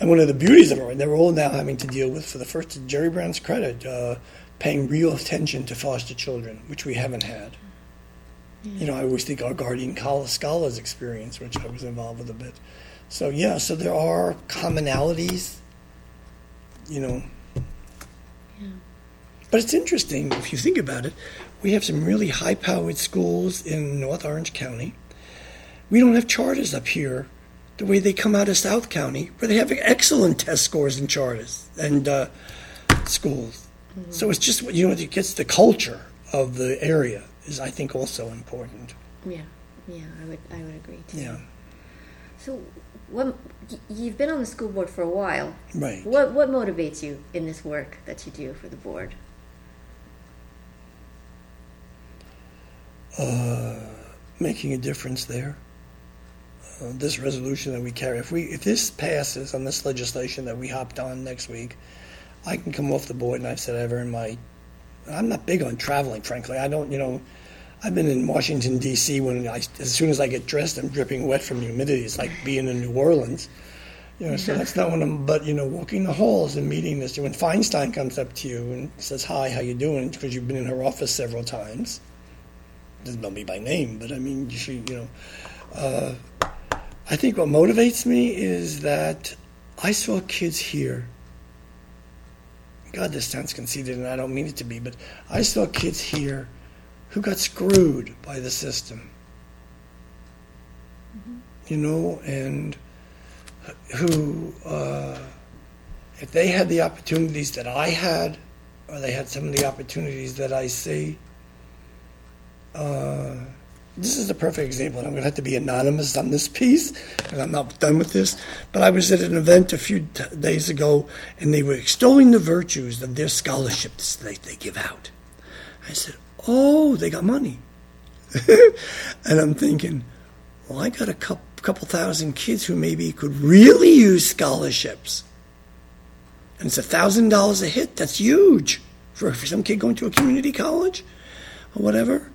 And one of the beauties of it, they're all now having to deal with, for the first, Jerry Brown's credit, uh, paying real attention to foster children, which we haven't had. You know, I always think our guardian scholars experience, which I was involved with a bit. So yeah, so there are commonalities. You know, but it's interesting if you think about it. We have some really high-powered schools in North Orange County. We don't have charters up here the way they come out of South County, where they have excellent test scores in charters and uh, schools. So it's just you know it gets the culture of the area is I think also important. Yeah. Yeah. I would I would agree too. Yeah, So, what you've been on the school board for a while. right. What what motivates you in this work that you do for the board? Making a difference there. Uh, this resolution that we carry, if we if this passes on this legislation that we hopped on next week, I can come off the board and I've said I've earned my. I'm not big on traveling, frankly. I don't, you know. I've been in Washington D.C. when I, as soon as I get dressed, I'm dripping wet from humidity. It's like being in New Orleans. You know, so that's not what I'm. But you know, walking the halls and meeting this. When Feinstein comes up to you and says, "Hi, how you doing?" because you've been in her office several times doesn't know me by name, but I mean, you should, you know. Uh, I think what motivates me is that I saw kids here. God, this sounds conceited, and I don't mean it to be, but I saw kids here who got screwed by the system. You know, and who, uh, if they had the opportunities that I had, or they had some of the opportunities that I see, uh, this is a perfect example, and I'm going to have to be anonymous on this piece, and I'm not done with this. But I was at an event a few t- days ago, and they were extolling the virtues of their scholarships that they give out. I said, Oh, they got money. and I'm thinking, Well, I got a couple, couple thousand kids who maybe could really use scholarships. And it's a thousand dollars a hit. That's huge for, for some kid going to a community college or whatever.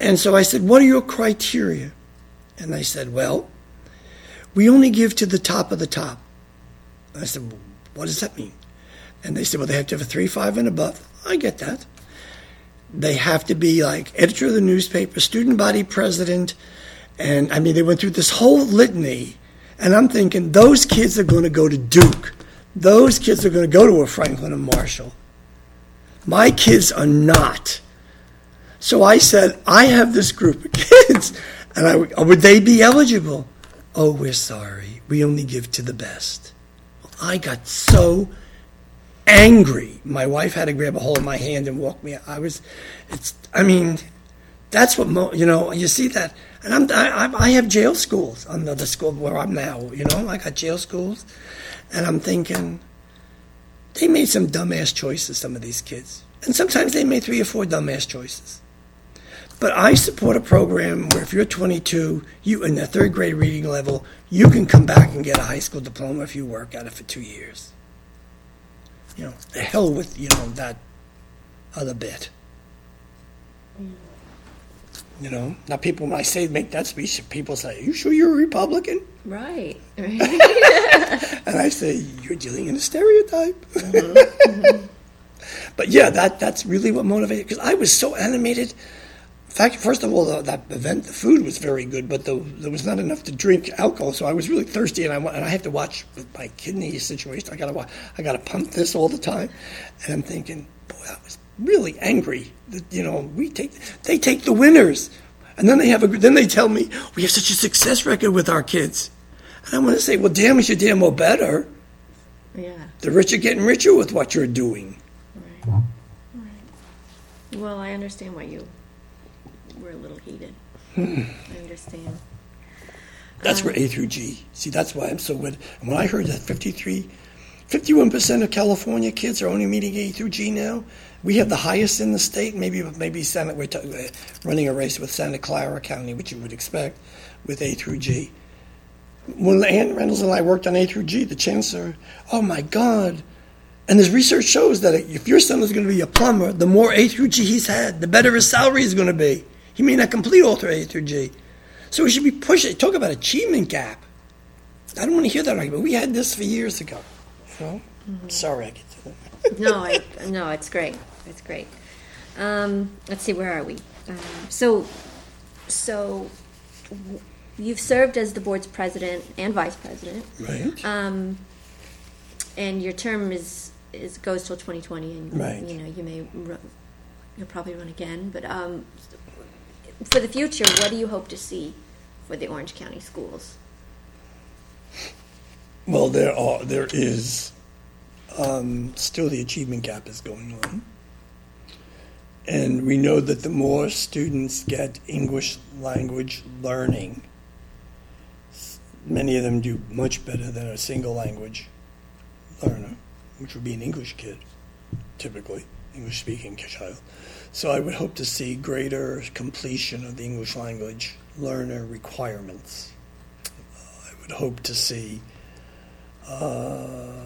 And so I said, What are your criteria? And they said, Well, we only give to the top of the top. I said, well, What does that mean? And they said, Well, they have to have a 3 5 and above. I get that. They have to be like editor of the newspaper, student body president. And I mean, they went through this whole litany. And I'm thinking, those kids are going to go to Duke. Those kids are going to go to a Franklin and Marshall. My kids are not. So I said, I have this group of kids, and I, would they be eligible? Oh, we're sorry. We only give to the best. I got so angry. My wife had to grab a hold of my hand and walk me. I was, it's, I mean, that's what, mo- you know, you see that. And I'm, I, I have jail schools the, the school where I'm now, you know, I got jail schools. And I'm thinking, they made some dumbass choices, some of these kids. And sometimes they made three or four dumbass choices. But I support a program where if you're 22, you in the third grade reading level, you can come back and get a high school diploma if you work at it for two years. You know, the hell with you know that other bit. You know, now people when I say make that speech, people say, "Are "You sure you're a Republican?" Right. Right. And I say, "You're dealing in a stereotype." Mm-hmm. Mm-hmm. but yeah, that that's really what motivated because I was so animated. Fact, first of all, the, that event, the food was very good, but the, there was not enough to drink alcohol, so I was really thirsty, and I and I have to watch my kidney situation. I gotta I gotta pump this all the time, and I'm thinking, boy, I was really angry. That, you know, we take they take the winners, and then they have a then they tell me we have such a success record with our kids, and I want to say, well, damn, you damn well better. yeah. The rich are getting richer with what you're doing. Right. Right. Well, I understand why you a little heated. I understand. That's where A through G. See, that's why I'm so good. When I heard that 53, 51% of California kids are only meeting A through G now, we have the highest in the state. Maybe maybe Santa, we're t- uh, running a race with Santa Clara County, which you would expect, with A through G. when Ann Reynolds and I worked on A through G, the chancellor, oh my God. And his research shows that if your son is going to be a plumber, the more A through G he's had, the better his salary is going to be. He may not complete all through A through G. So we should be pushing, talk about achievement gap. I don't want to hear that argument. We had this for years ago. You know? Mm-hmm. Sorry, I get to that. no, I, no, it's great. It's great. Um, let's see, where are we? Um, so, so you've served as the board's president and vice president. Right. Um, and your term is, is goes till 2020, and right. you know you may run, you'll probably run again. But um, for the future, what do you hope to see for the Orange County schools? Well, there are there is um, still the achievement gap is going on. And we know that the more students get English language learning, many of them do much better than a single language learner, which would be an English kid, typically, English speaking child. So I would hope to see greater completion of the English language learner requirements. Uh, I would hope to see uh,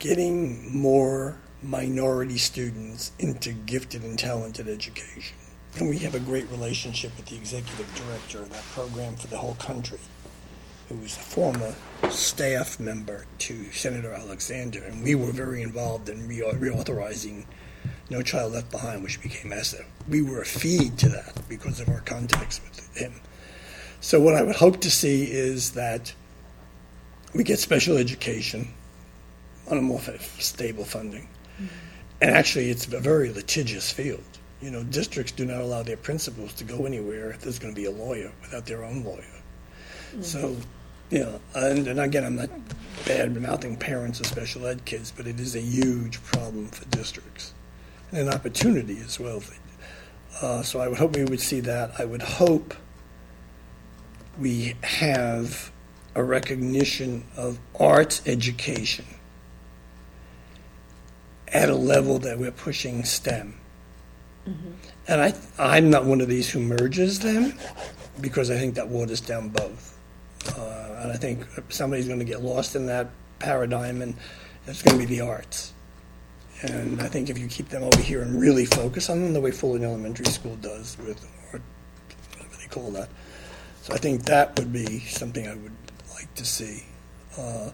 getting more minority students into gifted and talented education. And we have a great relationship with the executive director of that program for the whole country, who was a former staff member to Senator Alexander. And we were very involved in re- reauthorizing No Child Left Behind, which became ESSA. We were a feed to that because of our contacts with him. So, what I would hope to see is that we get special education on a more stable funding and actually, it's a very litigious field. You know, districts do not allow their principals to go anywhere if there's going to be a lawyer without their own lawyer. Mm-hmm. So, you know, and, and again, I'm not bad mouthing parents of special ed kids, but it is a huge problem for districts an opportunity as well. Uh, so I would hope we would see that. I would hope we have a recognition of arts education at a level that we're pushing STEM. Mm-hmm. And I, I'm not one of these who merges them because I think that waters down both. Uh, and I think somebody's going to get lost in that paradigm, and it's going to be the arts. And I think if you keep them over here and really focus on them the way Fullerton Elementary School does with art, whatever they call that. So I think that would be something I would like to see. Uh,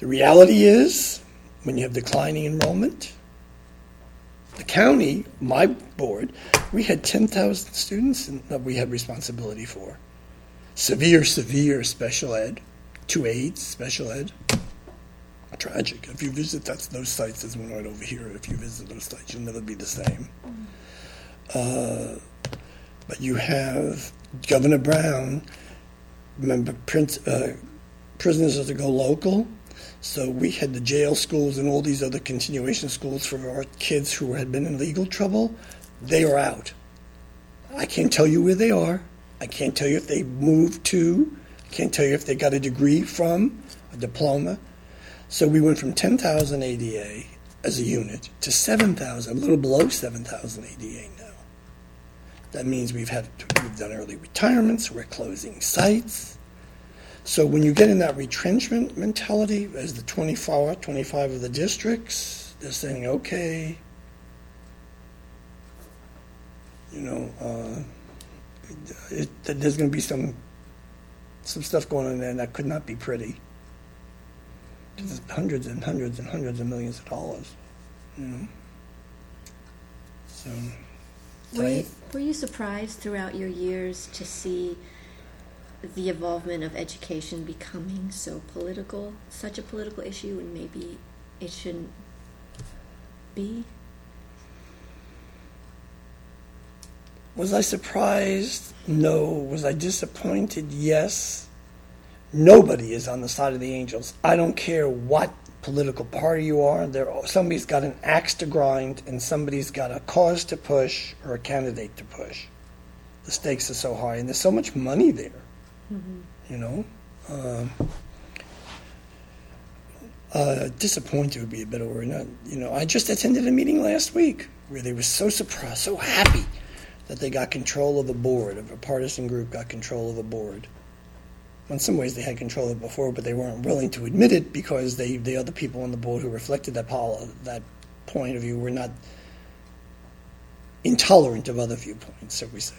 the reality is, when you have declining enrollment. The county, my board, we had 10,000 students that we had responsibility for. Severe, severe special ed, two aides, special ed. Tragic. If you visit that's those sites, there's one right over here. If you visit those sites, you'll never be the same. Uh, but you have Governor Brown, remember, Prince, uh, prisoners are to go local so we had the jail schools and all these other continuation schools for our kids who had been in legal trouble. They are out. I can't tell you where they are. I can't tell you if they moved to. I can't tell you if they got a degree from, a diploma. So we went from 10,000 ADA as a unit to 7,000, a little below 7,000 ADA now. That means we've had we've done early retirements, we're closing sites. So when you get in that retrenchment mentality, as the 24, 25 of the districts, they're saying, okay, you know, uh, it, it, there's going to be some some stuff going on there that could not be pretty. Hundreds and hundreds and hundreds of millions of dollars, you know. So, were you, were you surprised throughout your years to see? the involvement of education becoming so political, such a political issue, and maybe it shouldn't be? Was I surprised? No. Was I disappointed? Yes. Nobody is on the side of the angels. I don't care what political party you are. There, somebody's got an axe to grind, and somebody's got a cause to push or a candidate to push. The stakes are so high, and there's so much money there. Mm-hmm. You know, uh, uh, disappointed would be a better word. Not, you know, I just attended a meeting last week where they were so surprised, so happy that they got control of a board, of a partisan group got control of a board. In some ways they had control of it before, but they weren't willing to admit it because they, the other people on the board who reflected that, that point of view were not intolerant of other viewpoints, so we say.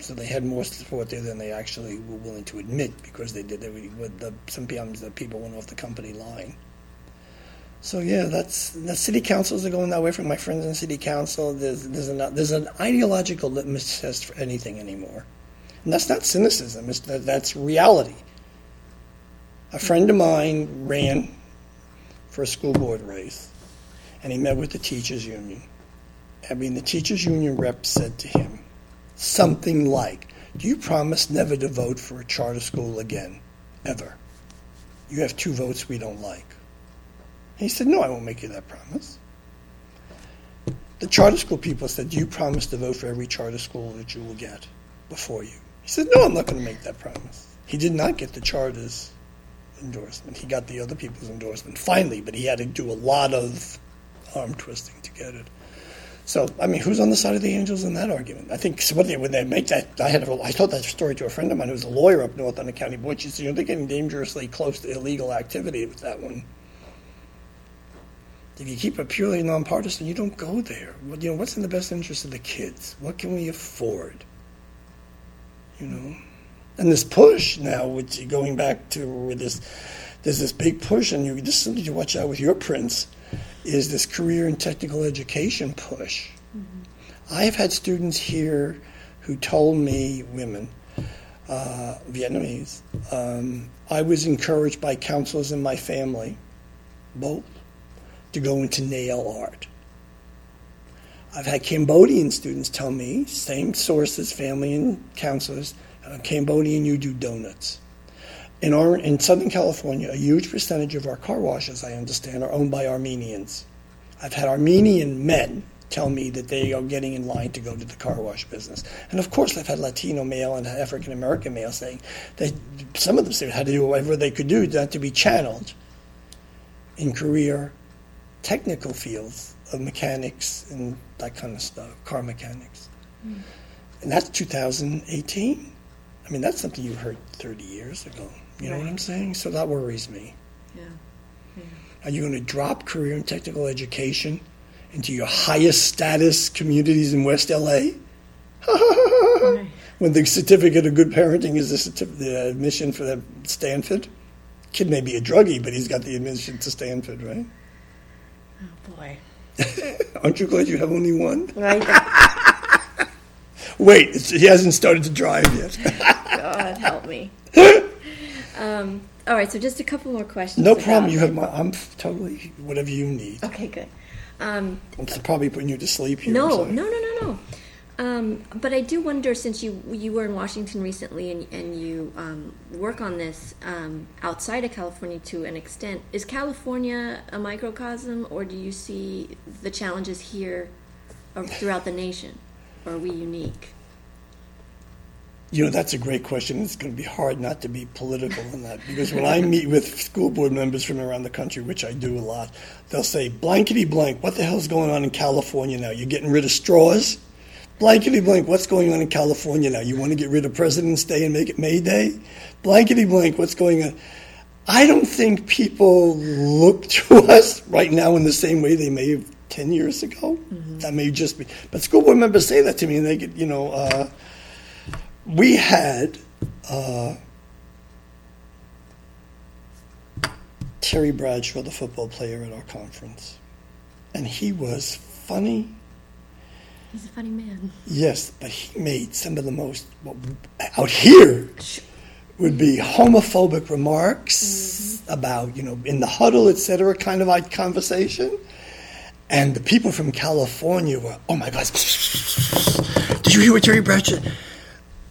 So they had more support there than they actually were willing to admit because they did. They were, the, sometimes the people went off the company line. So yeah, that's the city councils are going that way. From my friends in city council, there's there's an there's an ideological litmus test for anything anymore, and that's not cynicism. It's, that's reality. A friend of mine ran for a school board race, and he met with the teachers union. I mean, the teachers union rep said to him something like, "Do you promise never to vote for a charter school again, ever? You have two votes we don't like." He said, No, I won't make you that promise. The charter school people said, Do you promise to vote for every charter school that you will get before you? He said, No, I'm not going to make that promise. He did not get the charter's endorsement. He got the other people's endorsement finally, but he had to do a lot of arm twisting to get it. So, I mean, who's on the side of the Angels in that argument? I think somebody, when they make that, I had, a, I told that story to a friend of mine who's a lawyer up north on the county board. She said, you know, they're getting dangerously close to illegal activity with that one. If you keep it purely nonpartisan, you don't go there. You know, what's in the best interest of the kids? What can we afford? You know, and this push now, which going back to where this, there's this big push, and you just something to watch out with your prince, is this career and technical education push. Mm-hmm. I've had students here who told me, women, uh, Vietnamese, um, I was encouraged by counselors in my family, both, to go into nail art. I've had Cambodian students tell me, same sources, family and counselors, uh, Cambodian, you do donuts. In, our, in Southern California, a huge percentage of our car washes, I understand, are owned by Armenians. I've had Armenian men tell me that they are getting in line to go to the car wash business. And of course, I've had Latino male and African American male saying that some of them said had to do whatever they could do not to be channeled in career technical fields of mechanics and that kind of stuff, car mechanics. Mm. And that's 2018. I mean, that's something you heard 30 years ago. You right. know what I'm saying? So that worries me. Yeah. yeah. Are you going to drop career and technical education into your highest status communities in West LA? right. When the certificate of good parenting is the, the admission for the Stanford? Kid may be a druggie, but he's got the admission to Stanford, right? Oh boy. Aren't you glad you have only one? Right. Wait, he hasn't started to drive yet. God help me. Um, all right, so just a couple more questions. No problem. You have my. I'm totally whatever you need. Okay, good. Um, it's probably putting you to sleep here. No, no, no, no, no. Um, but I do wonder, since you you were in Washington recently and, and you um, work on this um, outside of California to an extent, is California a microcosm, or do you see the challenges here or throughout the nation, or are we unique? You know, that's a great question. It's going to be hard not to be political in that because when I meet with school board members from around the country, which I do a lot, they'll say, blankety blank, what the hell's going on in California now? You're getting rid of straws? Blankety blank, what's going on in California now? You want to get rid of President's Day and make it May Day? Blankety blank, what's going on? I don't think people look to us right now in the same way they may have 10 years ago. Mm-hmm. That may just be. But school board members say that to me, and they get, you know, uh, we had uh, Terry Bradshaw, the football player, at our conference. And he was funny He's a funny man. Yes, but he made some of the most well, out here would be homophobic remarks mm-hmm. about you know in the huddle, etc. Kind of like conversation, and the people from California were, oh my God, did you hear what Terry Bradshaw?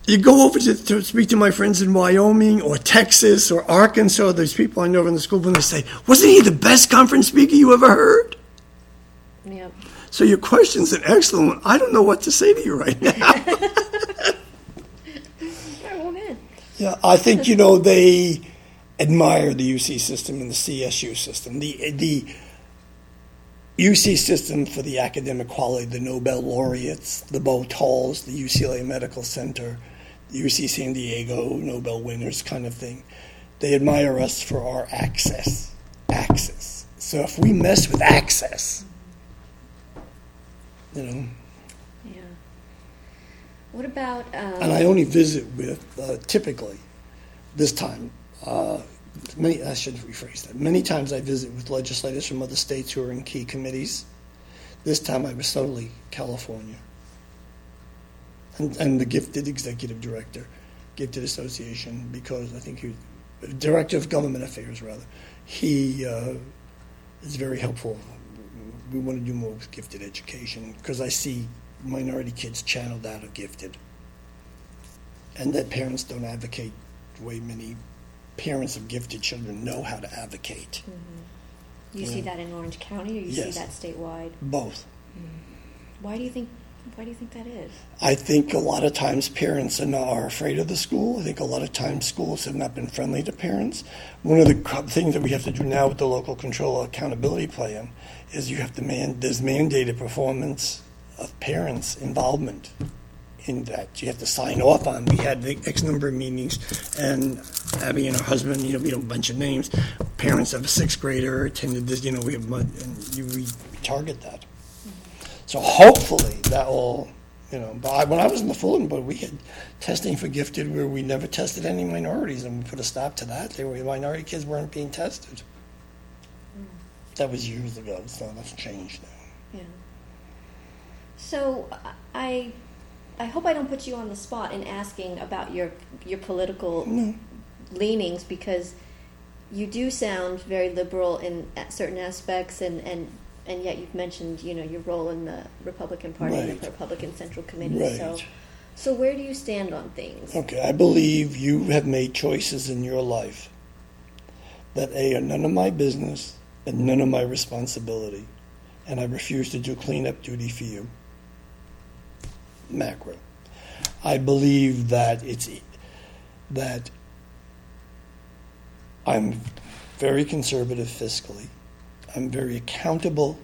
You go over to, to, speak to my friends in Wyoming or Texas or Arkansas. There's people I know in the school, and they say, "Wasn't he the best conference speaker you ever heard?" Yep. So your question's an excellent one. I don't know what to say to you right now. yeah, I think you know they admire the UC system and the CSU system. The the UC system for the academic quality, the Nobel laureates, the Boalts, the UCLA Medical Center, UC San Diego, Nobel winners kind of thing. They admire us for our access. Access. So if we mess with access, you know, Yeah. What about, and um, I only visit with uh, typically this time. Uh, many I should rephrase that. Many times I visit with legislators from other states who are in key committees. This time I was solely California, and, and the gifted executive director, gifted association, because I think he, director of government affairs rather, he uh, is very helpful. We want to do more with gifted education because I see minority kids channeled out of gifted and that parents don't advocate the way many parents of gifted children know how to advocate. Mm-hmm. you see that in Orange County or you Yes. see that statewide? Both. Mm. Why do you think, why do you think that is? I think a lot of times parents are, not, are afraid of the school. I think a lot of times schools have not been friendly to parents. One of the things that we have to do now with the local control accountability plan is you have to man there's mandated performance of parents' involvement in that. You have to sign off on. We had the X number of meetings, and Abby and her husband, you know, we have a bunch of names. Parents of a sixth grader attended this. You know, we have and you, we target that. So hopefully that will, you know. But I, when I was in the Fullerton board, we had testing for gifted where we never tested any minorities, and we put a stop to that. They were minority kids weren't being tested. That was years ago, so that's changed now. Yeah. So I, I hope I don't put you on the spot in asking about your your political leanings because you do sound very liberal in certain aspects, and and and yet you've mentioned you know your role in the Republican Party and Right. the Republican Central Committee. So, Right. so where do you stand on things? Okay, I believe you have made choices in your life that A are none of my business and none of my responsibility, and I refuse to do cleanup duty for you. Macro. I believe that it's that I'm very conservative fiscally. I'm very accountable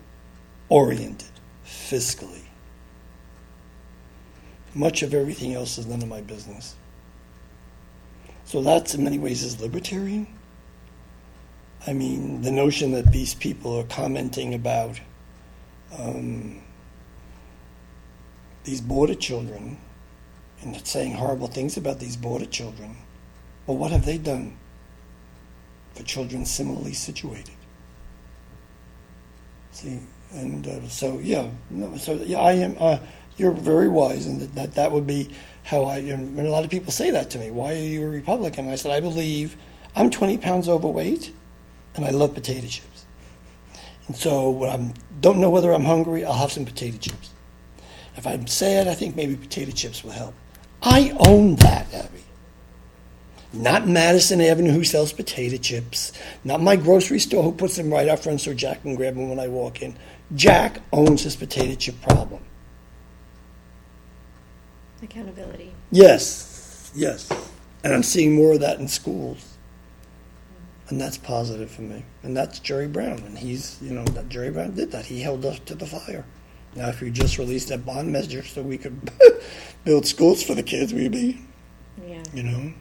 oriented fiscally. Much of everything else is none of my business. So that's in many ways is libertarian. I mean, the notion that these people are commenting about um, these border children and saying horrible things about these border children. Well, what have they done for children similarly situated? See, and uh, so yeah, no, so yeah, I am. Uh, you're very wise, and that, that would be how I. And a lot of people say that to me. Why are you a Republican? I said I believe I'm 20 pounds overweight, and I love potato chips. And so when I don't know whether I'm hungry, I'll have some potato chips. If I'm sad, I think maybe potato chips will help. I own that, Abby. Not Madison Avenue who sells potato chips. Not my grocery store who puts them right out front so Jack can grab them when I walk in. Jack owns his potato chip problem. Accountability. Yes, yes. And I'm seeing more of that in schools. And that's positive for me. And that's Jerry Brown. And he's, you know, that Jerry Brown did that. He held us to the fire. Now, if we just released that bond measure so we could build schools for the kids, we'd be, Yeah. you know.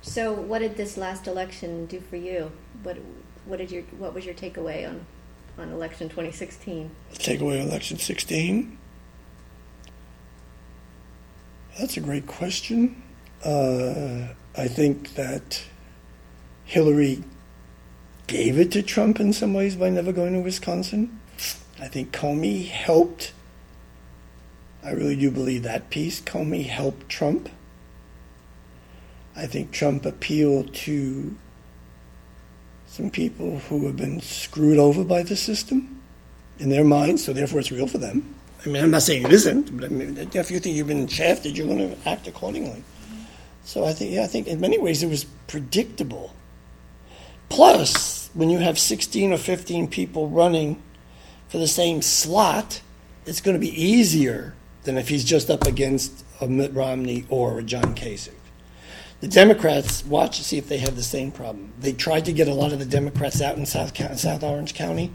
So, what did this last election do for you? What what did your what was your takeaway on on election 2016? Takeaway election 16? That's a great question. Uh, I think that Hillary gave it to Trump in some ways by never going to Wisconsin. I think Comey helped. I really do believe that piece. Comey helped Trump. I think Trump appealed to some people who have been screwed over by the system in their minds, so therefore it's real for them. I mean, I'm not saying it isn't, but I mean, if you think you've been shafted, you're going to act accordingly. So I think, yeah, I think in many ways it was predictable. Plus, when you have 16 or 15 people running for the same slot, it's going to be easier than if he's just up against a Mitt Romney or a John Kasich. The Democrats watch to see if they have the same problem. They tried to get a lot of the Democrats out in South South Orange County,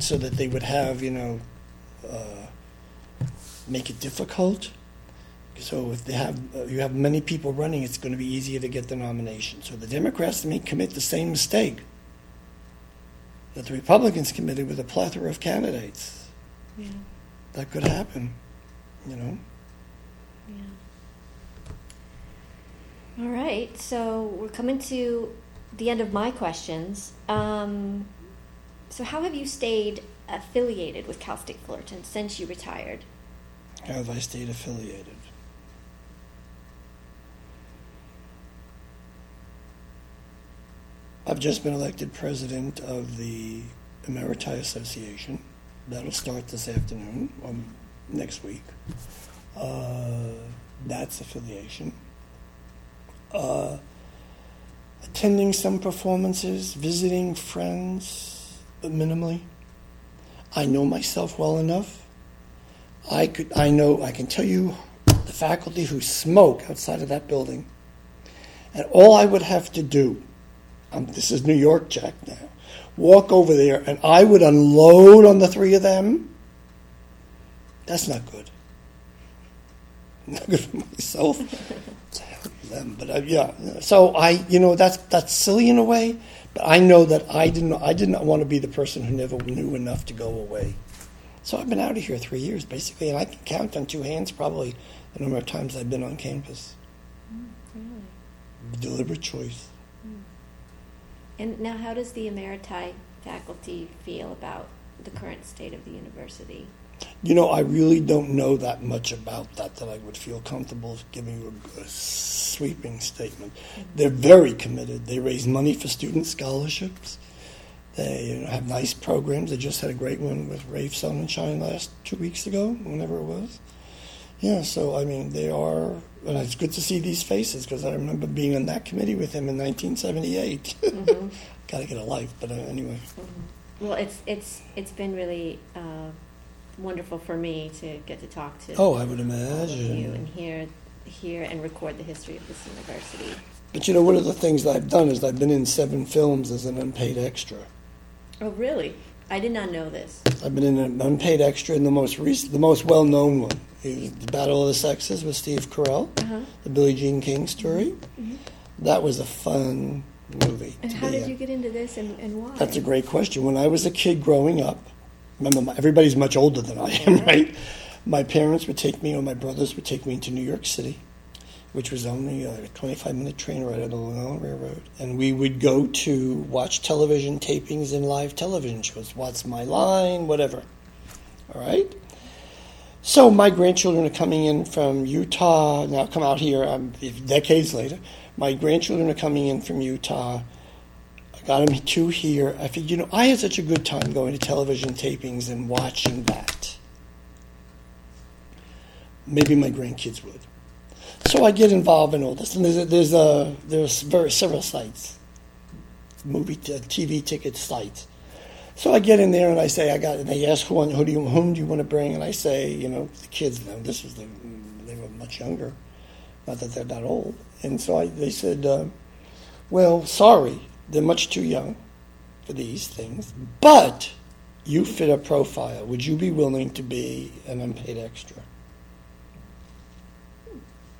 so that they would have you know uh, make it difficult. So if they have uh, you have many people running, it's going to be easier to get the nomination. So the Democrats may commit the same mistake that the Republicans committed with a plethora of candidates. Yeah. That could happen, you know. Yeah. All right. So we're coming to the end of my questions. Um, so how have you stayed affiliated with Cal State Fullerton since you retired? How have I stayed affiliated? I've just been elected president of the Emeriti Association. That'll start this afternoon or next week. Uh, that's affiliation. Uh, attending some performances, visiting friends, but minimally. I know myself well enough. I could, I know, I can tell you the faculty who smoke outside of that building. And all I would have to do um, this is New York Jack now, walk over there and I would unload on the three of them, that's not good. Not good for myself. them, but uh, yeah. So I, you know, that's that's silly in a way, but I know that I didn't. I did not want to be the person who never knew enough to go away. So I've been out of here three years basically, and I can count on two hands probably the number of times I've been on campus. Mm, really? Deliberate choice. And now, how does the Emeriti faculty feel about the current state of the university? You know, I really don't know that much about that that I would feel comfortable giving you a, a sweeping statement. Mm-hmm. They're very committed. They raise money for student scholarships. They you know, have nice programs. They just had a great one with Rafe Sonnenschein last two weeks ago, whenever it was. Yeah, so I mean, they are, and it's good to see these faces because I remember being on that committee with him in 1978. Mm-hmm. Got to get a life, but uh, anyway. Mm-hmm. Well, it's it's it's been really uh, wonderful for me to get to talk to. Oh, I would imagine you and hear hear and record the history of this university. But you know, one of the things that I've done is I've been in seven films as an unpaid extra. Oh, really? I did not know this. I've been in an unpaid extra in the most recent, the most well-known one, the Battle of the Sexes with Steve Carell, uh-huh. the Billie Jean King story. Mm-hmm. That was a fun movie. And how did in. you get into this, and, and, why? That's a great question. When I was a kid growing up, remember, everybody's much older than I am, right? My parents would take me, or my brothers would take me into New York City which was only a 25 minute train ride on the Long Island Railroad. And we would go to watch television tapings and live television shows. What's My Line, whatever. All right? So my grandchildren are coming in from Utah, now come out here um, decades later. My grandchildren are coming in from Utah. I got them two here. I figured, you know, I had such a good time going to television tapings and watching that. Maybe my grandkids would. So I get involved in all this, and there's a, there's a, there's very, several sites, movie t- TV ticket sites. So I get in there and I say I got. And they ask who, who do you whom do you want to bring, and I say you know the kids. Now this was the they were much younger, not that they're that old. And so I, they said, uh, well, sorry, they're much too young for these things, but you fit a profile. Would you be willing to be an unpaid extra?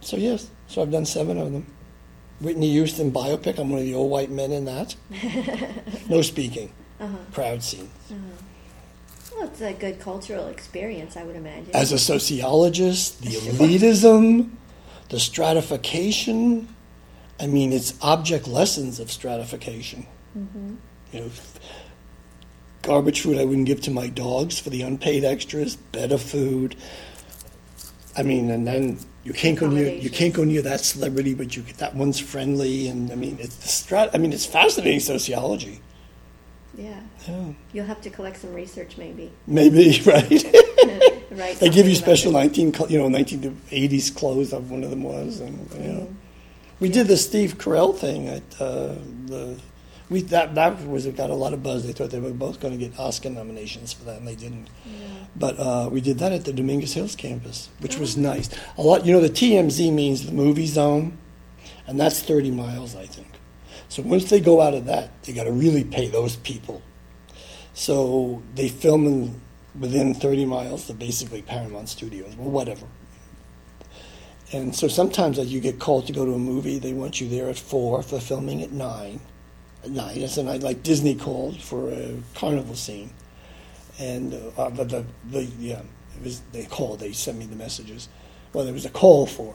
So yes, so I've done seven of them. Whitney Houston biopic. I'm one of the old white men in that. no speaking. Uh-huh. Crowd scenes. Uh-huh. Well, it's a good cultural experience, I would imagine. As a sociologist, the elitism, the stratification. I mean, it's object lessons of stratification. Mm-hmm. You know, garbage food I wouldn't give to my dogs for the unpaid extras, better food. I mean, and then you can't go near you can't go near that celebrity, but you get that one's friendly, and I mean it's. I mean it's fascinating sociology. Yeah. yeah. You'll have to collect some research, maybe. Maybe right. right. They give you special nineteen, you know, nineteen eighties clothes. Of one of them was, and you know, mm-hmm. we yeah. did the Steve Carell thing at uh, the we that that was got a lot of buzz. They thought they were both going to get Oscar nominations for that, and they didn't. Yeah. But uh, we did that at the Dominguez Hills campus, which oh. was nice. A lot, you know, the TMZ means the movie zone, and that's 30 miles, I think. So once they go out of that, they got to really pay those people. So they film in, within 30 miles of basically Paramount Studios, or whatever. And so sometimes as you get called to go to a movie, they want you there at four for filming at nine. Nine, it's a night like Disney called for a carnival scene, and uh, the, the, the yeah, it was they called. They sent me the messages. Well, there was a call for,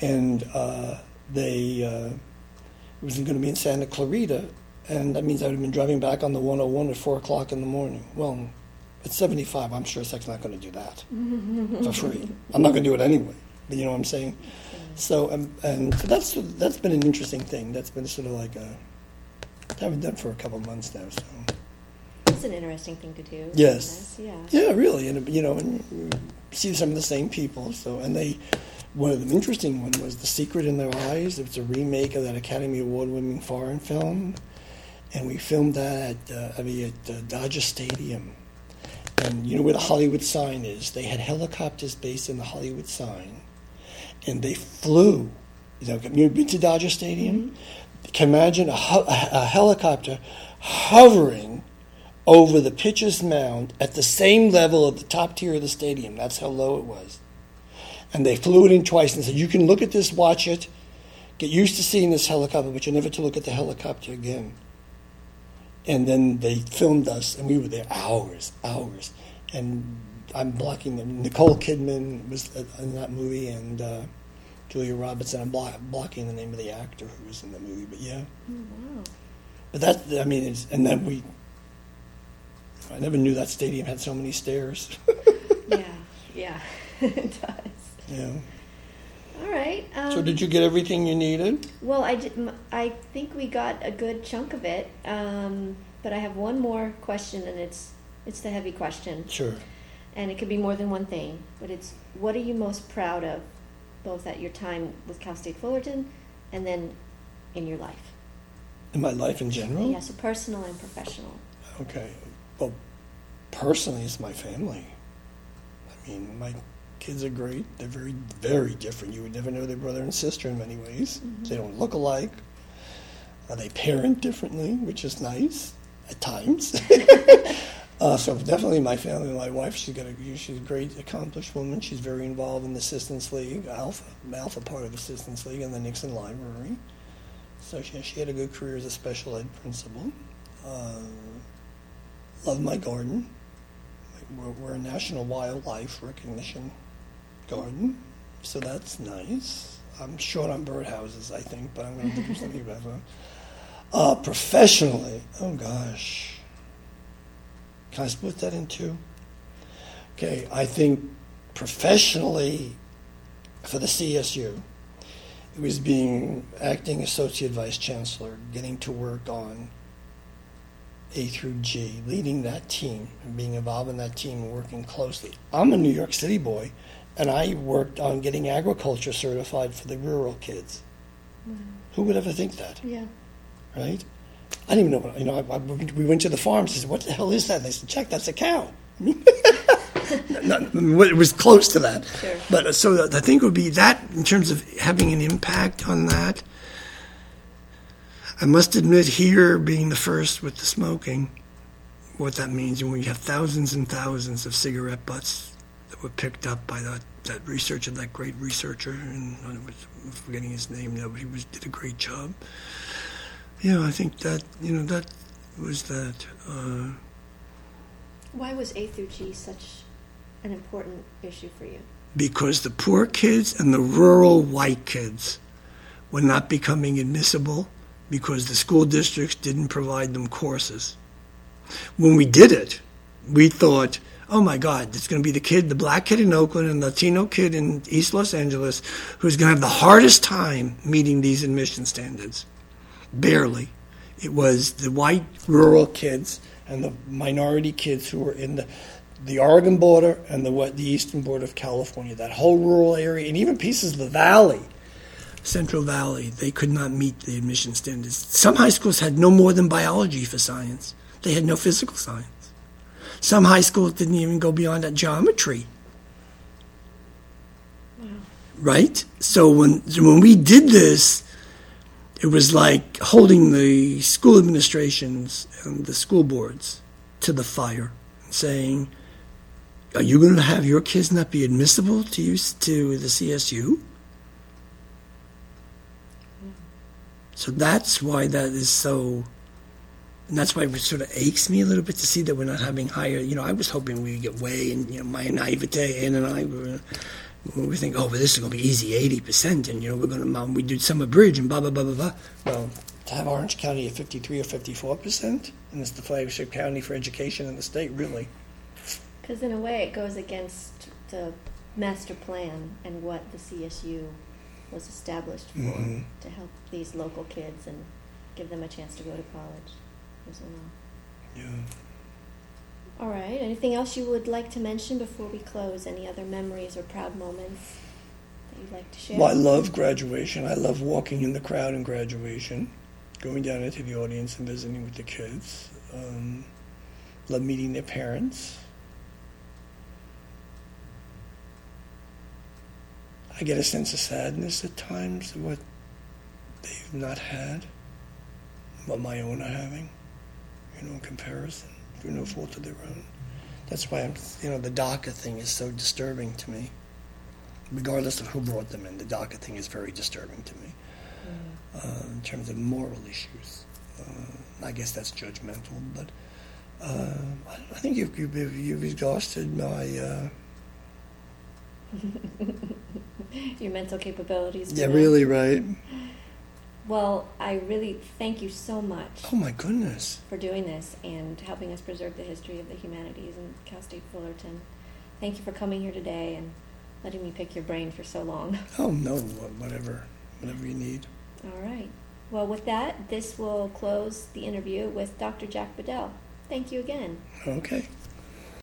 and uh, they uh, it was going to be in Santa Clarita, and that means I would have been driving back on the 101 at four o'clock in the morning. Well, at 75, I'm sure Sec's not going to do that for free. I'm not going to do it anyway. But you know what I'm saying? So, um, and so that's that's been an interesting thing. That's been sort of like a haven't done for a couple of months now. So It's an interesting thing to do. Yes. Yeah. yeah, really, and you know, and see some of the same people. So, and they one of the interesting one was The Secret in Their Eyes. It's a remake of that Academy Award winning foreign film, and we filmed that at uh, I mean at uh, Dodger Stadium. And you know where the Hollywood sign is? They had helicopters based in the Hollywood sign, and they flew. You know, you've been to Dodger Stadium? Can imagine a, ho- a helicopter hovering over the pitcher's mound at the same level of the top tier of the stadium. That's how low it was. And they flew it in twice and said, You can look at this, watch it, get used to seeing this helicopter, but you're never to look at the helicopter again. And then they filmed us, and we were there hours, hours. And I'm blocking them. Nicole Kidman was in that movie, and uh, Julia Roberts, and I'm blo- blocking the name of the actor who was in the movie. But yeah. Wow. But that, I mean, it's, and then we, I never knew that stadium had so many stairs. Yeah. Yeah. it does. yeah. All right. Um, So did you get everything you needed? Well, I, did, I think we got a good chunk of it, um, but I have one more question, and it's it's the heavy question, Sure. and it could be more than one thing. But it's what are you most proud of, both at your time with Cal State Fullerton, and then in your life? In my life in general? Yeah, so personal and professional. Okay. Well, personally, it's my family. I mean, my kids are great. They're very, very different. You would never know they're brother and sister in many ways. They don't look alike. Uh, they parent differently, which is nice at times. uh, so definitely my family. My wife, she's got a she's a great, accomplished woman. She's very involved in the Assistance League, Alpha, Alpha part of the Assistance League, and the Nixon Library. So she, she had a good career as a special ed principal. Uh, love my garden. We're, we're a national wildlife recognition garden, so that's nice. I'm short on birdhouses, I think, but I'm going to do something about that. Uh, professionally, oh gosh. Can I split that in two? Okay, I think professionally for the CSU, it was being acting associate vice chancellor, getting to work on A through G, leading that team and being involved in that team and working closely. I'm a New York City boy, and I worked on getting agriculture certified for the rural kids. Mm-hmm. Who would ever think that, Yeah. right? I didn't even know. What, you know, I, I, we went to the farm. She said, "What the hell is that?" And they said, "Check, that's a cow." Not, it was close to that. Sure. But uh, so I think it would be that in terms of having an impact on that. I must admit, here being the first with the smoking, what that means, and we have thousands and thousands of cigarette butts that were picked up by that, that researcher, that great researcher, and I'm forgetting his name now, but he was did a great job. Yeah, I think that you know that was that. Uh, Why was A through G such an important issue for you? because the poor kids and the rural white kids were not becoming admissible because the school districts didn't provide them courses. When we did it, we thought, oh my God, it's going to be the kid, the black kid in Oakland and Latino kid in East Los Angeles who's going to have the hardest time meeting these admission standards. Barely. It was the white rural kids and the minority kids who were in the the Oregon border and the what the eastern border of California, that whole rural area, and even pieces of the valley, Central Valley, they could not meet the admission standards. Some high schools had no more than biology for science. They had no physical science. Some high schools didn't even go beyond that geometry. Right? So when when we did this, it was like holding the school administrations and the school boards to the fire and saying, Are you going to have your kids not be admissible to use to the CSU? So that's why that is so, and that's why it sort of aches me a little bit to see that we're not having higher. You know, I was hoping we would get way, and you know, my naivete, and I were we think, oh, but this is going to be easy, eighty percent, and you know, we're going to we do summer bridge and blah blah blah blah blah. Well, to have Orange County at fifty-three or fifty-four percent, and it's the flagship county for education in the state, really. Because in a way, it goes against the master plan and what the CSU was established for Mhm. to help these local kids and give them a chance to go to college as well. Yeah. All right. Anything else you would like to mention before we close? Any other memories or proud moments that you'd like to share? Well, I love graduation. I love walking in the crowd in graduation, going down into the audience and visiting with the kids. Um, love meeting their parents. I get a sense of sadness at times what they've not had, what my own are having, you know, in comparison, through no fault of their own. That's why I'm, you know, the DACA thing is so disturbing to me regardless of who brought them in, the DACA thing is very disturbing to me uh, in terms of moral issues. Uh, I guess that's judgmental, but uh, I, I think you've, you've, you've exhausted my. Uh, Your mental capabilities. yeah, really, right? Well, I really thank you so much Oh my goodness. for doing this and helping us preserve the history of the humanities in Cal State Fullerton. Thank you for coming here today and letting me pick your brain for so long. Oh no, whatever, whatever you need. All right. Well, with that, this will close the interview with Dr. Jack Bedell. Thank you again. Okay.